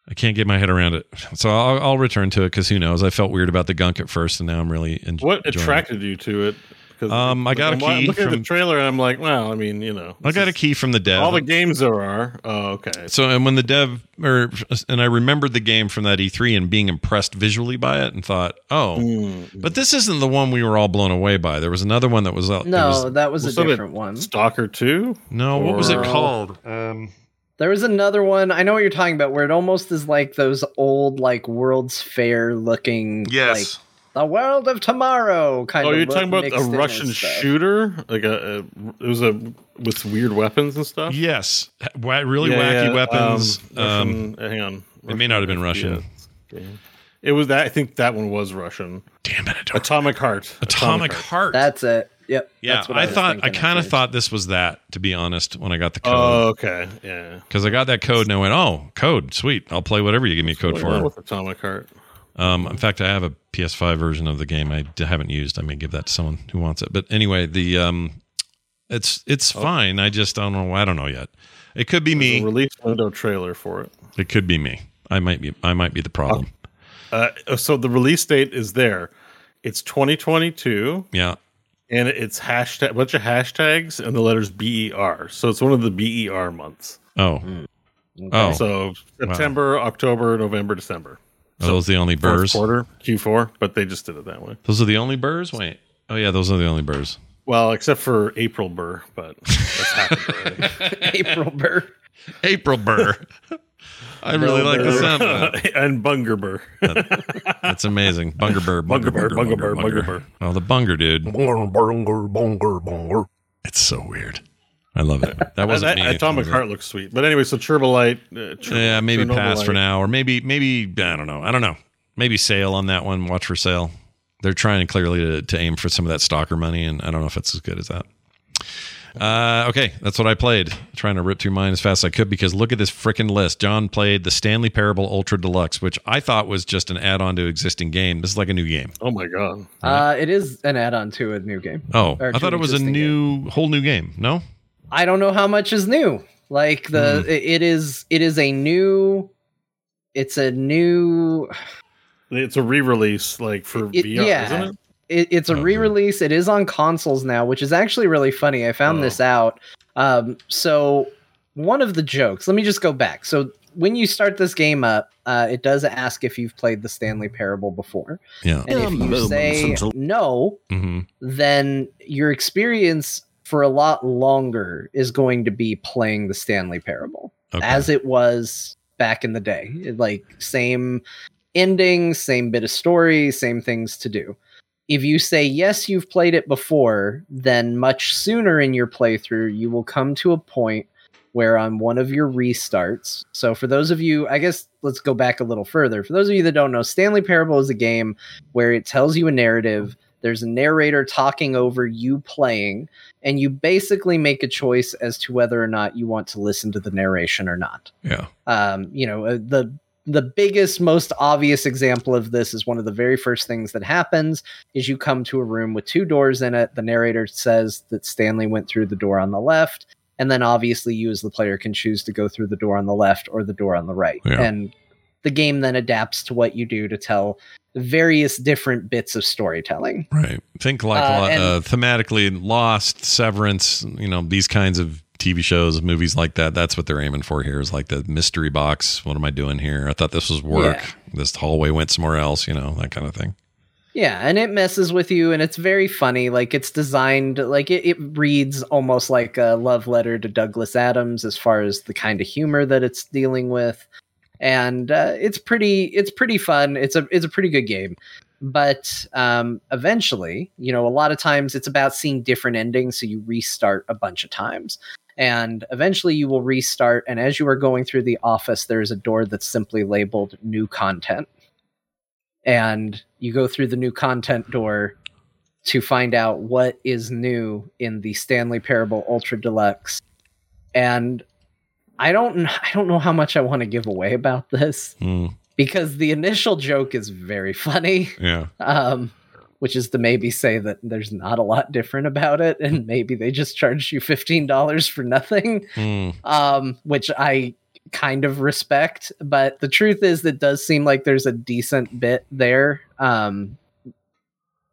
I can't get my head around it, so I'll, I'll return to it because who knows? I felt weird about the gunk at first, and now I'm really en- What enjoying it. attracted you to it? 'Cause, Um, I got a I'm, I'm key looking at from- the trailer and I'm like, well, I mean, you know, I got a key from the dev. all the games there are. Oh, okay. So and when the dev or and I remembered the game from that E3 and being impressed visually by it and thought, oh, Mm. but this isn't the one we were all blown away by. There was another one that was it No, was- that was a Was it different one. Stalker Two. no, what was it called? Um, There was another one. I know what you're talking about, where it almost is like those old, like World's Fair looking, Yes. like the world of tomorrow kind Oh, of. you're look talking about a Russian shooter, like a, a it was a with weird weapons and stuff. yes, Wa- really Yeah, wacky yeah, weapons. Um, Um, hang on, it may not have been Russian. FPS game. It was that. I think that one was Russian. damn it, I don't. Atomic Heart. Atomic Heart. That's it. Yep. yeah, that's what I, was thought I kind of thought this was that to be honest when I got the code. Oh, okay. Yeah. because I got that code and I went, oh, code, sweet, I'll play whatever you give me a code What's for. with Atomic Heart? Um, in fact, I have a PS5 version of the game I haven't used. I may give that to someone who wants it. But anyway, the um, it's it's fine. I just don't know. I don't know yet. It could be The me. release window trailer for it. It could be me. I might be. I might be the problem. Uh, so the release date is there. It's 2022, Yeah. And it's hashtag a bunch of hashtags and the letters BER. So it's one of the BER months. Oh. Mm. Oh. So September, October, November, December. Are those the only Fourth burrs? quarter, Q4, but they just did it that way. Those are the only burrs. Wait. Oh yeah, those are the only burrs. Well, except for April Burr, but that's happened. April Burr. April burr. I really like the sound of that. and Bungerber. That's amazing. Bungerbur, Bunger, Bungerbur, Bunger, Bungerbur, Bunger. Bungerbur. Oh, the Bunger dude. Bonger, bonger, bonger, bonger. It's so weird. I love it. That wasn't That- me. Atomic? Heart looks sweet, but anyway, so Turbolight. Uh, Tur- Yeah, maybe pass for now, or maybe maybe I don't know. I don't know. Maybe sale on that one. Watch for sale. They're trying clearly to, to aim for some of that stalker money, and I don't know if it's as good as that. Uh, okay, that's what I played. Trying to rip through mine as fast as I could because look at this freaking list. John played the Stanley Parable Ultra Deluxe, which I thought was just an add-on to existing game. This is like a new game. Oh my god! Uh, it is an add-on to a new game. Oh, I thought it was a existing new whole new game. No, I don't know how much is new. Like the it- it is it is a new it's a new It's a re-release, like for It- VR, yeah. isn't it? It, it's a Okay. re-release. It is on consoles now, which is actually really funny. I found Oh. this out. Um, so one of the jokes. Let me just go back. So when you start this game up, uh, it does ask if you've played the Stanley Parable before, yeah. and if you say no, hmm then your experience for a lot longer is going to be playing the Stanley Parable Okay. as it was back in the day. Like same ending, same bit of story, same things to do. If you say yes, you've played it before, then much sooner in your playthrough, you will come to a point where on one of your restarts. So for those of you, I guess let's go back a little further. For those of you that don't know, Stanley Parable is a game where it tells you a narrative. There's a narrator talking over you playing, and you basically make a choice as to whether or not you want to listen to the narration or not yeah. um, you know uh, the the biggest most obvious example of this is one of the very first things that happens is you come to a room with two doors in it the narrator says that stanley went through the door on the left and then obviously you as the player can choose to go through the door on the left or the door on the right Yeah. and the game then adapts to what you do to tell various different bits of storytelling Right. Think like Uh, a lot, and- uh, thematically Lost, Severance, you know, these kinds of TV shows, movies like that. That's what they're aiming for here is like the mystery box. What am I doing here? I thought this was work. Yeah. This hallway went somewhere else, you know, that kind of thing. Yeah, and it messes with you, and it's very funny. Like it's designed, like it, it reads almost like a love letter to Douglas Adams as far as the kind of humor that it's dealing with, and uh, it's pretty, it's pretty fun. It's a, it's a pretty good game. But um, eventually, you know, a lot of times it's about seeing different endings, so you restart a bunch of times. And eventually you will restart, and as you are going through the office, there's a door that's simply labeled new content and you go through the new content door to find out what is new in the Stanley Parable Ultra Deluxe. And I don't I don't know how much I want to give away about this Mm, because the initial joke is very funny. yeah. Um which is to maybe say that there's not a lot different about it and maybe they just charge you $15 for nothing Mm, um, which I kind of respect. But the truth is, that does seem like there's a decent bit there, um,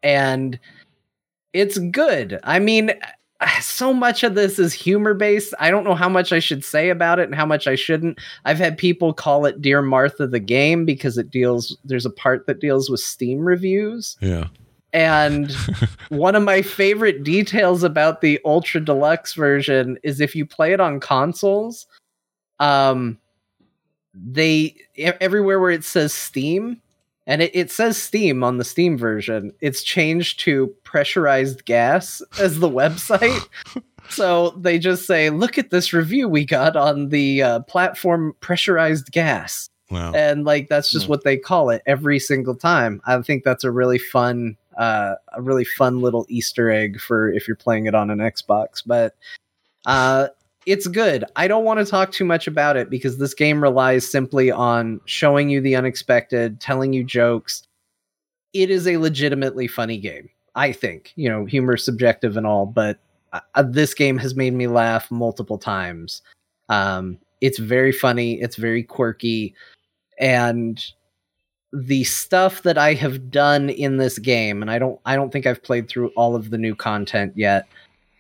and it's good. I mean, so much of this is humor based. I don't know how much I should say about it and how much I shouldn't. I've had people call it "Dear Martha" the game because it deals. There's a part that deals with Steam reviews. yeah. And one of my favorite details about the Ultra Deluxe version is if you play it on consoles, um, they everywhere where it says Steam, and it, it says Steam on the Steam version, it's changed to pressurized gas as the website. so they just say, "Look at this review we got on the uh, platform pressurized gas." Wow. and like that's just Hmm. what they call it every single time i think that's a really fun uh a really fun little easter egg for if you're playing it on an xbox but uh it's good. I don't want to talk too much about it because this game relies simply on showing you the unexpected telling you jokes. It is a legitimately funny game i think you know humor subjective and all but uh, this game has made me laugh multiple times. Um it's very funny it's very quirky and the stuff that I have done in this game, and I don't I don't think I've played through all of the new content yet,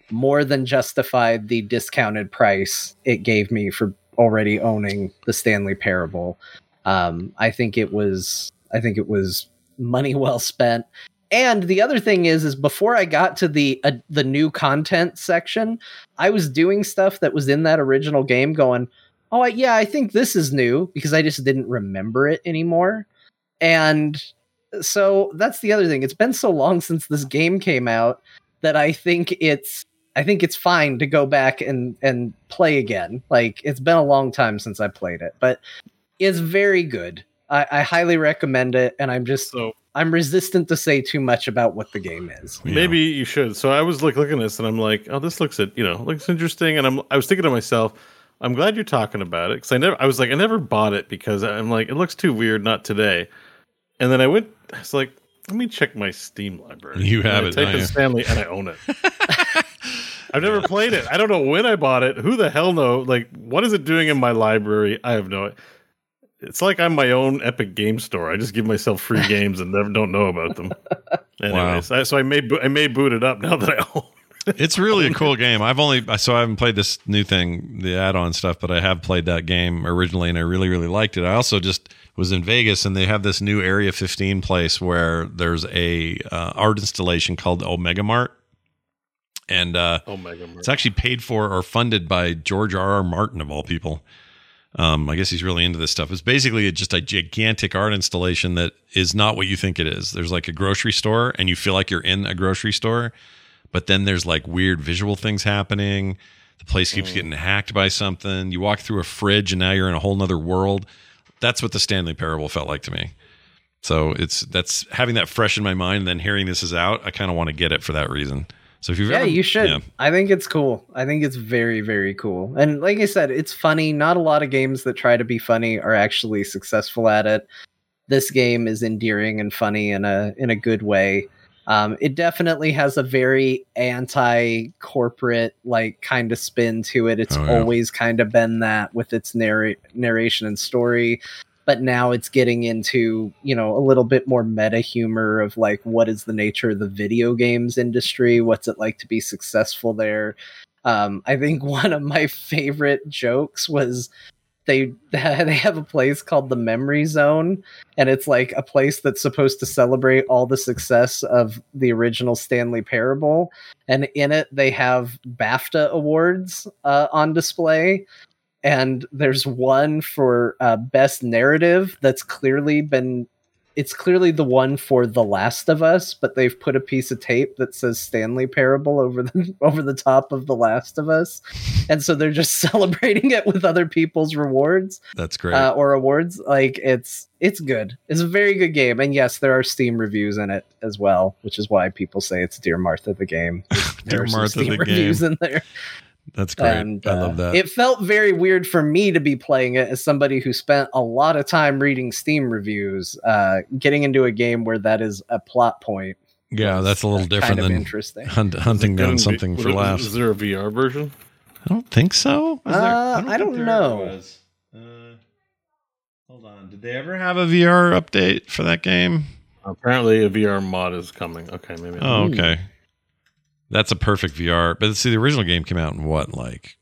more than justified the discounted price it gave me for already owning the Stanley Parable. Um, I think it was I think it was money well spent. And the other thing is, is before I got to the uh, the new content section, I was doing stuff that was in that original game, going, oh yeah, I think this is new because I just didn't remember it anymore. And so that's the other thing. It's been so long since this game came out that I think it's I think it's fine to go back and and play again. Like it's been a long time since I played it, but it's very good. I, I highly recommend it, and I'm just So I'm resistant to say too much about what the game is. Yeah. maybe you should. So I was like looking at this and I'm like, oh, this looks at you know looks interesting. And I'm I was thinking to myself, I'm glad you're talking about it because I never I was like I never bought it because I'm like it looks too weird, not today. And then I went, I was like, let me check my Steam library. You And have I it, Type in you? Stanley and I own it. I've never played it. I don't know when I bought it. Who the hell know? Like, what is it doing in my library? I have no. It's like I'm my own Epic Game Store. I just give myself free games and never don't know about them. Anyways, I, so I may bo- I may boot it up now that I own. It. It's really a cool game. I've only so I haven't played this new thing, the add-on stuff, but I have played that game originally, and I really, really liked it. I also just was in Vegas, and they have this new Area 15 place where there's a uh, art installation called Omega Mart, and uh, my god! it's actually paid for or funded by George R. R. Martin of all people. Um, I guess he's really into this stuff. It's basically just a gigantic art installation that is not what you think it is. There's like a grocery store, and you feel like you're in a grocery store, but then there's like weird visual things happening. The place keeps Mm. getting hacked by something. You walk through a fridge, and now you're in a whole nother world. That's what the Stanley Parable felt like to me. So it's that's having that fresh in my mind, and then hearing this is out, I kind of want to get it for that reason. So if you've Yeah, ever, you should. yeah. I think it's cool. I think it's very, very cool. And like I said, it's funny. Not a lot of games that try to be funny are actually successful at it. This game is endearing and funny in a in a good way. Um, it definitely has a very anti-corporate like kind of spin to it. It's Oh, yeah. always kind of been that with its narr- narration and story but now it's getting into you know a little bit more meta humor of like what is the nature of the video games industry what's it like to be successful there um, i think one of my favorite jokes was they they have a place called the memory zone and it's like a place that's supposed to celebrate all the success of the original stanley parable. And in it they have bafta awards uh, on display. And there's one for uh, best narrative that's clearly been it's clearly the one for the last of us but they've put a piece of tape that says stanley parable over the over the top of the last of us. And so they're just celebrating it with other people's rewards That's great. uh, or awards. Like it's it's good. It's a very good game. And yes there are steam reviews in it as well which is why people say it's dear martha the game. Dear Martha Steam the reviews game. in there That's great. and, I love uh, that. It felt very weird for me to be playing it as somebody who spent a lot of time reading Steam reviews, uh, getting into a game where that is a plot point. yeah, that's a little uh, different kind of than interesting. hunt, hunting down Couldn't be- something for laughs. Is there a VR version? I don't think so. Is there- Uh, I don't there know. ever was. Uh, hold on. Did they ever have a VR update for that game? Apparently, a VR mod is coming. Okay, maybe. Oh, Ooh. okay. That's a perfect VR. But see, the original game came out in what, like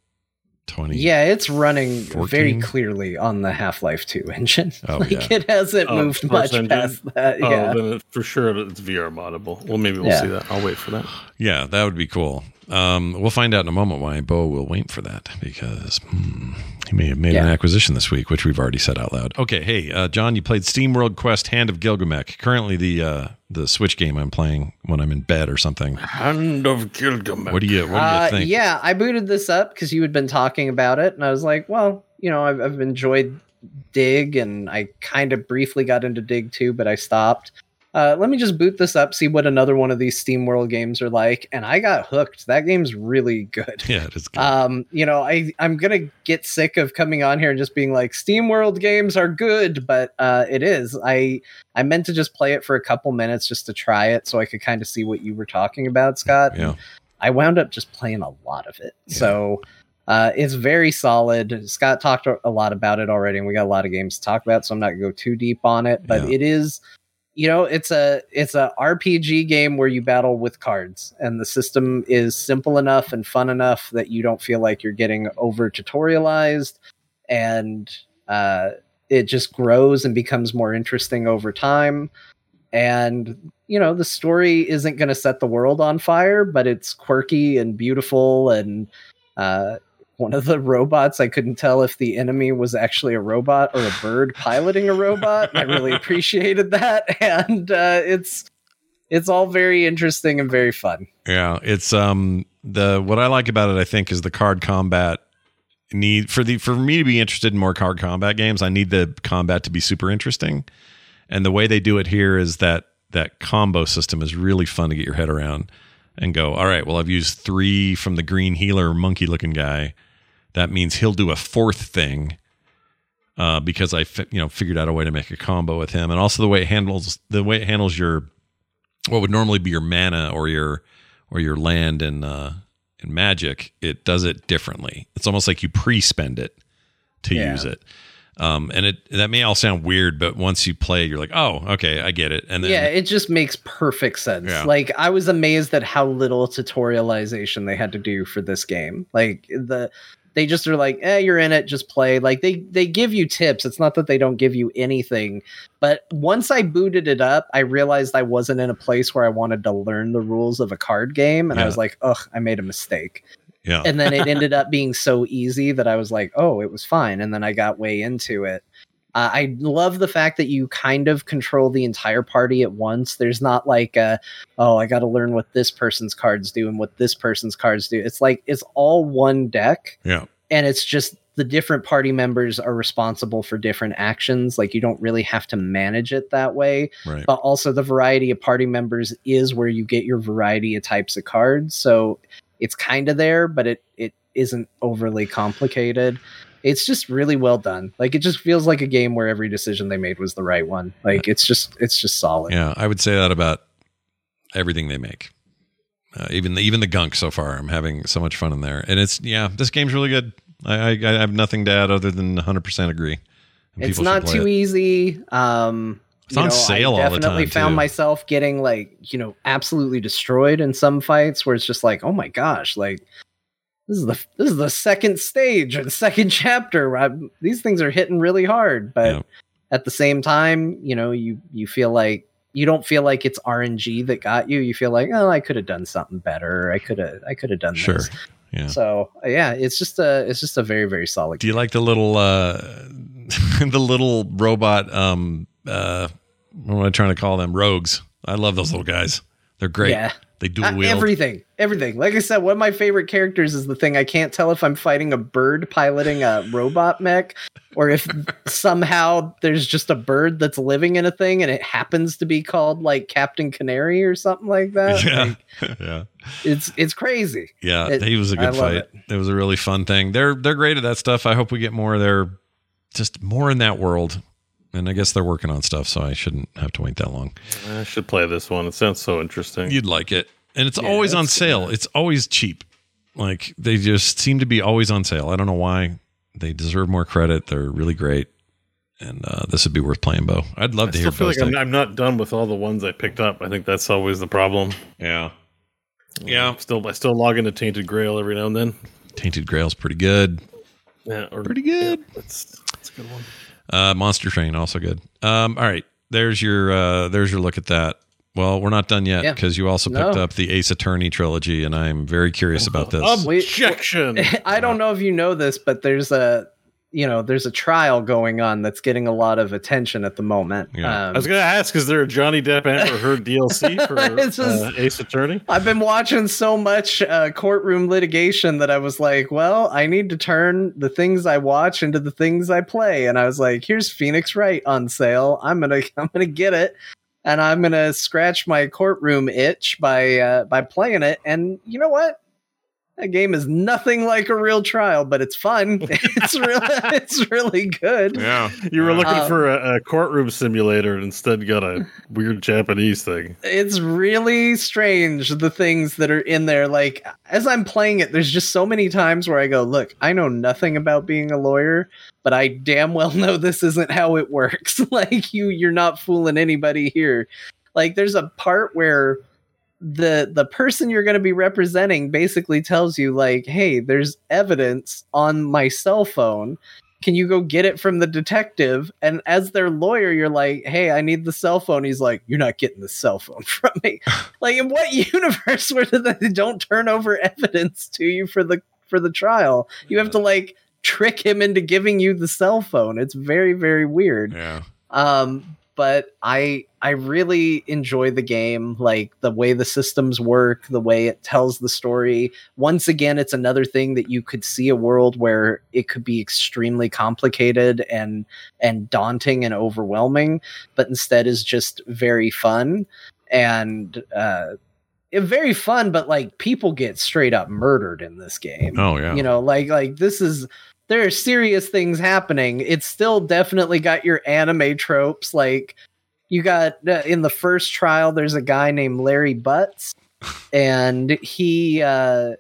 twenty? Yeah, it's running very clearly on the Half Life 2 engine. Oh, like yeah. it hasn't Oh, moved much engine? past that. Oh, yeah. then for sure it's VR moddable. Well, maybe we'll Yeah. see that. I'll wait for that. yeah, that would be cool. Um, we'll find out in a moment why Bo will wait for that because hmm, he may have made an acquisition this week, which we've already said out loud. Okay, hey, uh, John, you played Steam World Quest: Hand of Gilgamech. Currently, the uh, the Switch game I'm playing when I'm in bed or something. Hand of Gilgamech. What do you What do you Uh, think? yeah, I booted this up because you had been talking about it, and I was like, well, you know, I've, I've enjoyed Dig, and I kind of briefly got into Dig too, but I stopped. Uh, let me just boot this up, see what another one of these Steam World games are like, and I got hooked. That game's really good. Yeah, it is. Good. Um, you know, I I'm gonna get sick of coming on here and just being like, Steam World games are good, but uh, it is. I I meant to just play it for a couple minutes just to try it, so I could kind of see what you were talking about, Scott. yeah. I wound up just playing a lot of it. So uh, it's very solid. Scott talked a lot about it already, and we got a lot of games to talk about, so I'm not gonna go too deep on it. But Yeah. it is, you know, it's a it's a RPG game where you battle with cards, and the system is simple enough and fun enough that you don't feel like you're getting over tutorialized, and uh, it just grows and becomes more interesting over time. And you know the story isn't going to set the world on fire but it's quirky and beautiful and uh one of the robots, I couldn't tell if the enemy was actually a robot or a bird piloting a robot. I really appreciated that, and uh, it's it's all very interesting and very fun. Yeah, it's um the what I like about it I think is the card combat need for the for me to be interested in more card combat games, I need the combat to be super interesting. And the way they do it here is that that combo system is really fun to get your head around and go, all right, well I've used 3 from the green healer monkey looking guy. That means he'll do a fourth thing. Uh, because I, fi- you know, figured out a way to make a combo with him, and also the way it handles the way it handles your what would normally be your mana or your or your land and uh in magic it does it differently it's almost like you pre-spend it to Yeah. use it um and it that may all sound weird but once you play you're like oh okay i get it and then yeah, it just makes perfect sense. Yeah. Like I was amazed at how little tutorialization they had to do for this game. Like the they just are like, eh, you're in it, just play. Like they they give you tips. It's not that they don't give you anything. But once I booted it up, I realized I wasn't in a place where I wanted to learn the rules of a card game. And I was like, ugh, I made a mistake. yeah And then it ended up being so easy that I was like, oh, it was fine. And then I got way into it. Uh, I love the fact that you kind of control the entire party at once. There's not like, uh, oh, I got to learn what this person's cards do and what this person's cards do. It's like it's all one deck, yeah and it's just the different party members are responsible for different actions. Like you don't really have to manage it that way right but also the variety of party members is where you get your variety of types of cards. So it's kind of there, but it it isn't overly complicated. It's just really well done. Like it just feels like a game where every decision they made was the right one. Like it's just it's just solid. yeah i would say that about everything they make uh, even the, even the gunk so far i'm having so much fun in there and it's yeah this game's really good i i, I have nothing to add other than 100% agree And It's not too it. easy. Um It's on sale all I definitely time, found too. myself getting like, you know, absolutely destroyed in some fights where it's just like, oh my gosh, like this is the this is the second stage or the second chapter. I'm, these things are hitting really hard, but Yeah. at the same time, you know, you you feel like you don't feel like it's RNG that got you. You feel like, oh, I could have done something better. I could have I could have done sure this. yeah So yeah, it's just a it's just a very very solid. Do you like the little uh the little robot um uh what am I trying to call them? Rogues. I love those little guys. They're great. Yeah. They dual Uh, everything, everything. Like I said, one of my favorite characters is the thing I can't tell if I'm fighting a bird piloting a robot mech, or if somehow there's just a bird that's living in a thing and it happens to be called like Captain Canary or something like that. yeah. Like, yeah. it's it's crazy. Yeah. It- he was a good fight. it. It. was a really fun thing. They're they're great at that stuff. I hope we get more of their just more in that world. And I guess they're working on stuff, so I shouldn't have to wait that long. I should play this one. It sounds so interesting. You'd like it. And it's Yeah, always on it's- sale. It's always cheap. Like they just seem to be always on sale. I don't know why. They deserve more credit. They're really great. And uh, this would be worth playing, Bo. I'd love I to hear still feel Bo's like I'm, take. I'm not done with all the ones I picked up. I think that's always the problem. Yeah. Yeah. Still, I still log into Tainted Grail every now and then. Tainted Grail's pretty good. Yeah, or, Pretty good. Yeah, that's that's a good one. Uh, Monster Train also good. Um, all right, there's your uh, there's your look at that. Well, we're not done yet Yeah. because you also picked No. up the Ace Attorney trilogy, and I'm very curious about this. Um, Wait, Objection. I don't know if you know this, but there's a you know there's a trial going on that's getting a lot of attention at the moment. Yeah. Um, I was going to ask, is there a Johnny Depp Amber Heard DLC for just- uh, Ace Attorney? I've been watching so much uh, courtroom litigation that I was like, well, I need to turn the things I watch into the things I play, and I was like, here's Phoenix Wright on sale. I'm gonna I'm gonna get it, and I'm gonna scratch my courtroom itch by uh, by playing it. And you know what? That game is nothing like a real trial, but it's fun. it's really it's really good. yeah, You were looking Uh, for a, a courtroom simulator and instead got a weird Japanese thing. it's really strange the things that are in there like as i'm playing it there's just so many times where i go look i know nothing about being a lawyer but i damn well know this isn't how it works like you you're not fooling anybody here like there's a part where the the person you're going to be representing basically tells you like hey there's evidence on my cell phone can you go get it from the detective and as their lawyer you're like hey i need the cell phone he's like you're not getting the cell phone from me like in what universe where they don't turn over evidence to you for the for the trial. You have to like trick him into giving you the cell phone. It's very very weird. Yeah. Um, but I I really enjoy the game, like the way the systems work, the way it tells the story. Once again, it's another thing that you could see a world where it could be extremely complicated and and daunting and overwhelming, but instead is just very fun and uh it- very fun, but like people get straight up murdered in this game Oh yeah. you know like like this is there are serious things happening. It's still definitely got your anime tropes like you got uh, in the first trial there's a guy named Larry Butz and he uh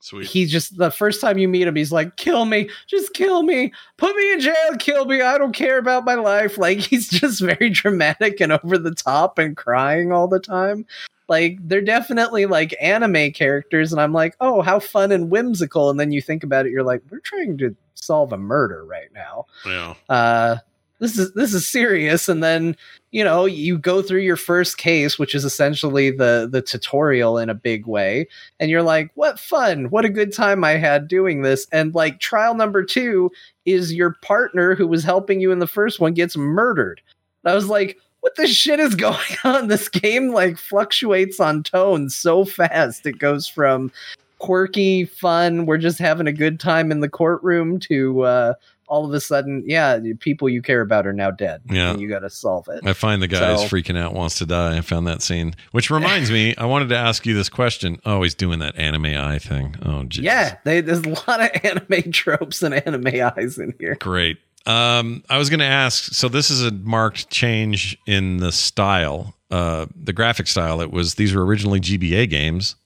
Sweet. he just the first time you meet him he's like kill me just kill me put me in jail kill me i don't care about my life. Like he's just very dramatic and over the top and crying all the time like they're definitely like anime characters and i'm like oh how fun and whimsical. And then you think about it you're like we're trying to solve a murder right now. Yeah. uh this is this is serious. And then you know you go through your first case which is essentially the the tutorial in a big way and you're like what fun. What a good time i had doing this. And like trial number 2 is your partner who was helping you in the first one gets murdered. And i was like what the shit is going on this game like fluctuates on tone so fast it goes from quirky fun we're just having a good time in the courtroom to uh all of a sudden yeah people you care about are now dead Yeah. and you got to solve it I find the guy who's So- freaking out wants to die. I found that scene, which reminds me, I wanted to ask you this question. Oh, he's doing that anime eye thing. Oh, geez. yeah they, there's a lot of anime tropes and anime eyes in here Great. Um, I was going to ask. So this is a marked change in the style, uh, the graphic style. It was these were originally GBA games,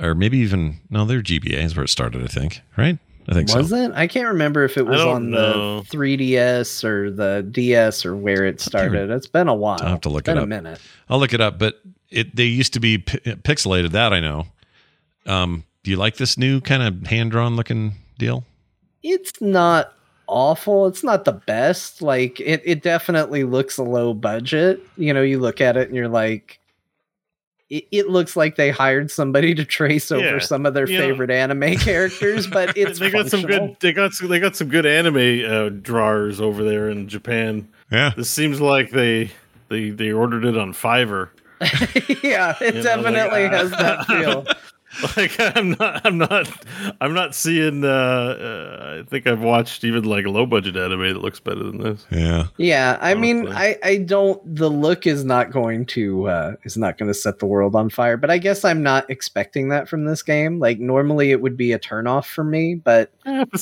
or maybe even no, they're GBA is where it started. I think. Right. I think was so. it i can't remember if it was on know. the 3ds or the ds or where it started it's been a while I'll have to look It's been it a minute I'll look it up. But it they used to be pi pixelated. That I know. Um, do you like this new kind of hand drawn looking deal? it's not awful it's not the best like it, it definitely looks a low budget you know you look at it and you're like it, it looks like they hired somebody to trace over Yeah, some of their you know- favorite anime characters but it's they got some good. They got some, they got some good anime uh, drawers over there in Japan. Yeah. This seems like they they they ordered it on Fiverr. yeah it You know, like, definitely has that feel Like I'm not I'm not I'm not seeing. Uh, uh, I think I've watched even like a low budget anime that looks better than this. Yeah. yeah i mean Honestly. i i don't the look is not going to uh is not going to set the world on fire but i guess i'm not expecting that from this game like normally it would be a turnoff for me but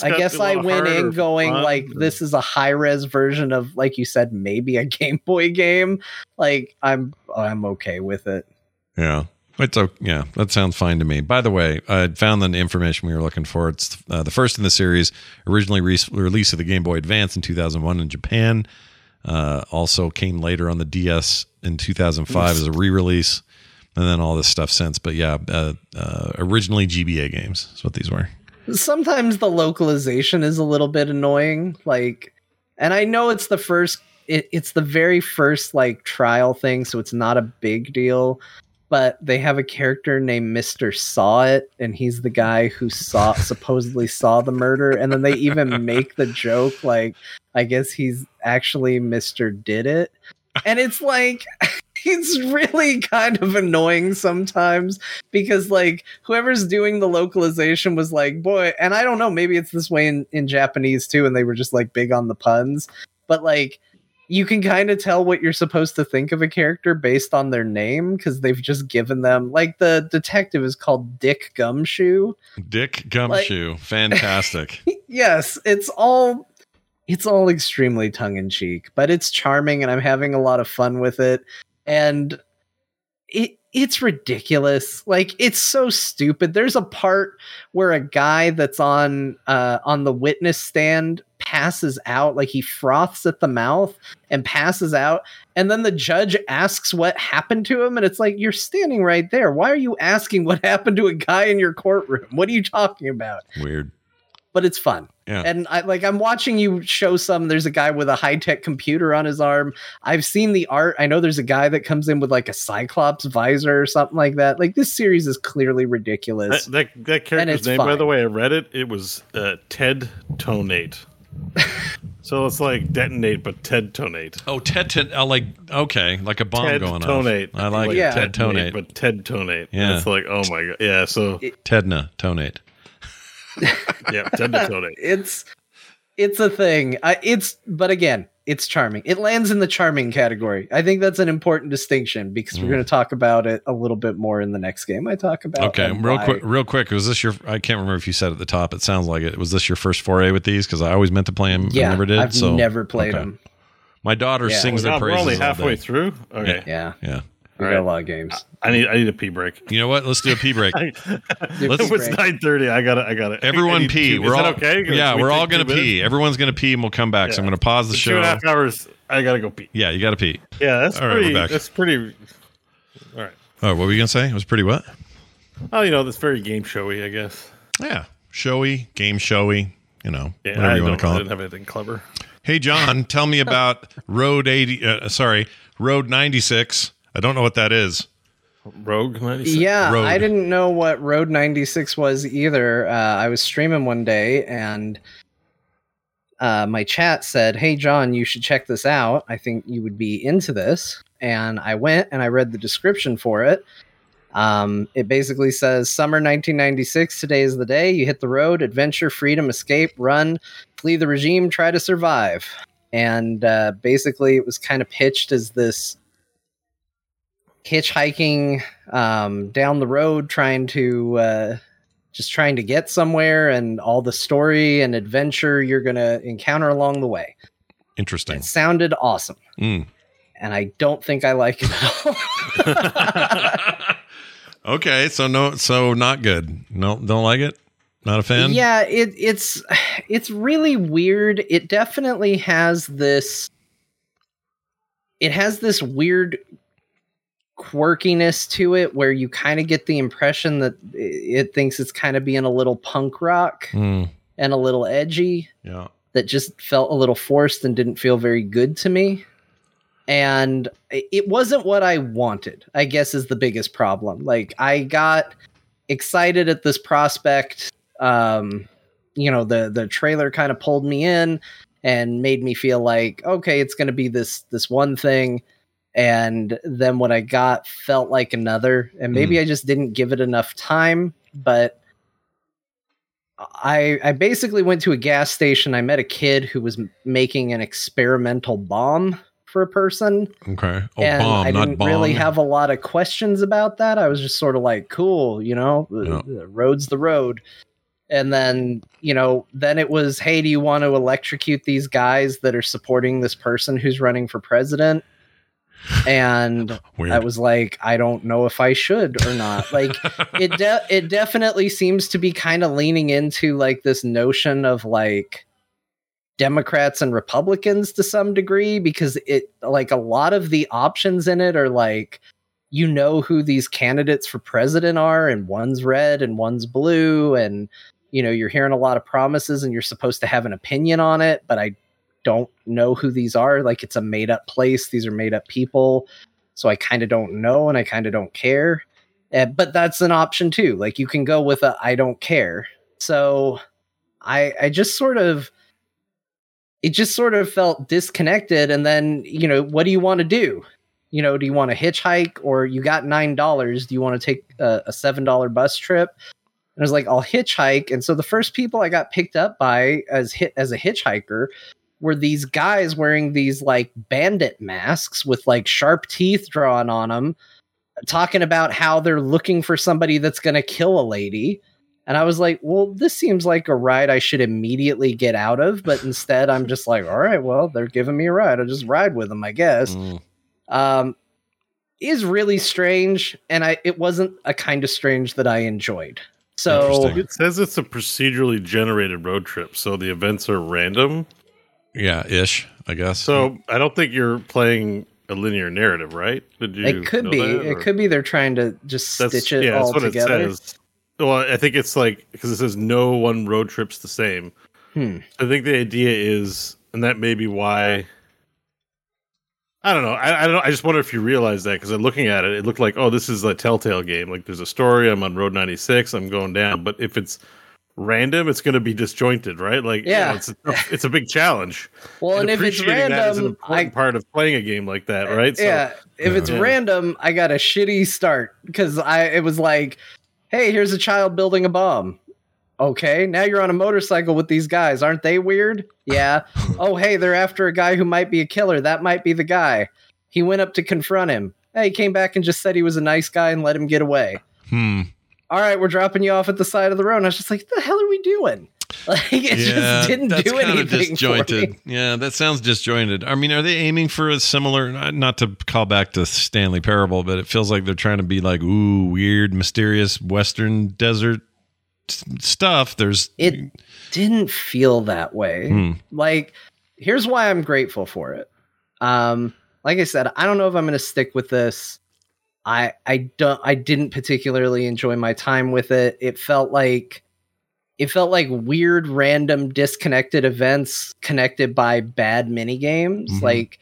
I guess I went in going like this is a high res version of like you said maybe a Game Boy game. Like I'm I'm okay with it. Yeah. It's okay. Yeah, that sounds fine to me. By the way, I found the information we were looking for. It's uh, the first in the series, originally re- released of the Game Boy Advance in 2001 in Japan. Uh, also came later on the DS in 2005 as a re-release, and then all this stuff since. But yeah, uh, uh, originally GBA games is what these were. Sometimes the localization is a little bit annoying. Like, and I know it's the first. It, it's the very first like trial thing, so it's not a big deal. But they have a character named Mister Sahwit, and he's the guy who saw supposedly saw the murder, and then they even make the joke like, I guess he's actually Mister Did It, and it's like. It's really kind of annoying sometimes because like whoever's doing the localization was like, boy, and I don't know, maybe it's this way in, in Japanese too, and they were just like big on the puns, but like you can kind of tell what you're supposed to think of a character based on their name because they've just given them like the detective is called Dick Gumshoe. Dick Gumshoe, fantastic. yes, it's all it's all extremely tongue in cheek, but it's charming and I'm having a lot of fun with it. And it it's ridiculous. Like it's so stupid. There's a part where a guy that's on uh on the witness stand passes out like he froths at the mouth and passes out and then the judge asks what happened to him and it's like you're standing right there why are you asking what happened to a guy in your courtroom what are you talking about Weird. But it's fun. Yeah. And I like I'm watching you show some there's a guy with a high-tech computer on his arm. I've seen the art. I know there's a guy that comes in with like a cyclops visor or something like that. Like this series is clearly ridiculous. that, that character's it's name, by the way, I read it. It was uh, Ted Tonate. so it's like detonate, but Ted Tonate. Oh, Ted, Ted uh, like okay, like a bomb going on. Ted going Tonate. off. I like Yeah. it. Ted Tonate. but Ted Tonate. Yeah. And it's like, oh my god, yeah. So Tedna Tonate. yeah, Ted Tonate. it's it's a thing. I, it's but again, it's charming. It lands in the charming category. I think that's an important distinction because we're Mm. going to talk about it a little bit more in the next game I talk about. Okay, real quick, real quick. Was this your? I can't remember if you said at the top. It sounds like it. Was this your first foray with these? Because I always meant to play them. Yeah, I never did. I've so never played okay. them. My daughter Yeah. sings We're their we're praises. only all halfway day. through. Okay, Yeah, Yeah. We All got a lot of games. I need I need a pee break. You know what? Let's do a pee break. I, Let's- it was nine thirty. I got it. I got it. Everyone need pee. We're is all that okay? Yeah, we we're all gonna two minutes? pee. Everyone's gonna pee, and we'll come back. So I'm gonna pause the For show. Two and a half hours. I gotta go pee. Yeah, you got to pee. Yeah, that's All right, we're pretty. back. That's pretty. All right. Oh, what were you gonna say? It was pretty what? Oh, you know, that's very game showy. I guess. Yeah, showy, game showy. You know, Yeah, whatever I you want to call I it. didn't have anything clever. Hey, John, tell me about Road 80. Uh, sorry, Road 96. I don't know what that is. Rogue ninety six. Yeah, Road. I didn't know what Road 96 was either. Uh, I was streaming one day and uh, my chat said, Hey, John, you should check this out. I think you would be into this. And I went and I read the description for it. Um, it basically says Summer 1996, today is the day. You hit the road, adventure, freedom, escape, run, flee the regime, try to survive. And uh, basically, it was kind of pitched as this hitchhiking um, down the road trying to uh, just trying to get somewhere and all the story and adventure you're going to encounter along the way Interesting. it sounded awesome Mm. and i don't think i like it at all okay, so no, so not good. No, don't like it. Not a fan. yeah it, it's it's really weird it definitely has this it has this weird quirkiness to it where you kind of get the impression that it, thinks it's kind of being a little punk rock Mm, and a little edgy yeah. that just felt a little forced and didn't feel very good to me. And it wasn't what I wanted, I guess is the biggest problem. Like I got excited at this prospect. Um, you know, the the trailer kind of pulled me in and made me feel like, okay, it's gonna be this this one thing. And then what I got felt like another. And maybe mm. I just didn't give it enough time, but I I basically went to a gas station. I met a kid who was making an experimental bomb for a person, Okay. Oh, and bomb, I didn't bomb. really have a lot of questions about that. I was just sort of like, "Cool, you know, Yeah. the road's the road." And then you know, then it was, "Hey, do you want to electrocute these guys that are supporting this person who's running for president?" And Weird. I was like, I don't know if I should or not. Like it de- it definitely seems to be kind of leaning into like this notion of like Democrats and Republicans to some degree because it like a lot of the options in it are like you know who these candidates for president are and one's red and one's blue and you know you're hearing a lot of promises and you're supposed to have an opinion on it but I don't know who these are like it's a made up place these are made up people so I kind of don't know and I kind of don't care. Uh, but that's an option too. Like you can go with a I don't care. So I I just sort of it just sort of felt disconnected and then, you know, what do you want to do? You know, do you want to hitchhike or you got $9, do you want to take a, a $7 bus trip? And I was like, I'll hitchhike. And so the first people I got picked up by as hit as a hitchhiker were these guys wearing these like bandit masks with like sharp teeth drawn on them talking about how they're looking for somebody that's going to kill a lady. And i was like well this seems like a ride i should immediately get out of but instead i'm just like all right well they're giving me a ride. I'll just ride with them i guess. Mm, um is really strange and i it wasn't a kind of strange that i enjoyed. So It says it's a procedurally generated road trip, so the events are random. Yeah, ish. I guess. So I don't think you're playing a linear narrative, right? Did you? it could be that, it could be they're trying to just That's, stitch it yeah, all that's what together it says. well, I think it's like because it says no one road trip's the same. Hmm. I think the idea is, and that may be why. I don't know. I, I don't. know. I just wonder if you realize that because I'm looking at it, it looked like, oh, this is a Telltale game. Like, there's a story. I'm on Road 96. I'm going down. But if it's random, it's going to be disjointed, right? Like, you Yeah. know, it's a, it's a big challenge. Well, and, if it's appreciating that is an random, important I part of playing a game like that, right? yeah. If it's Yeah. random, I got a shitty start because I it was like, hey, here's a child building a bomb. Okay, now you're on a motorcycle with these guys. Aren't they weird? Yeah. oh, hey, they're after a guy who might be a killer. That might be the guy. He went up to confront him. Hey, he came back and just said he was a nice guy and let him get away. Hmm. All right, we're dropping you off at the side of the road. And I was just like, the hell are we doing? Like, it just didn't that's do kinda anything. For disjointed. Yeah, that sounds disjointed. I mean, are they aiming for a similar? not- to call back to Stanley Parable, but it feels like they're trying to be like, ooh, weird, mysterious Western desert stuff. There's It didn't feel that way. Hmm. like here's why i'm grateful for it um like i said i don't know if i'm going to stick with this i i don't i didn't particularly enjoy my time with it it felt like it felt like weird random disconnected events connected by bad mini games Mhm. like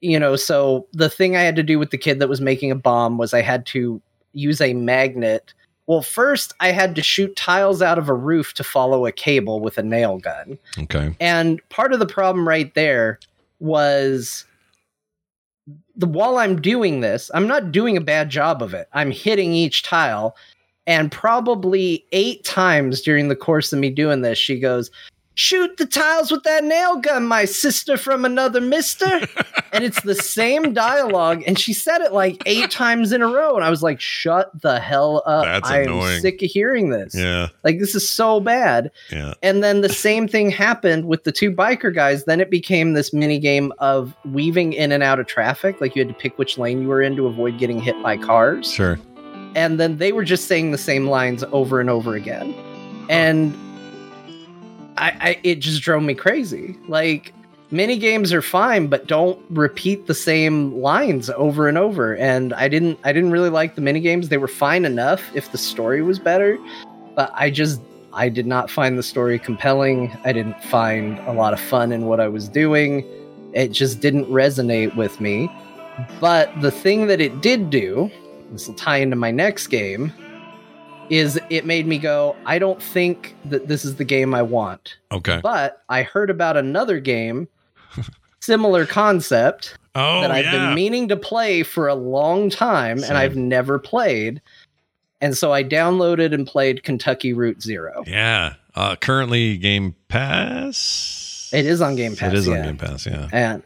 you know so the thing i had to do with the kid that was making a bomb was i had to use a magnet well first i had to shoot tiles out of a roof to follow a cable with a nail gun okay. and part of the problem right there was the while I'm doing this, I'm not doing a bad job of it. I'm hitting each tile. And probably eight times during the course of me doing this, she goes, Shoot the tiles with that nail gun, my sister from another mister. and it's the same dialogue. And she said it like eight times in a row. And I was like, Shut the hell up. That's I annoying. am sick of hearing this. Yeah, Like, this is so bad. yeah. And then the same thing happened with the two biker guys. Then it became this mini game of weaving in and out of traffic. Like you had to pick which lane you were in to avoid getting hit by cars. Sure. And then they were just saying the same lines over and over again. And I, I it just drove me crazy. Like mini games are fine, but don't repeat the same lines over and over. And I didn't I didn't really like the mini games. They were fine enough if the story was better, but I just I did not find the story compelling. I didn't find a lot of fun in what I was doing. It just didn't resonate with me. But the thing that it did do, this will tie into my next game, is it made me go, I don't think that this is the game I want. Okay. But I heard about another game, similar concept, Oh that I've yeah. been meaning to play for a long time Same. and I've never played. And so I downloaded and played Kentucky Route Zero. yeah. Uh, currently, Game Pass. It is on Game Pass. It is yeah. on Game Pass. Yeah. And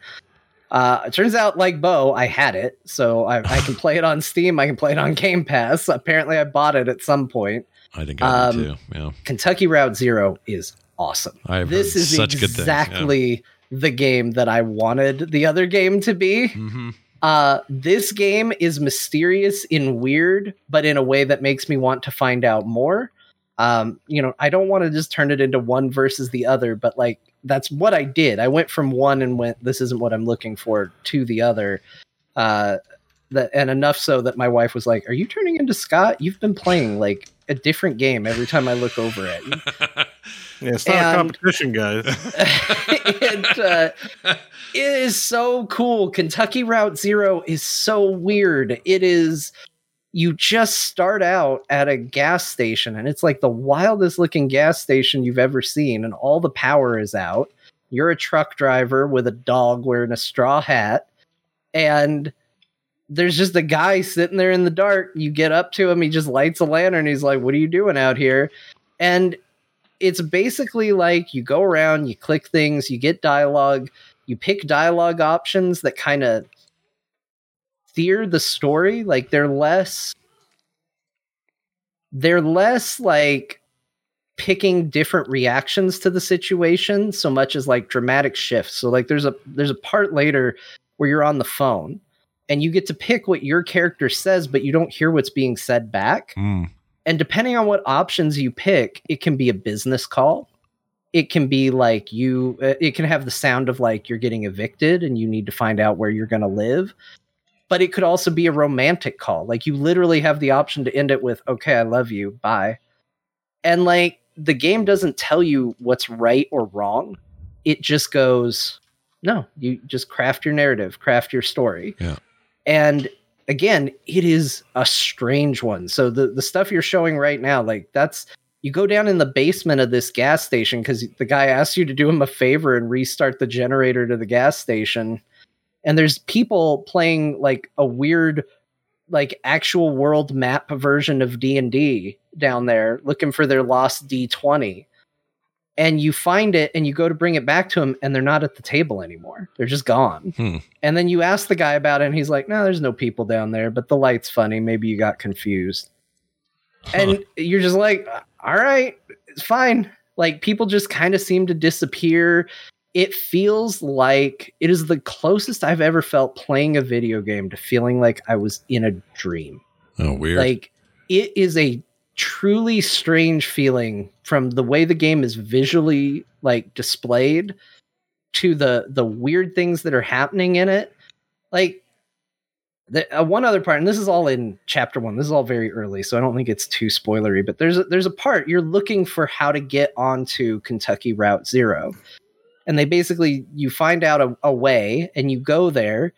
uh, it turns out, like Bo, I had it, so I, I can play it on Steam. I can play it on Game Pass. Apparently, I bought it at some point. I think I did Um, too. Yeah. Kentucky Route Zero is awesome. I've this is such exactly the game that I wanted the other game to be. hmm Uh, this game is mysterious and weird, but in a way that makes me want to find out more. Um, you know, I don't want to just turn it into one versus the other, but like that's what I did. I went from one and went, this isn't what I'm looking for, to the other. Uh, that and enough so that my wife was like, "Are you turning into Scott? You've been playing like a different game every time I look over at you." Yeah, it's not a competition, guys. and uh, it is so cool. Kentucky Route Zero is so weird. It is. You just start out at a gas station, and it's like the wildest looking gas station you've ever seen, and all the power is out. You're a truck driver with a dog wearing a straw hat, and there's just a guy sitting there in the dark. You get up to him, he just lights a lantern. He's like, What are you doing out here? And it's basically like you go around, you click things, you get dialogue, you pick dialogue options that kind of steer the story. Like they're less, they're less like picking different reactions to the situation so much as like dramatic shifts. So like there's a there's a part later where you're on the phone and you get to pick what your character says, but you don't hear what's being said back. Mm. And depending on what options you pick, it can be a business call. It can be like you, uh, it can have the sound of like you're getting evicted and you need to find out where you're going to live. But it could also be a romantic call. Like you literally have the option to end it with, okay, I love you, bye. And like the game doesn't tell you what's right or wrong. It just goes, no, you just craft your narrative, craft your story. Yeah. And again, it is a strange one. So the the stuff you're showing right now, like that's you go down in the basement of this gas station because the guy asks you to do him a favor and restart the generator to the gas station. And there's people playing like a weird like actual world map version of D&D down there looking for their lost D20 and you find it and you go to bring it back to them and they're not at the table anymore. They're just gone. Hmm. and then you ask the guy about it and he's like no there's no people down there but the light's funny. Maybe you got confused. And you're just like all right it's fine. Like people just kind of seem to disappear it feels like it is the closest i've ever felt playing a video game to feeling like i was in a dream. Oh, weird. like it is a truly strange feeling from the way the game is visually like displayed to the the weird things that are happening in it. Like the, uh, one other part and this is all in chapter one this is all very early so i don't think it's too spoilery but there's a, there's a part you're looking for how to get onto kentucky route zero and they basically you find out a, a way and you go there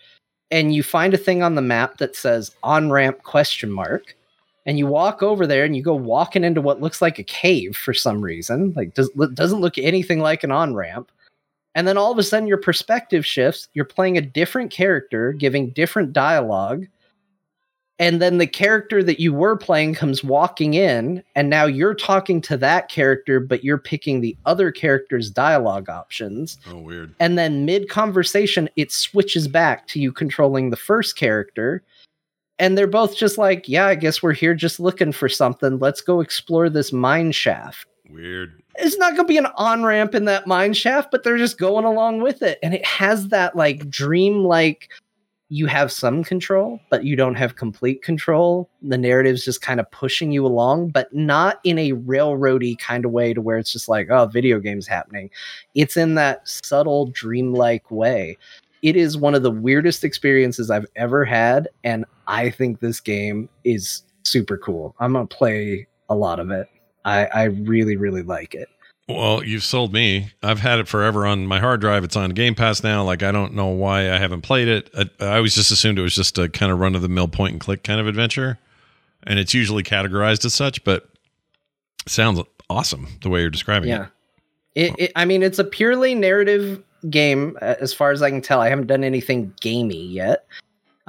and you find a thing on the map that says on ramp question mark and you walk over there and you go walking into what looks like a cave for some reason like does, doesn't look anything like an on ramp and then all of a sudden your perspective shifts you're playing a different character giving different dialogue and then the character that you were playing comes walking in and now you're talking to that character but you're picking the other character's dialogue options. Oh, weird. and then mid conversation it switches back to you controlling the first character. And they're both just like yeah i guess we're here just looking for something. Let's go explore this mine shaft. Weird. it's not going to be an on ramp in that mine shaft but they're just going along with it. And it has that like dream like you have some control but you don't have complete control. The narrative's just kind of pushing you along but not in a railroady kind of way to where it's just like oh video games happening. It's in that subtle dreamlike way. It is one of the weirdest experiences i've ever had and i think this game is super cool. I'm to play a lot of it. I, I really, really like it. Well, you've sold me. I've had it forever on my hard drive. It's on Game Pass now. Like I don't know why I haven't played it. I, I always just assumed it was just a kind of run of the mill point and click kind of adventure, and it's usually categorized as such. But sounds awesome the way you're describing Yeah. it. It, I mean, it's a purely narrative game, uh, as far as I can tell. I haven't done anything gamey yet.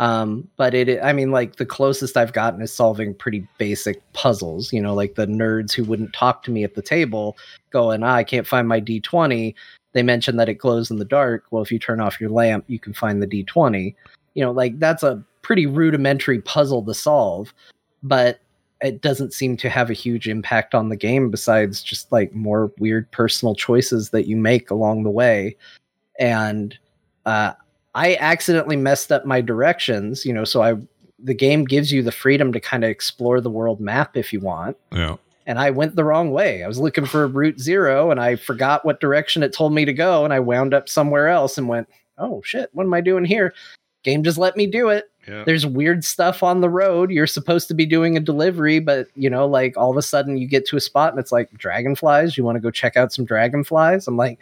Um, but it, I mean, like the closest I've gotten is solving pretty basic puzzles, you know, like the nerds who wouldn't talk to me at the table going, ah, I can't find my D20. They mentioned that it glows in the dark. Well, if you turn off your lamp, you can find the D20. You know, like that's a pretty rudimentary puzzle to solve, but it doesn't seem to have a huge impact on the game besides just like more weird personal choices that you make along the way. And uh, I accidentally messed up my directions, you know, so I the game gives you the freedom to kind of explore the world map if you want. Yeah. And I went the wrong way. I was looking for route zero and I forgot what direction it told me to go. And I wound up somewhere else and went, oh shit, what am I doing here? Game just let me do it Yeah. there's weird stuff on the road. You're supposed to be doing a delivery, but you know, like all of a sudden you get to a spot and it's like dragonflies. You want to go check out some dragonflies? I'm like,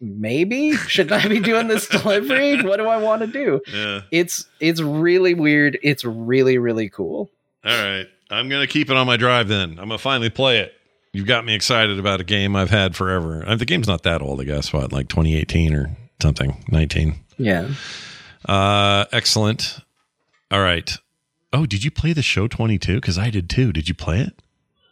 maybe should I be doing this delivery? What do I want to do? Yeah. It's it's really weird. It's really really cool. All right. I'm gonna keep it on my drive then. I'm gonna finally play it. You've got me excited about a game I've had forever. Uh, The game's not that old, I guess. What, like 2018 or something? 19. Yeah. Uh, excellent. All right. Oh, did you play the show 22? Because I did too. Did you play it?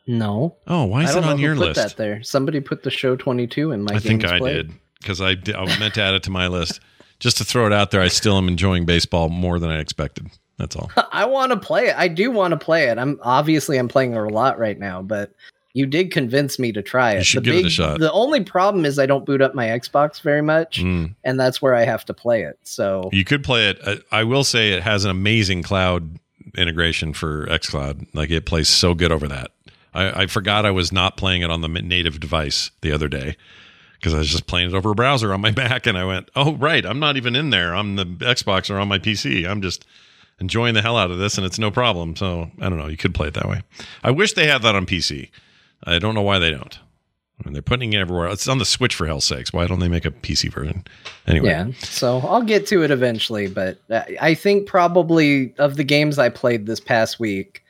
No, Oh, why is it on your put list? that there. Somebody put the show 22 in my. I think I played. did because I, did- I meant to add it to my list. Just to throw it out there, I still am enjoying baseball more than I expected. That's all. I want to play it. I do want to play it. I'm obviously I'm playing it a lot right now, but you did convince me to try it. You should the give it a shot. The only problem is I don't boot up my Xbox very much, Mm. and that's where I have to play it. So You could play it. I, I will say it has an amazing cloud integration for xCloud. Like it plays so good over that. I, I forgot I was not playing it on the native device the other day because I was just playing it over a browser on my Mac, and I went, "Oh, right, I'm not even in there. I'm the Xbox or on my PC. I'm just enjoying the hell out of this, and it's no problem." So I don't know. You could play it that way. I wish they had that on PC. I don't know why they don't. I mean, they're putting it everywhere. It's on the Switch for hell's sakes. Why don't they make a PC version? Anyway, Yeah, so I'll get to it eventually, but I- I think probably of the games I played this past week,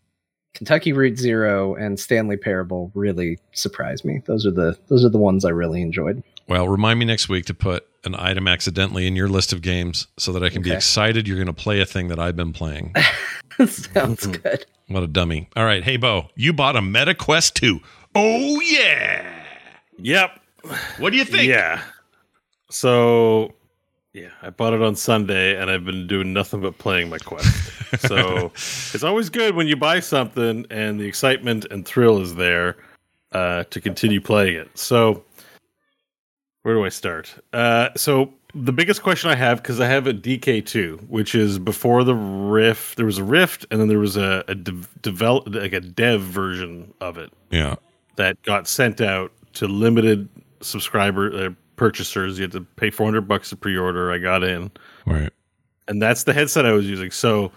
Kentucky Route Zero and Stanley Parable really surprised me. Those are the those are the ones I really enjoyed. Well, remind me next week to put an item accidentally in your list of games so that I can be excited you're going to play a thing that I've been playing. Sounds mm-hmm. good. what a dummy. All right. Hey, Bo, you bought a Meta Quest 2. Oh, yeah. Yep. What do you think? Yeah. So, yeah, I bought it on Sunday, and I've been doing nothing but playing my quest. so it's always good when you buy something and the excitement and thrill is there uh, to continue playing it. So, where do I start? Uh, so the biggest question I have because I have a DK2, which is before the Rift. There was a Rift, and then there was a, a de- develop like a dev version of it Yeah. that got sent out to limited subscriber uh, purchasers. You had to pay 400 bucks to pre-order. I got in, Right. and that's the headset I was using. So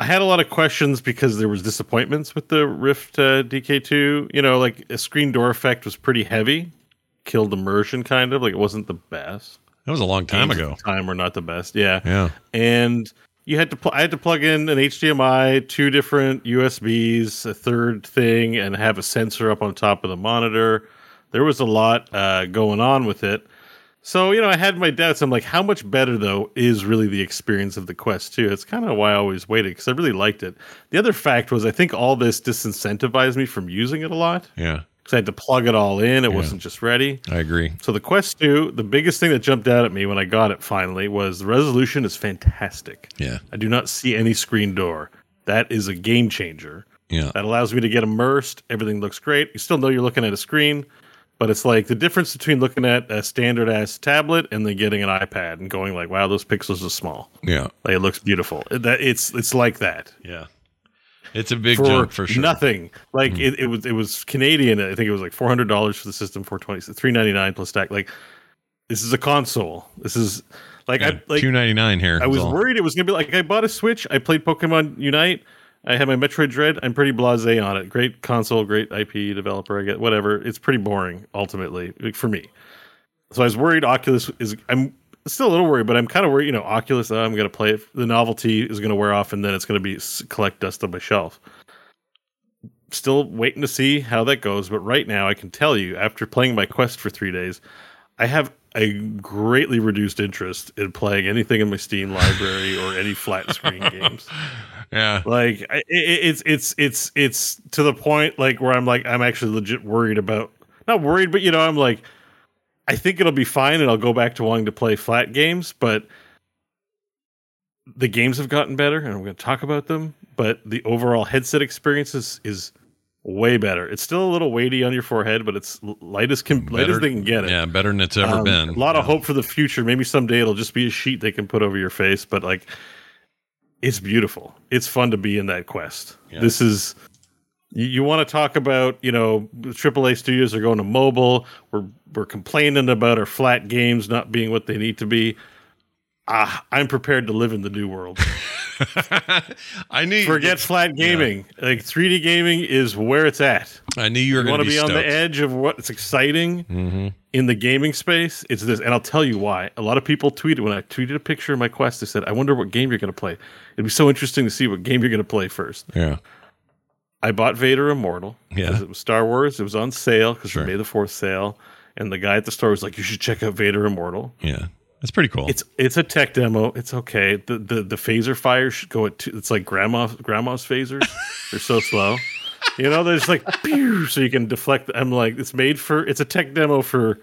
I had a lot of questions because there was disappointments with the Rift uh, DK2. You know, like a screen door effect was pretty heavy, killed immersion kind of. Like it wasn't the best. That was a long time Games ago. Time were not the best. Yeah Yeah. and you had to pl- I had to plug in an HDMI, two different USBs, a third thing, and have a sensor up on top of the monitor. There was a lot uh, going on with it. So you know, I had my doubts. I'm like, how much better though is really the experience of the Quest 2? It's kind of why I always waited because I really liked it. The other fact was, I think all this disincentivized me from using it a lot Yeah. because I had to plug it all in. It wasn't just ready. I agree. So the Quest 2, the biggest thing that jumped out at me when I got it finally was the resolution is fantastic. Yeah. I do not see any screen door. That is a game changer. Yeah. That allows me to get immersed. Everything looks great. You still know you're looking at a screen, but it's like the difference between looking at a standard ass tablet and then getting an iPad and going like, "Wow, those pixels are small. Yeah. Like it looks beautiful." That it's it's like that Yeah. It's a big for jump for sure. nothing. Like hmm. it, it was it was Canadian. I think it was like four hundred dollars for the system, four twenty, three ninety nine plus tax. Like this is a console. This is like Yeah, I like two ninety nine here. I was all. worried it was gonna be like I bought a Switch. I played Pokemon Unite. I had my Metroid Dread. I'm pretty blasé on it. Great console, great IP developer. I get whatever. It's pretty boring ultimately like, for me. So I was worried Oculus is. I'm still a little worried, but I'm kind of worried. You know, Oculus. oh, I'm gonna play it. The novelty is gonna wear off, and then it's gonna be collect dust on my shelf. Still waiting to see how that goes, but right now I can tell you, after playing my Quest for three days, I have a greatly reduced interest in playing anything in my Steam library or any flat screen games. Yeah. Like I- i it's it's it's it's to the point like where I'm like I'm actually legit worried about not worried, but you know I'm like I think it'll be fine and I'll go back to wanting to play flat games, but the games have gotten better and I'm going to talk about them, but the overall headset experience is, is way better. It's still a little weighty on your forehead, but it's light as can light as they can get it. Yeah. Better than it's ever Um, been. A lot of hope for the future. Maybe someday it'll just be a sheet they can put over your face, but like it's beautiful. It's fun to be in that quest. Yeah. This is you, you want to talk about, you know, AAA studios are going to mobile. We're we're complaining about our flat games not being what they need to be. Ah, I'm prepared to live in the new world. I knew. Forget flat gaming. Like 3D gaming is where it's at. I knew you were You going want to to be, on the edge of what's exciting Mhm. in the gaming space. It's this, and I'll tell you why. A lot of people tweeted when I tweeted a picture of my quest. They said, "I wonder what game you're going to play." It'd be so interesting to see what game you're going to play first. Yeah. I bought Vader Immortal. Yeah. It was Star Wars. It was on sale because Sure. May the Fourth sale. And the guy at the store was like, "You should check out Vader Immortal." Yeah. That's pretty cool. It's it's a tech demo. It's okay. The the the phaser fire should go at two, it's like grandma grandma's phasers. They're so slow. You know, they're just like pew, so you can deflect. I'm like, it's made for. It's a tech demo for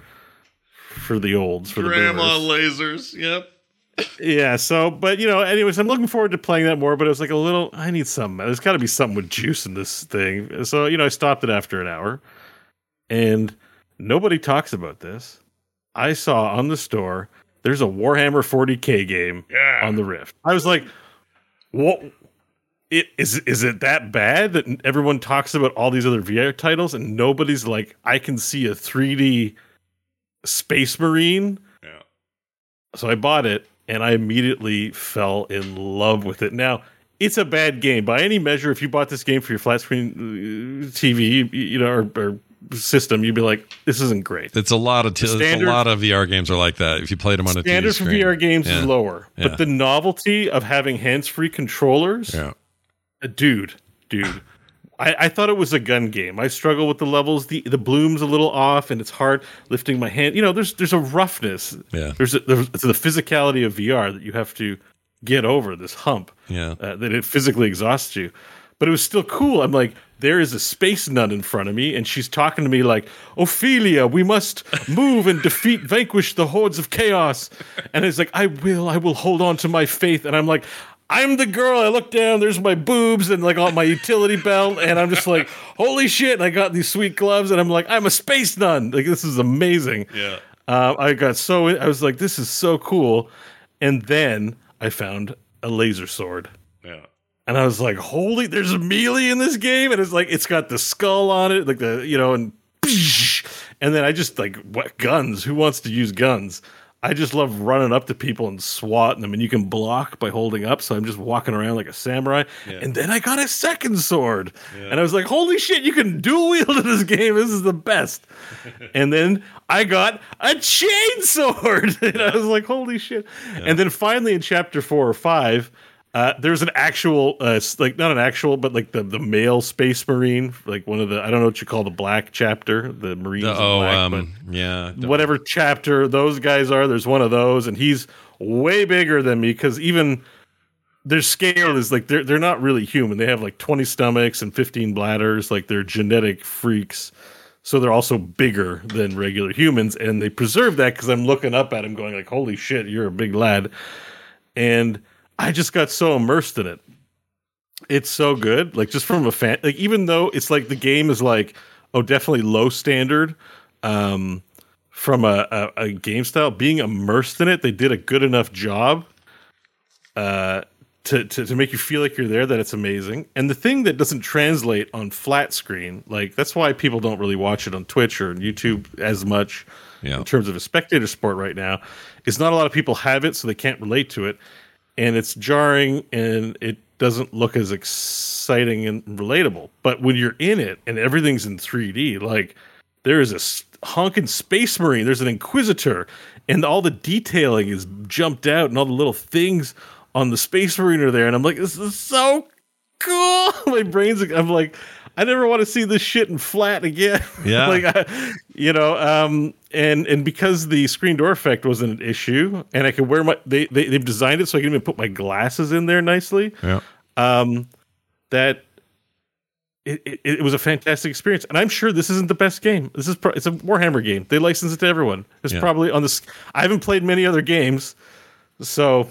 for the olds for the Grandma boomers. lasers. Yep. Yeah. So, but you know, anyways, I'm looking forward to playing that more. But it was like a little. I need some. There's got to be something with juice in this thing. So you know, I stopped it after an hour, and nobody talks about this. I saw on the store there's a Warhammer 40k game Yeah. on the Rift. I was like, what? It is is it that bad that everyone talks about all these other VR titles and nobody's like, I can see a 3D Space Marine. Yeah. So I bought it and I immediately fell in love with it. Now it's a bad game by any measure. If you bought this game for your flat screen uh, TV, you, you know, or, or system, you'd be like, this isn't great. It's a lot of t- it's a lot of VR games are like that. If you played them on a Standard TV for screen. VR games Yeah. is lower, Yeah. but the novelty of having hands-free controllers, Yeah. uh, dude, dude. I, I thought it was a gun game. I struggle with the levels. the The bloom's a little off, and it's hard lifting my hand. You know, there's there's a roughness. Yeah. There's a, there's the physicality of VR that you have to get over this hump. Yeah. uh, that it physically exhausts you. But it was still cool. I'm like, there is a space nun in front of me, and she's talking to me like, Ophelia, we must move and defeat, vanquish the hordes of chaos. And it's like, I will, I will hold on to my faith. And I'm like, I'm the girl. I look down, there's my boobs and like all my utility belt, and I'm just like, holy shit! And I got these sweet gloves, and I'm like, I'm a space nun. Like this is amazing. Yeah. Uh, I got so I was like, this is so cool. And then I found a laser sword. Yeah. And I was like, holy, there's a melee in this game. And it's like, it's got the skull on it, like the, you know, and, and then I just like, what guns? Who wants to use guns? I just love running up to people and swatting them. And you can block by holding up. So I'm just walking around like a samurai. And then I got a second sword. And I was like, holy shit, you can dual wield in this game. This is the best. and then I got a chain sword. and I was like, holy shit. And then finally in chapter four or five, uh, there's an actual, uh, like not an actual, but like the the male space marine, like one of the I don't know what you call the black chapter, the marines. The, oh, black, um, yeah. whatever chapter those guys are, there's one of those, and he's way bigger than me because even their scale is like they're they're not really human. They have like 20 stomachs and 15 bladders, like they're genetic freaks. So they're also bigger than regular humans, and they preserve that because I'm looking up at him, going like, "Holy shit, you're a big lad!" And I just got so immersed in it. It's so good, like just from a fan. Like even though it's like the game is like, oh, definitely low standard. Um, from a, a, a game style, being immersed in it, they did a good enough job uh, to, to to make you feel like you're there. That it's amazing. And the thing that doesn't translate on flat screen, like that's why people don't really watch it on Twitch or YouTube as much Yeah. in terms of a spectator sport right now, is not a lot of people have it, so they can't relate to it, and it's jarring and it doesn't look as exciting and relatable. But when you're in it and everything's in 3D, like there is a honking space marine, there's an inquisitor, and all the detailing is jumped out, and all the little things on the space marine are there, and I'm like, this is so cool. My brain's, I'm like, I never want to see this shit in flat again. Yeah. like, I, you know, um, and and because the screen door effect wasn't an issue, and I could wear my, they, they they've designed it so I can even put my glasses in there nicely Yeah. um, that it, it, it was a fantastic experience, and I'm sure this isn't the best game. This is pro- it's a Warhammer game. They license it to everyone. It's Yeah. probably on this. I haven't played many other games, so.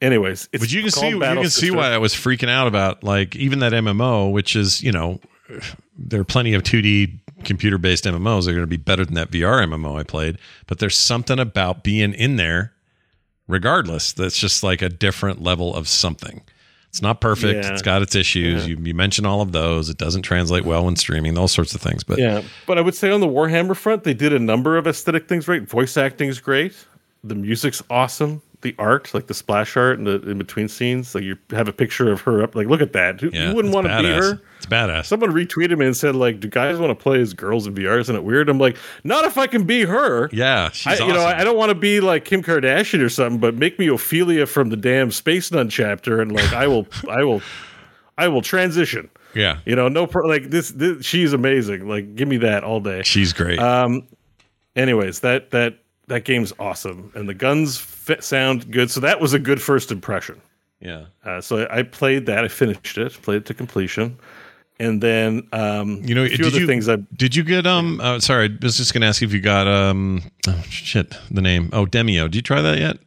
Anyways, it's But you can see you Battle can see why I was freaking out about like even that MMO, which is you know there are plenty of 2D computer based MMOs that are going to be better than that VR MMO I played, but there's something about being in there, regardless. That's just like a different level of something. It's not perfect. Yeah. It's got its issues. You, you mentioned all of those. It doesn't translate well when streaming. Those sorts of things. But Yeah, but I would say on the Warhammer front, they did a number of aesthetic things right. Voice acting is great. The music's awesome. The art, like the splash art and the in between scenes, like you have a picture of her up. Like, look at that. Who, yeah, who wouldn't want to be her? It's badass. Someone retweeted me and said, like, do guys want to play as girls in VR? Isn't it weird? I'm like, not if I can be her. yeah, I, she's you know. I, I don't want to be like Kim Kardashian or something, but make me Ophelia from the damn Space Nun chapter, and like, I will, I will, I will transition. yeah, You know, no, pro- like this, this, she's amazing. Like, give me that all day. she's great. Um, anyways, that that that game's awesome, and the guns fit, sound good. So that was a good first impression. yeah. Uh, so I, played that. I finished it, played it to completion, and then um, You know, a few did other you things I did you get um? Uh, sorry, I was just gonna ask if you got um. Oh shit, the name. Oh, Demeo. Did you try that yet?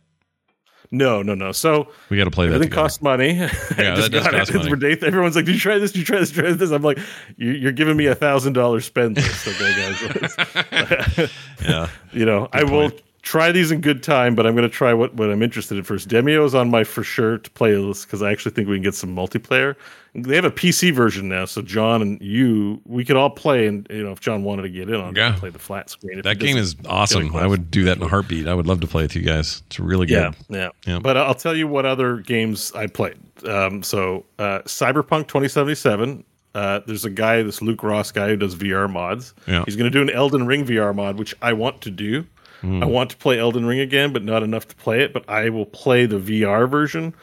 no no no. So We got to play that. everything together. costs money. Yeah, that does cost it. Money. ridiculous. Everyone's like, "Did you try this? Did you try this? Did you try this?" I'm like, "You- "You're giving me a thousand dollar spend list, okay, guys." yeah, you know, I will try these in good time, but I'm going to try what, what I'm interested in first. Demeo is on my for sure to playlist because I actually think we can get some multiplayer. They have a PC version now, so John and you, we could all play. And you know, if John wanted to get in on, it, Yeah. play the flat screen. If that game is awesome. I would do that in a heartbeat. I would love to play with you guys. It's really good. Yeah, yeah, Yeah. But I'll tell you what other games I played. Um, so uh, Cyberpunk 2077. Uh, there's a guy, this Luke Ross guy who does VR mods. Yeah. He's going to do an Elden Ring VR mod, which I want to do. I want to play Elden Ring again, but not enough to play it. But I will play the VR version.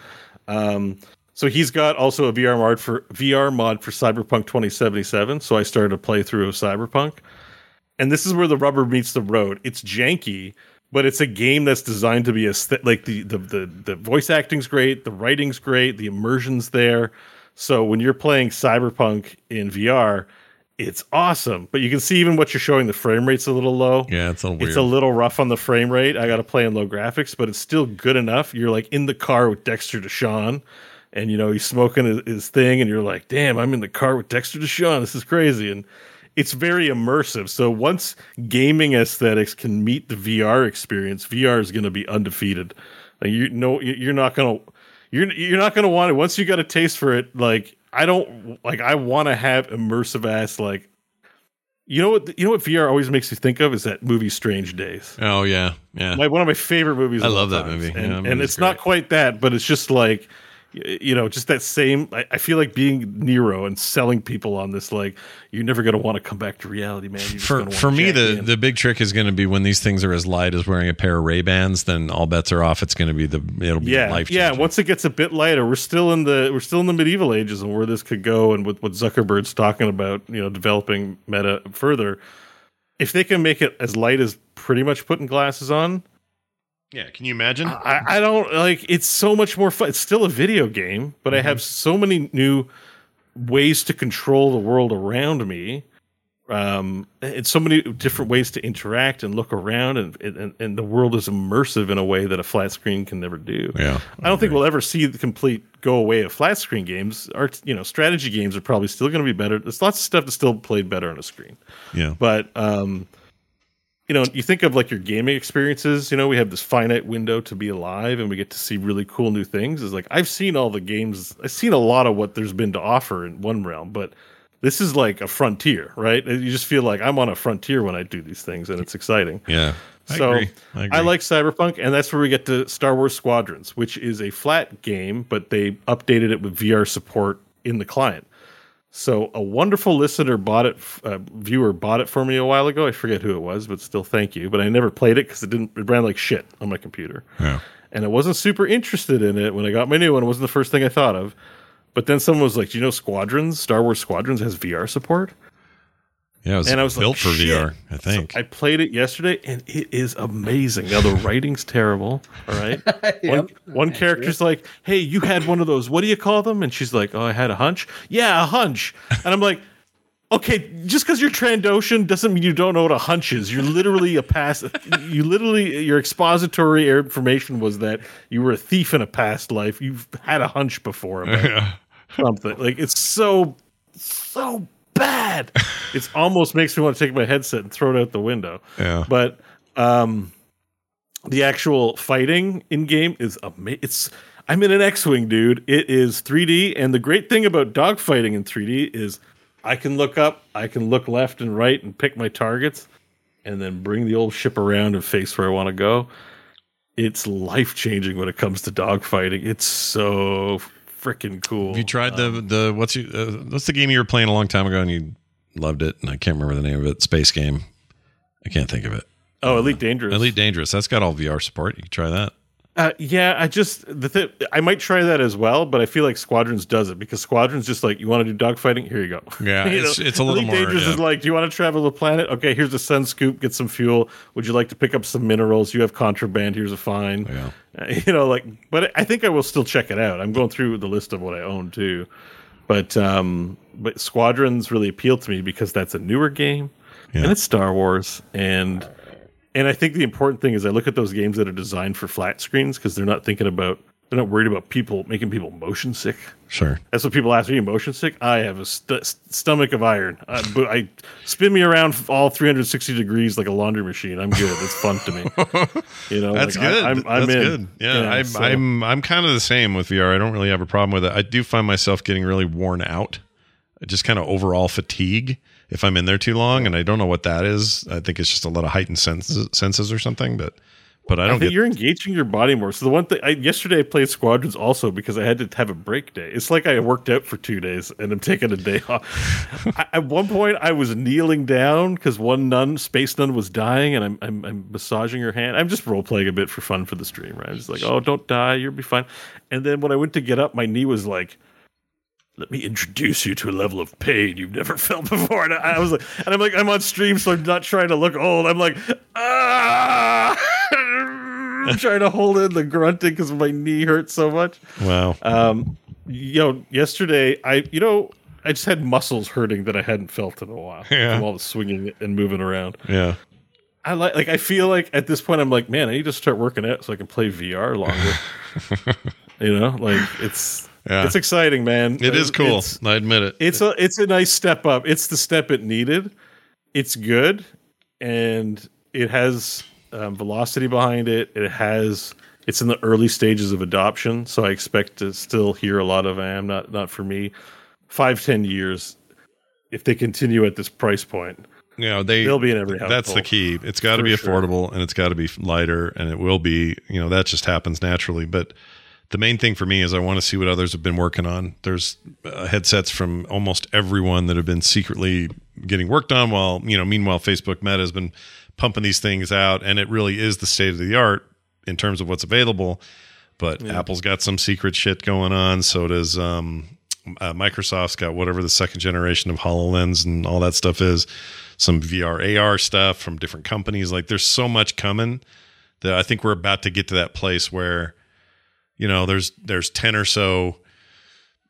Um, so he's got also a VR mod for VR mod for Cyberpunk 2077. So I started a playthrough of Cyberpunk, and this is where the rubber meets the road. It's janky, but it's a game that's designed to be a like the the the, the voice acting's great, the writing's great, the immersion's there. So when you're playing Cyberpunk in VR, it's awesome. But you can see even what you're showing, the frame rate's a little low. Yeah, it's a little weird. It's a little rough on the frame rate. I got to play in low graphics, but it's still good enough. You're like in the car with Dexter Deshawn, and you know he's smoking his, thing, and you're like, "Damn, I'm in the car with Dexter Deshawn. This is crazy." And it's very immersive. So once gaming aesthetics can meet the VR experience, VR is going to be undefeated. Like you know, you're not going to you're you're not going to want it once you got a taste for it. Like I don't like. I want to have immersive ass like. You know what? You know what VR always makes you think of is that movie Strange Days. oh yeah, yeah. My, one of my favorite movies. I love that times. movie. and, Yeah, and it's not quite that, but it's just like you know, just that same. I, I feel like being Nero and selling people on this. Like you're never going to want to come back to reality, man. For for me the in. the big trick is going to be when these things are as light as wearing a pair of Ray Bans. Then all bets are off. It's going to be the it'll be yeah, life. yeah. Once it gets a bit lighter, we're still in the we're still in the medieval ages and where this could go, and with what Zuckerberg's talking about, you know, developing Meta further. If they can make it as light as pretty much putting glasses on, yeah. Can you imagine? I, I don't like. It's so much more fun. It's still a video game, but I have so many new ways to control the world around me. Um, and so many different ways to interact and look around, and, and and the world is immersive in a way that a flat screen can never do. yeah, I don't think we'll ever see the complete go away of flat screen games. Art, you know, strategy games are probably still going to be better. There's lots of stuff that's still played better on a screen. yeah. But um, you know, you think of like your gaming experiences. You know, we have this finite window to be alive, and we get to see really cool new things. Is like I've seen all the games. I've seen a lot of what there's been to offer in one realm, but this is like a frontier, right? You just feel like I'm on a frontier when I do these things, and it's exciting. Yeah. I so agree. I, agree. I like Cyberpunk, and that's where we get to Star Wars Squadrons, which is a flat game, but they updated it with VR support in the client. So a wonderful listener bought it, uh, viewer bought it for me a while ago. I forget who it was, but still thank you. But I never played it because it didn't. It ran like shit on my computer, Yeah. and I wasn't super interested in it when I got my new one. It wasn't the first thing I thought of. But then someone was like, "Do you know Squadrons? Star Wars Squadrons has VR support." Yeah, it was, And I was like, built for "Shit." VR, I think. So I played it yesterday, and it is amazing. Now the writing's terrible. All right, one, Yep. one character's like, "Hey, you had one of those. What do you call them?" And she's like, "Oh, I had a hunch." Yeah, a hunch. And I'm like, "Okay, just because you're Trandoshan doesn't mean you don't know what a hunch is. You're literally a past. You literally your expository information was that you were a thief in a past life. You've had a hunch before about something. Like it's so so bad. It almost makes me want to take my headset and throw it out the window. yeah. But um, the actual fighting in game is amazing. It's I'm in an X-wing, dude. It is 3D, and the great thing about dogfighting in 3D is I can look up, I can look left and right, and pick my targets, and then bring the old ship around and face where I want to go. It's life changing when it comes to dogfighting. It's so freaking cool. Have you tried the the what's you uh, what's the game you were playing a long time ago and you loved it and I can't remember the name of it. Space game. I can't think of it. oh, Elite Dangerous. Elite Dangerous. That's got all VR support. You can try that. Uh, yeah, I just the th- I might try that as well, but I feel like Squadrons does it because Squadrons just like you want to do dogfighting, here you go. Yeah, You it's- it's a little Elite more, Dangerous yeah. is like, do you want to travel the planet? Okay, here's a sun scoop, get some fuel. Would you like to pick up some minerals? You have contraband. Here's a fine. Yeah. Uh, you know, like, but I think I will still check it out. I'm going through the list of what I own too, but um, but Squadrons really appealed to me because that's a newer game Yeah. and it's Star Wars and and I think the important thing is I look at those games that are designed for flat screens because they're not thinking about they're not worried about people making people motion sick. Sure. That's what people ask me. Motion sick? I have a st- stomach of iron. I, but I spin me around all 360 degrees like a laundry machine. I'm good. It's fun to me. You know, That's like, good. I'm, I'm That's in. good. Yeah, I'm, so- I'm I'm kind of the same with VR. I don't really have a problem with it. I do find myself getting really worn out, just kind of overall fatigue if I'm in there too long, and I don't know what that is. I think it's just a lot of heightened senses, senses or something. But but I I, don't think get. you're engaging your body more. So the one thing I, yesterday I played Squadrons also because I had to have a break day. It's like I worked out for two days and I'm taking a day off. I, at one point I was kneeling down because one nun, space nun, was dying, and I'm, I'm I'm massaging her hand. I'm just role playing a bit for fun for the stream, right? I'm just like, oh, don't die, you'll be fine. And then when I went to get up, my knee was like. Let me introduce you to a level of pain you've never felt before. And I, I was like, and I'm like, I'm on stream, so I'm not trying to look old. I'm like, ah, I'm trying to hold in the grunting because my knee hurts so much. wow. Um, you know, yesterday I, you know, I just had muscles hurting that I hadn't felt in a while Yeah. from all the swinging and moving around. yeah. I like, like, I feel like at this point I'm like, man, I need to start working out so I can play VR longer. you know, like it's Yeah. it's exciting, man. It is cool. I admit it. it's a it's a nice step up. It's the step it needed. It's good, and it has um, velocity behind it. It has. It's in the early stages of adoption, so I expect to still hear a lot of "I am not not for me." Five ten years, if they continue at this price point, you know, they they'll be in every house. That's the key. It's got to be sure. affordable and it's got to be lighter and it will be, you know, that just happens naturally. But the main thing for me is I want to see what others have been working on. There's uh, headsets from almost everyone that have been secretly getting worked on while, you know, meanwhile, Facebook Meta has been pumping these things out and it really is the state of the art in terms of what's available. But Apple's got some secret shit going on. So does um, uh, Microsoft's got whatever the second generation of HoloLens and all that stuff is. Some VR AR stuff from different companies. Like there's so much coming that I think we're about to get to that place where, you know, there's there's ten or so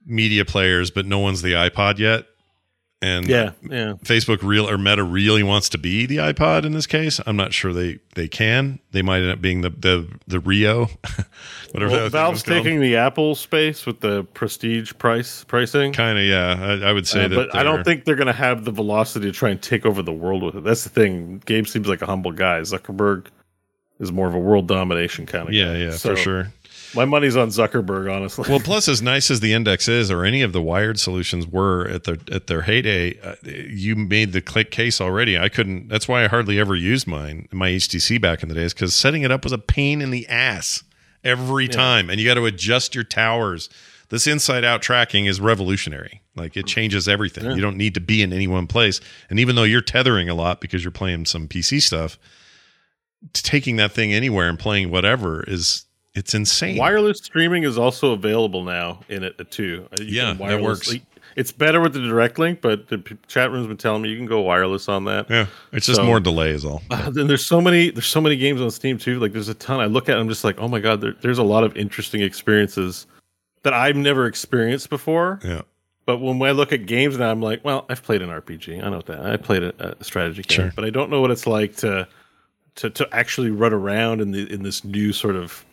media players, but no one's the iPod yet. And Yeah, yeah. Facebook real or Meta really wants to be the iPod in this case. I'm not sure they they can. They might end up being the the the Rio, whatever. Well, Valve's taking the Apple space with the prestige price pricing. kind of yeah. I, I would say Uh, that, but I don't think they're going to have the velocity to try and take over the world with it. That's the thing. Gabe seems like a humble guy. Zuckerberg is more of a world domination kind of Yeah, guy. yeah, So, for sure. My money's on Zuckerberg, honestly. Well, plus, as nice as the index is, or any of the wired solutions were at their at their heyday, uh, you made the click case already. I couldn't. That's why I hardly ever used mine, my HTC back in the days, because setting it up was a pain in the ass every time, and you got to adjust your towers. This inside out tracking is revolutionary. Like it changes everything. You don't need to be in any one place, and even though you're tethering a lot because you're playing some PC stuff, taking that thing anywhere and playing whatever is it's insane. wireless streaming is also available now in it too. You Yeah, can that works. It's better with the direct link, but the p- chat room's been telling me you can go wireless on that. Yeah, it's just So- more delay is all. Uh, then there's so many there's so many games on Steam too. Like there's a ton. I look at. it, I'm just like, oh my god. There, there's a lot of interesting experiences that I've never experienced before. Yeah. But when I look at games now, I'm like, well, I've played an RPG. I know that. I played a, a strategy game, Sure. but I don't know what it's like to to to actually run around in the in this new sort of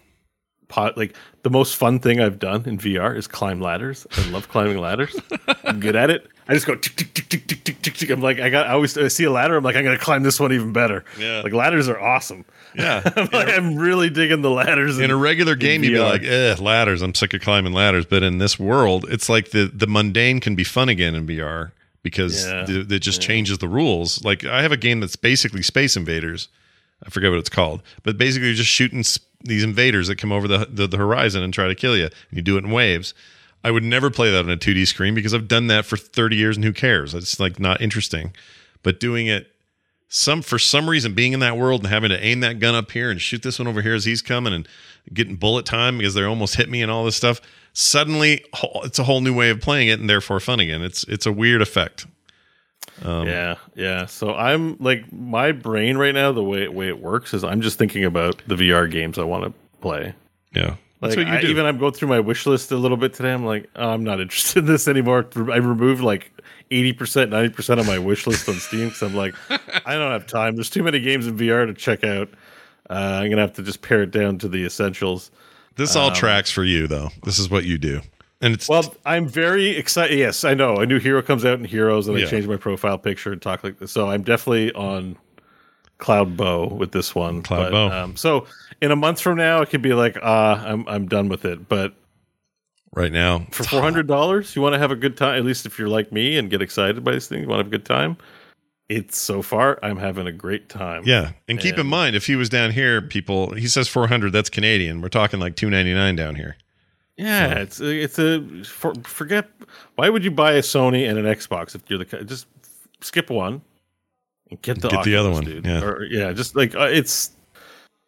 pot. Like the most fun thing I've done in VR is climb ladders. I love climbing ladders. I'm good at it. I just go tick tick tick tick tick tick tick tick. I'm like, I got. I always I see a ladder. I'm like, I'm gonna climb this one even better. Yeah. Like ladders are awesome. Yeah. I'm, like, I'm really digging the ladders. in a regular game, you'd be like, eh, ladders. I'm sick of climbing ladders. But in this world, it's like the the mundane can be fun again in VR because Yeah. th- it just changes the rules. Like I have a game that's basically Space Invaders. I forget what it's called, but basically you're just shooting s- these invaders that come over the, the the horizon and try to kill you. And you do it in waves. I would never play that on a 2D screen because I've done that for 30 years and who cares? It's like not interesting. But doing it some for some reason being in that world and having to aim that gun up here and shoot this one over here as he's coming and getting bullet time because they almost hit me and all this stuff suddenly it's a whole new way of playing it and therefore fun again it's it's a weird effect um, yeah, yeah. So I'm like my brain right now, the way way it works is I'm just thinking about the VR games I want to play. yeah Like that's what you I, do even I'm going through my wish list a little bit today. I'm like, oh, I'm not interested in this anymore. I removed like 80%, 90% of my wish list on Steam because I'm like, I don't have time. There's too many games in VR to check out. Uh, I'm gonna have to just pare it down to the essentials. this all tracks for you though this is what you do and it's Well, I'm very excited. Yes, I know. A new hero comes out in Heroes, and Yeah. I change my profile picture and talk like this. So I'm definitely on Cloud Bo with this one. Cloud But, Bo. Um, so in a month from now, it could be like, ah, I'm I'm done with it. But right now for four hundred dollars, you want to have a good time. At least if you're like me and get excited by this thing, you want to have a good time. it's so far I'm having a great time. Yeah, and keep in mind if he was down here, people he says 400. That's Canadian. We're talking like 299 down here. Yeah, it's a, it's a for, forget. Why would you buy a Sony and an Xbox if you're the just skip one and get the Get the other one, dude. yeah. Or, yeah, just like uh, it's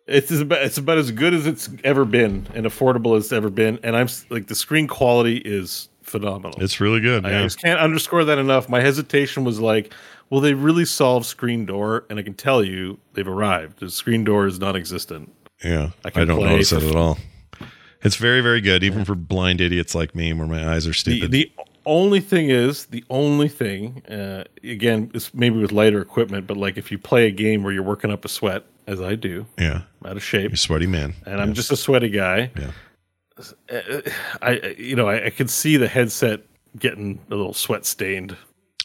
it's about it's about as good as it's ever been and affordable as it's ever been. And I'm like the screen quality is phenomenal. It's really good. I Yeah. just can't underscore that enough. My hesitation was like, will they really solve screen door? And I can tell you they've arrived. The screen door is non-existent. Yeah, I I, don't notice it at all. It's very, very good, even for blind idiots like me, where my eyes are stupid. the only thing is the only thing uh, again is maybe with lighter equipment, but like if you play a game where you're working up a sweat, as I do, yeah, I'm out of shape, you're a sweaty man. and I'm just a sweaty guy. Yeah. Uh, I I- you know I, I could see the headset getting a little sweat stained.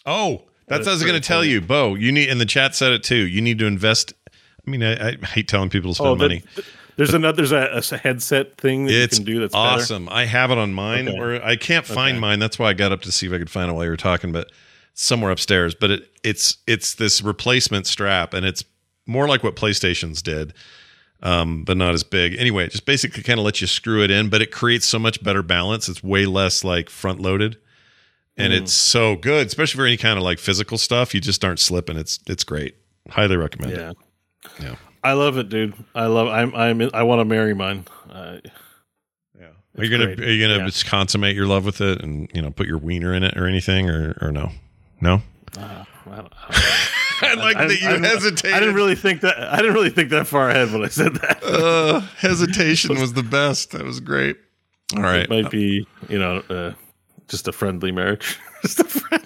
Oh, that's what I was going to tell you, Bo. You need, and the chat said it too. You need to invest. I mean, I, I hate telling people to spend Oh, the- money. There's another there's a, a headset thing that It's you can do that's better. awesome. I have it on mine, Okay. or I can't find Okay. mine. That's why I got up to see if I could find it while you were talking, but somewhere upstairs. But it, it's it's this replacement strap, and it's more like what PlayStations did, um, but not as big. Anyway, it just basically kind of lets you screw it in, but it creates so much better balance. It's way less like front loaded. And Mm. it's so good, especially for any kind of like physical stuff. You just aren't slipping. It's it's great. Highly recommend it. Yeah. I love it, dude. I love. I'm. I'm. I want to marry mine. Uh, Yeah. Are you gonna great. are you gonna Yeah. consummate your love with it and you know put your wiener in it or anything or or no? No. I don't- I like I- that you I hesitated. I didn't really think that. I didn't really think that far ahead when I said that. uh, hesitation was the best. That was great. All right. It might be, you know, uh, just a friendly marriage. just a friendly marriage.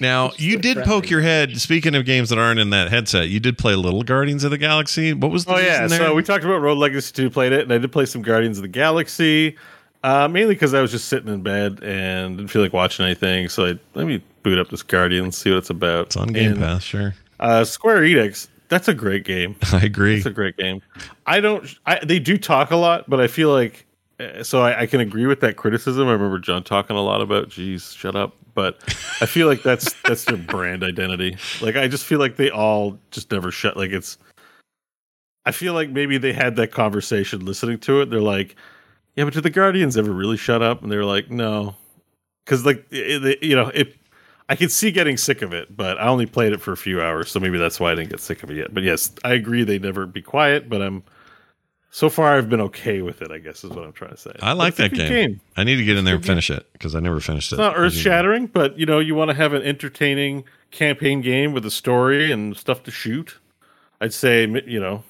Now you did poke your head. Speaking of games that aren't in that headset, you did play Little Guardians of the Galaxy. What was the Oh yeah, there? so we talked about Road Legacy 2, played it, and I did play some Guardians of the Galaxy. Uh, mainly because I was just sitting in bed and didn't feel like watching anything. So I let me boot up this Guardians, see what it's about. it's on Game And, Pass. Sure, Uh, Square Enix, that's a great game. I agree. It's a great game. I don't. I, they do talk a lot, but I feel like uh, so I, I can agree with that criticism. I remember John talking a lot about, "Geez, shut up." But I feel like that's that's their brand identity. Like I just feel like they all just never shut. Like it's. I feel like maybe they had that conversation listening to it. They're like, "Yeah, but did the Guardians ever really shut up?" And they're like, "No," because like it, it- you know it. I could see getting sick of it, but I only played it for a few hours, so maybe that's why I didn't get sick of it yet. But yes, I agree they never be quiet, but I'm so far I've been okay with it, I guess is what I'm trying to say. I like that a game. I need to get in there and finish it because I never finished it. It's not earth shattering, but you know, you want to have an entertaining campaign game with a story and stuff to shoot. I'd say, you know,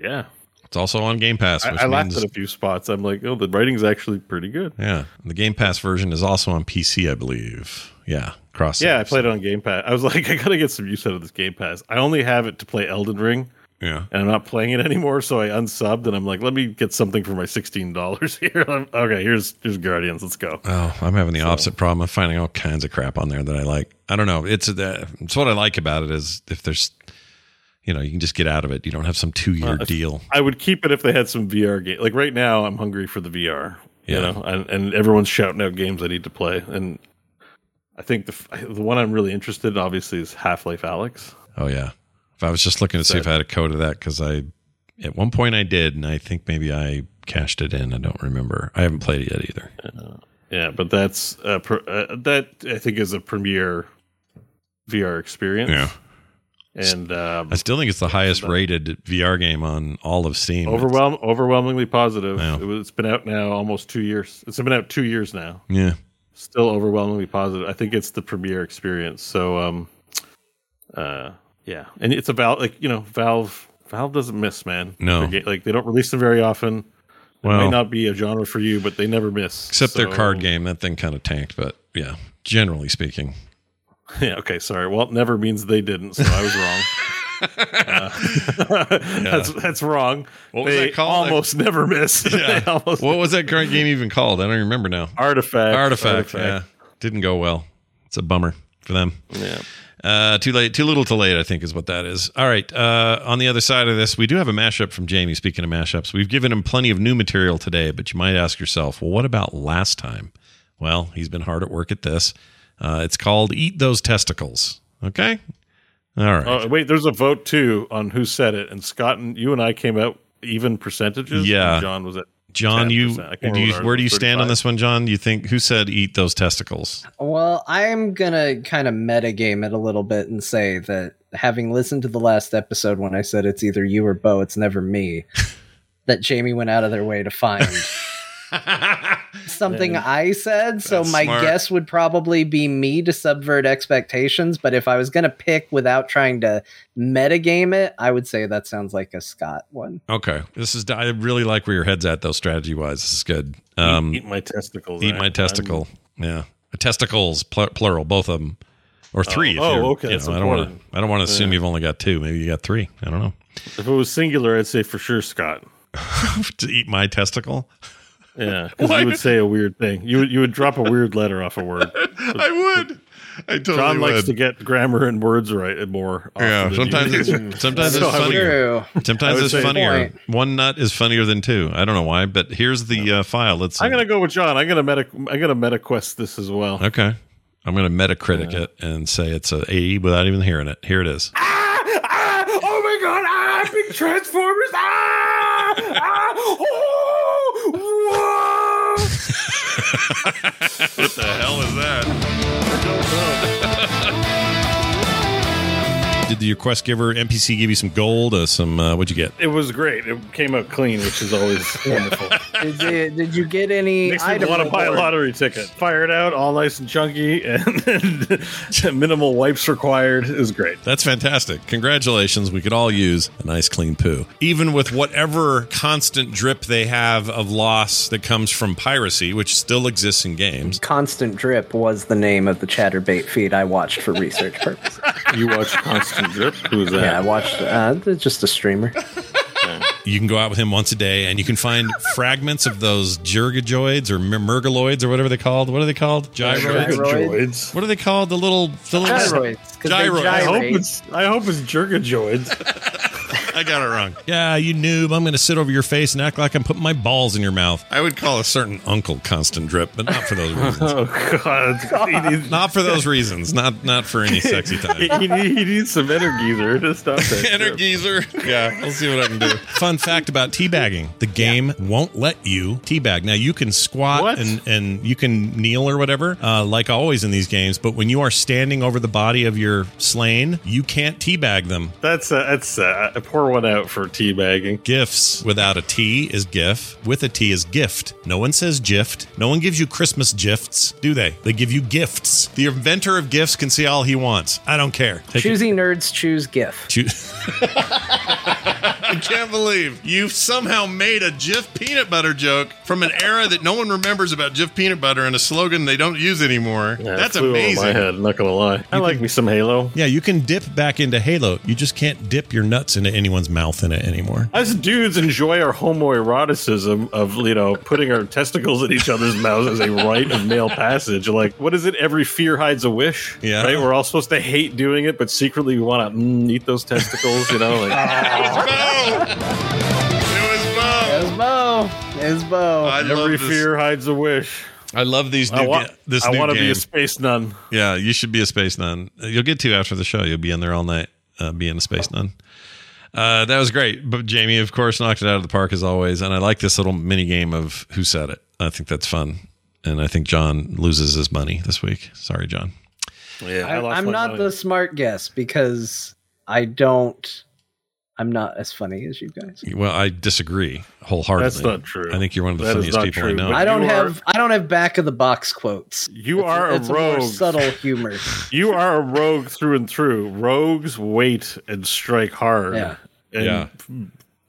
yeah. It's also on Game Pass. I, Which I laughed at a few spots. I'm like, oh, the writing's actually pretty good. Yeah, the Game Pass version is also on PC, I believe. Yeah, cross. Yeah, I played it on Game Pass. I was like, I gotta get some use out of this Game Pass. I only have it to play Elden Ring, Yeah, and I'm not playing it anymore. So I unsubbed, and I'm like, let me get something for my sixteen dollars here. I'm- okay, here's here's Guardians. Let's go. Oh, I'm having the opposite problem. I'm finding all kinds of crap on there that I like. I don't know. It's uh, it's what I like about it is if there's, you know, you can just get out of it. You don't have some two year Uh, deal. I would keep it if they had some VR game. Like right now, I'm hungry for the VR. You know, and, and everyone's shouting out games I need to play. And I think the the one I'm really interested, in, obviously, is Half-Life Alyx. Oh yeah. If I was just looking to see if I had a code of that because I, at one point I did, and I think maybe I cashed it in. I don't remember. I haven't played it yet either. Yeah, but that's uh, uh, that I think is a premier VR experience. Yeah. and um, I still think it's the highest rated VR game on all of Steam. overwhelm overwhelmingly positive. Yeah. It was, it's been out now almost two years. It's been out two years now. Yeah. still overwhelmingly positive. I think it's the premier experience. So, um, uh, yeah, and it's about like you know, Valve. Valve doesn't miss, man. No. Ga- like they don't release them very often. It Well- might not be a genre for you, but they never miss. Except their card game, that thing kind of tanked. But yeah, generally speaking, Yeah. Okay. Sorry. Well, it never means they didn't. So I was wrong. Uh, That's that's wrong. What was they that called? Almost never miss. They almost what was that current game even called? I don't remember now. artifact. Artifact. Yeah, didn't go well. It's a bummer for them. Yeah. Uh, too late, too little, too late. I think is what that is. All right. Uh, on the other side of this, we do have a mashup from Jamie. Speaking of mashups, we've given him plenty of new material today, but you might ask yourself, well, what about last time? Well, he's been hard at work at this. Uh, it's called "Eat Those Testicles." Okay. All right. Oh, wait, there's a vote too on who said it, and Scott and you and I came out even percentages. Yeah. and John was at John, you, 10%. I do you where do you ours was stand on this one, John? You think who said eat those testicles? Well, I'm gonna kind of metagame it a little bit and say that having listened to the last episode when I said it's either you or Bo, it's never me. that Jamie went out of their way to find something Man. I said. So That's my smart. guess would probably be me to subvert expectations. But if I was gonna pick without trying to metagame it, I would say that sounds like a Scott one. Okay, this is I really like where your head's at though. Strategy wise, this is good. Um, eat, eat my testicles. eat I- my I'm- testicle. yeah, testicles pl- plural, both of them, or three. if oh, okay, you know, I don't want to. I don't want to assume Yeah. you've only got two. Maybe you got three. I don't know. If it was singular, I'd say for sure Scott. to eat my testicle. Yeah, because you would say a weird thing. You would you would drop a weird letter off a word. I would. I totally John likes would. to get grammar and words right more. often yeah, sometimes it's sometimes So it's funnier. True. Sometimes it's funnier. Point. One nut is funnier than two. I don't know why, but here's the uh, file. Let's. See. I'm gonna go with John. I'm gonna meta. I'm gonna meta quest this as well. Okay. I'm going to Metacritic it and say it's a 80 without even hearing it. Here it is. Ah, ah, oh my god! Ah, big Transformers! Ah, ah, oh, whoa. What the hell is that? Did your quest giver NPC give you some gold? Uh, some uh, what'd you get? It was great. It came out clean, which is always wonderful. Did you, did you get any Makes me item want to buy a lottery ticket. Fire it out, all nice and chunky, and minimal wipes required. is great. That's fantastic. Congratulations. We could all use a nice clean poo. Even with whatever constant drip they have of loss that comes from piracy, which still exists in games. Constant Drip was the name of the Chaturbate feed I watched for research purposes. You watch Constant Drip? Who's that? yeah, I watched uh, just a streamer. You can go out with him once a day and you can find fragments of those Jurgajoids or Mer- Mergaloids or whatever they're called. What are they called? Gyroids? Jergajoids. What are they called? The little, the little Gyroids. 'cause they Gyroids. I hope gyrate. it's I hope it's Jergajoids. I got it wrong. Yeah, you noob. I'm going to sit over your face and act like I'm putting my balls in your mouth. I would call a certain uncle constant drip, but not for those reasons. oh God! He needs, not for those reasons. Not not for any sexy time. he need- he needs some energizer to stop that. Energizer. Yeah, I'll see what I can do. Fun fact about teabagging: the game won't let you teabag. Now you can squat What? and and you can kneel or whatever, uh, like always in these games. But when you are standing over the body of your slain, you can't teabag them. That's uh, that's uh, I pour one out for teabagging. Gifts without a T is GIF. With a T is gift. No one says gift. No one gives you Christmas gifts, do they? They give you gifts. The inventor of gifts can see all he wants. I don't care. Take it- Choosy nerds choose GIF. Choo- I can't believe you've somehow made a Jif peanut butter joke from an era that no one remembers about Jif peanut butter and a slogan they don't use anymore. Yeah, it That's flew over amazing. My head, not gonna lie. I like me some Halo. Yeah, you can dip back into Halo. You just can't dip your nuts into anyone's mouth in it anymore. Us dudes enjoy our homoeroticism of you know putting our testicles in each other's mouths as a rite of male passage. Like, what is it? Every fear hides a wish. Yeah. right. We're all supposed to hate doing it, but secretly we want to mm, eat those testicles. You know, like It was Bo. It's Bo. It's Bo. I love every this. fear hides a wish. I love these new. I want. ga- this I new want to be game. a space nun. Yeah, you should be a space nun. You'll get to after the show. You'll be in there all night, uh, being a space nun. Uh, that was great. But Jamie, of course, knocked it out of the park as always. And I like this little mini game of who said it. I think that's fun. And I think John loses his money this week. Sorry, John. Yeah, I, I'm not the smart guess because I don't. I'm not as funny as you guys. Well, I disagree wholeheartedly. That's not true. I think you're one of the That is funniest not people I know. I don't you are- have. I don't have back of the box quotes. You It's are a it's more rogue. subtle humor. You are a rogue through and through. Rogues wait and strike hard. Yeah. And Yeah.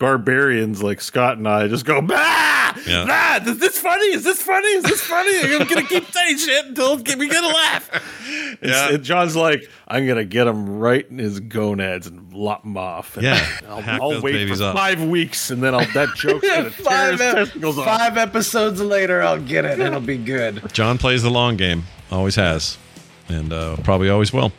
Barbarians like Scott and I just go, bah! Yeah. Bah! Is this funny? Is this funny? Is this funny? I'm going to keep saying shit until we get a laugh. Yeah. yeah. And John's like, I'm going to get him right in his gonads and lop him off. And Yeah. I'll, I'll wait for up. five weeks and then I'll, that joke's going to tear five, his testicles off. five episodes later, I'll get it. and It'll be good. John plays the long game, always has, and uh, probably always will.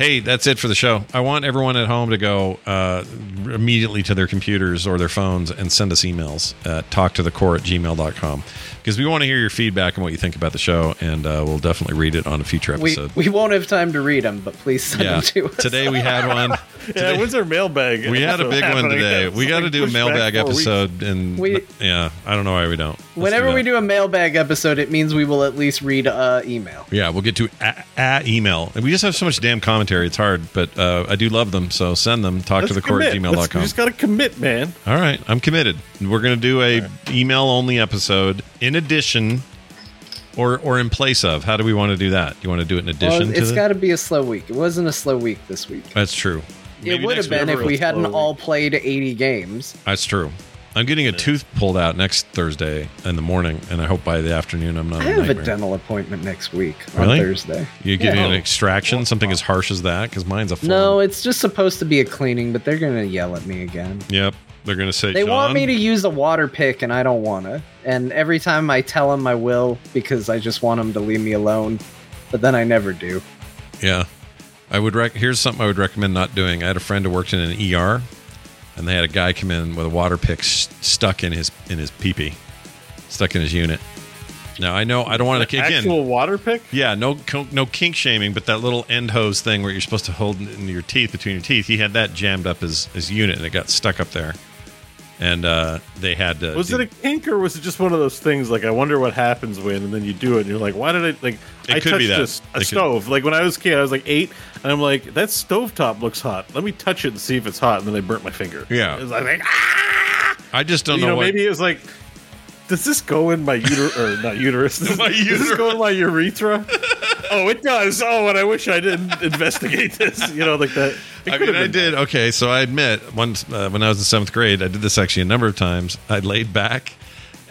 Hey, that's it for the show. I want everyone at home to go uh, immediately to their computers or their phones and send us emails at talktothecore at gmail.com because we want to hear your feedback and what you think about the show, and uh, we'll definitely read it on a future episode. we won't have time to read them, but please send yeah. them to us. Today we had one. Yeah, Today- when's our mailbag? we had a big one today. It's We got to do a mailbag four weeks. episode, and We- yeah, I don't know why we don't. Let's do Whenever we do a mailbag episode, it means we will at least read uh, email. Yeah, we'll get to a, a email. And we just have so much damn commentary. It's hard, but uh, I do love them. So send them. Talk to Let's the court at commit. Let's- gmail.com. You just got to commit, man. All right, I'm committed. We're going to do a email only episode in addition or or in place of. How do we want to do that? You want to do it in addition Well, to it's the- got to be a slow week. It wasn't a slow week this week. That's true. it would have been if we hadn't slow all played 80 games. That's true. I'm getting a tooth pulled out next Thursday in the morning, and I hope by the afternoon I'm not. I a have a dental appointment next week Really? on Thursday. You getting Yeah. an extraction, something as harsh as that? Because mine's a full. No, it's just supposed to be a cleaning, but they're going to yell at me again. Yep. They're going to say They want me to use a water pick, and I don't want to. And every time I tell them I will because I just want them to leave me alone, but then I never do. Yeah. I would rec- here's something I would recommend not doing. I had a friend who worked in an ER and they had a guy come in with a water pick s- stuck in his in his pee stuck in his unit. Now, I know I don't want to kick in. Actual water pick? Yeah, no no kink shaming, but that little end hose thing where you're supposed to hold it in your teeth between your teeth, he had that jammed up his his unit and it got stuck up there. And uh, they had to Was do- it a kink or was it just one of those things like I wonder what happens when and then you do it and you're like why did I like It I touched a, a s- a, It could- stove. Like when I was a kid I was like eight and I'm like that stovetop looks hot. Let me touch it and see if it's hot and then I burnt my finger. Yeah. It was like ah! I just don't you know, know what maybe it was like does this go in my uterus or not uterus? Does, My does this go in my urethra oh it does oh and I wish I didn't investigate this you know like that It I mean, I been did. Okay, so I admit, once uh, when I was in seventh grade, I did this actually a number of times. I laid back.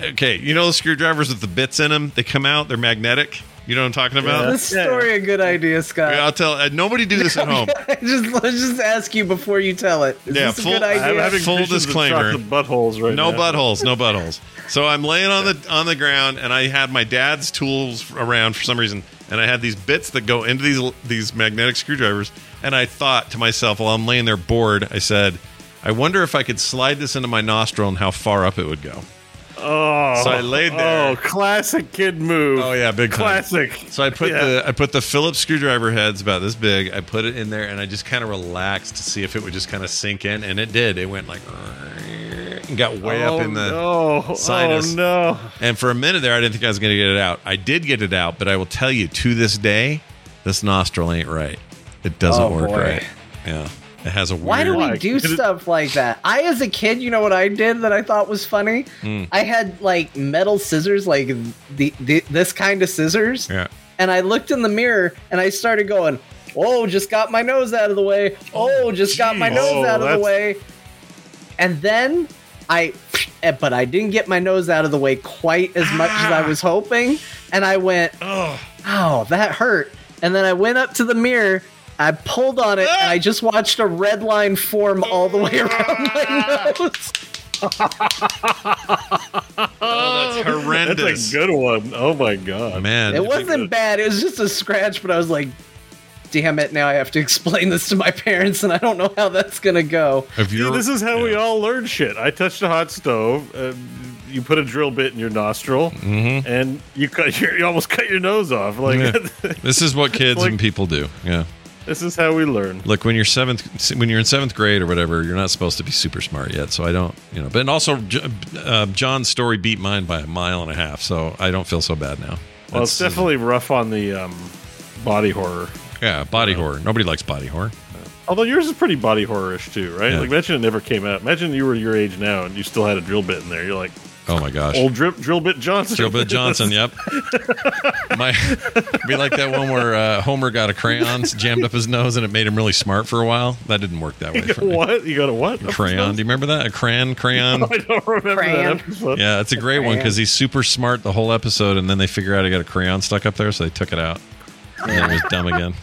Okay, you know the screwdrivers with the bits in them? They come out. They're magnetic. You know what I'm talking about? This story a good idea, Scott. Yeah, I'll tell. Uh, nobody do this at home. just let's just ask you before you tell it. Is Yeah, this a full- good I'm I'm having Full disclaimer. chocolate buttholes right No now. buttholes. No buttholes. So I'm laying on the on the ground, and I had my dad's tools around for some reason, and I had these bits that go into these these magnetic screwdrivers, and I thought to myself while I'm laying there bored, I said, I wonder if I could slide this into my nostril and how far up it would go. Oh, So I laid there. Oh, classic kid move. Oh yeah, big time. classic. So I put Yeah. the I put the Phillips screwdriver heads about this big. I put it in there and I just kind of relaxed to see if it would just kind of sink in, and it did. It went like and got way oh, up in the. no. sinus. Oh no! And for a minute there, I didn't think I was going to get it out. I did get it out, but I will tell you to this day, this nostril ain't right. It doesn't Oh, work boy. right. Yeah, it has a weird. Why do we Why? do Could it- stuff like that? I, as a kid, you know what I did that I thought was funny? Hmm. I had like metal scissors, like the, the this kind of scissors, Yeah. and I looked in the mirror and I started going, "Oh, just got my nose out of the way. Oh, just got my nose Oh, out of the way." And then I, eh, but I didn't get my nose out of the way quite as much as I was hoping, and I went, Oh, "Oh, that hurt." And then I went up to the mirror. I pulled on it, and I just watched a red line form all the way around my nose. oh that's horrendous. That's a good one. Oh my god. Man, It wasn't bad. It was just a scratch, but I was like, damn it, now I have to explain this to my parents, and I don't know how that's going to go. If you're, this is how we all learn shit. I touched a hot stove. Uh, you put a drill bit in your nostril, and you cut your, you almost cut your nose off. Like Mm-hmm. Yeah. This is what kids Like- and people do. Yeah. this is how we learn. Look, when you're seventh, when you're in seventh grade or whatever, you're not supposed to be super smart yet. So I don't, you know. But and also, uh, John's story beat mine by a mile and a half, so I don't feel so bad now. Well, it's That's- uh, definitely rough on the um, body horror. Yeah, body horror. Nobody likes body horror. Although yours is pretty body horror-ish too, right? Yeah. Like imagine it never came out. Imagine you were your age now and you still had a drill bit in there. You're like Oh my gosh. old drip drill bit Johnson. Drill Bit Johnson, yep. My, be like that one where uh, Homer got a crayon jammed up his nose and it made him really smart for a while. That didn't work that way for me. what? You got a what? A Crayon. Do you remember that? A crayon, crayon. I don't remember Crayon. that episode. Yeah, it's a great one because he's super smart the whole episode, and then they figure out he got a crayon stuck up there, so they took it out. And then it was dumb again.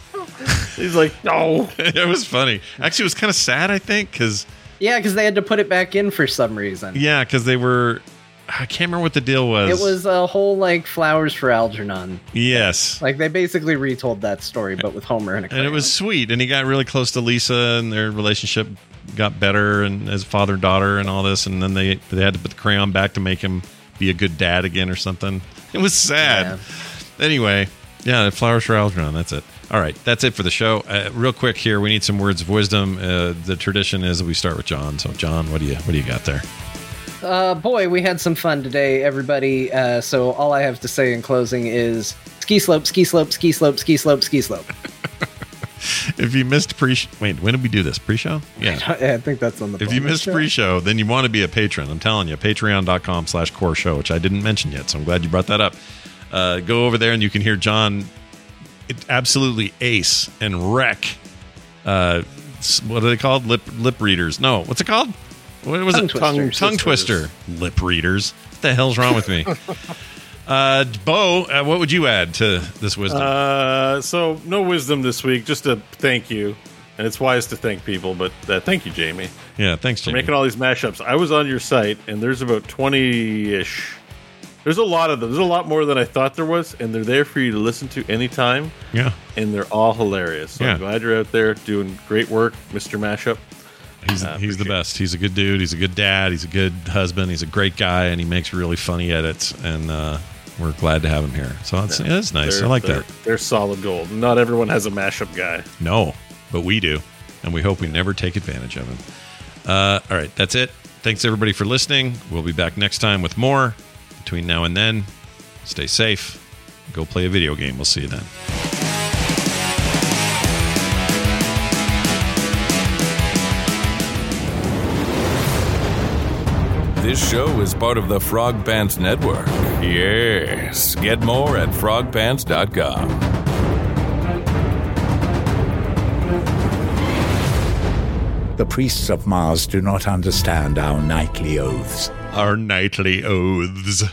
He's like, no. it was funny. Actually, it was kind of sad, I think, because Yeah, because they had to put it back in for some reason. yeah, because they were I can't remember what the deal was. It was a whole like flowers for Algernon. yes, Like they basically retold that story, but with Homer and a and it was sweet. And he got really close to Lisa, and their relationship got better, and as father and daughter, and all this. And then they they had to put the crayon back to make him be a good dad again, or something. It was sad. Anyway, yeah, flowers for Algernon. That's it. All right, that's it for the show. Uh, real quick here, we need some words of wisdom. Uh, the tradition is that we start with John. So, John, what do you what do you got there? Uh, boy, we had some fun today, everybody. Uh, so all I have to say in closing is ski slope, ski slope, ski slope, ski slope, ski slope. If you missed pre, wait, when did we do this pre-show? Yeah. I think that's on the. If you missed show. pre-show, then you want to be a patron. I'm telling you, patreon.com slash core show, which I didn't mention yet. So I'm glad you brought that up. Uh, go over there and you can hear John absolutely ace and wreck. Uh, what are they called? Lip lip readers. No, what's it called? What was Tongue it? twisters. tongue twister. Lip readers. What the hell's wrong with me? uh, Bo, uh, what would you add to this wisdom? Uh, so no wisdom this week. Just a thank you, and it's wise to thank people. But uh, thank you, Jamie, yeah, thanks, for Jamie. making all these mashups. I was on your site, and there's about twenty ish. There's a lot of them. There's a lot more than I thought there was, and they're there for you to listen to anytime, yeah, and they're all hilarious. So Yeah. I'm glad you're out there doing great work, Mr. Mashup. He's Uh, he's the best. He's a good dude. He's a good dad. He's a good husband. He's a great guy, and he makes really funny edits. And uh, we're glad to have him here. So it's, yeah, it's nice. I like they're- that. They're solid gold. Not everyone has a mashup guy. No, but we do, and we hope we never take advantage of him. Uh, all right, that's it. Thanks everybody for listening. We'll be back next time with more. Between now and then, stay safe. Go play a video game. We'll see you then. This show is part of the Frog Pants Network. Yes. Get more at frogpants.com. The priests of Mars do not understand our nightly oaths. Our nightly oaths.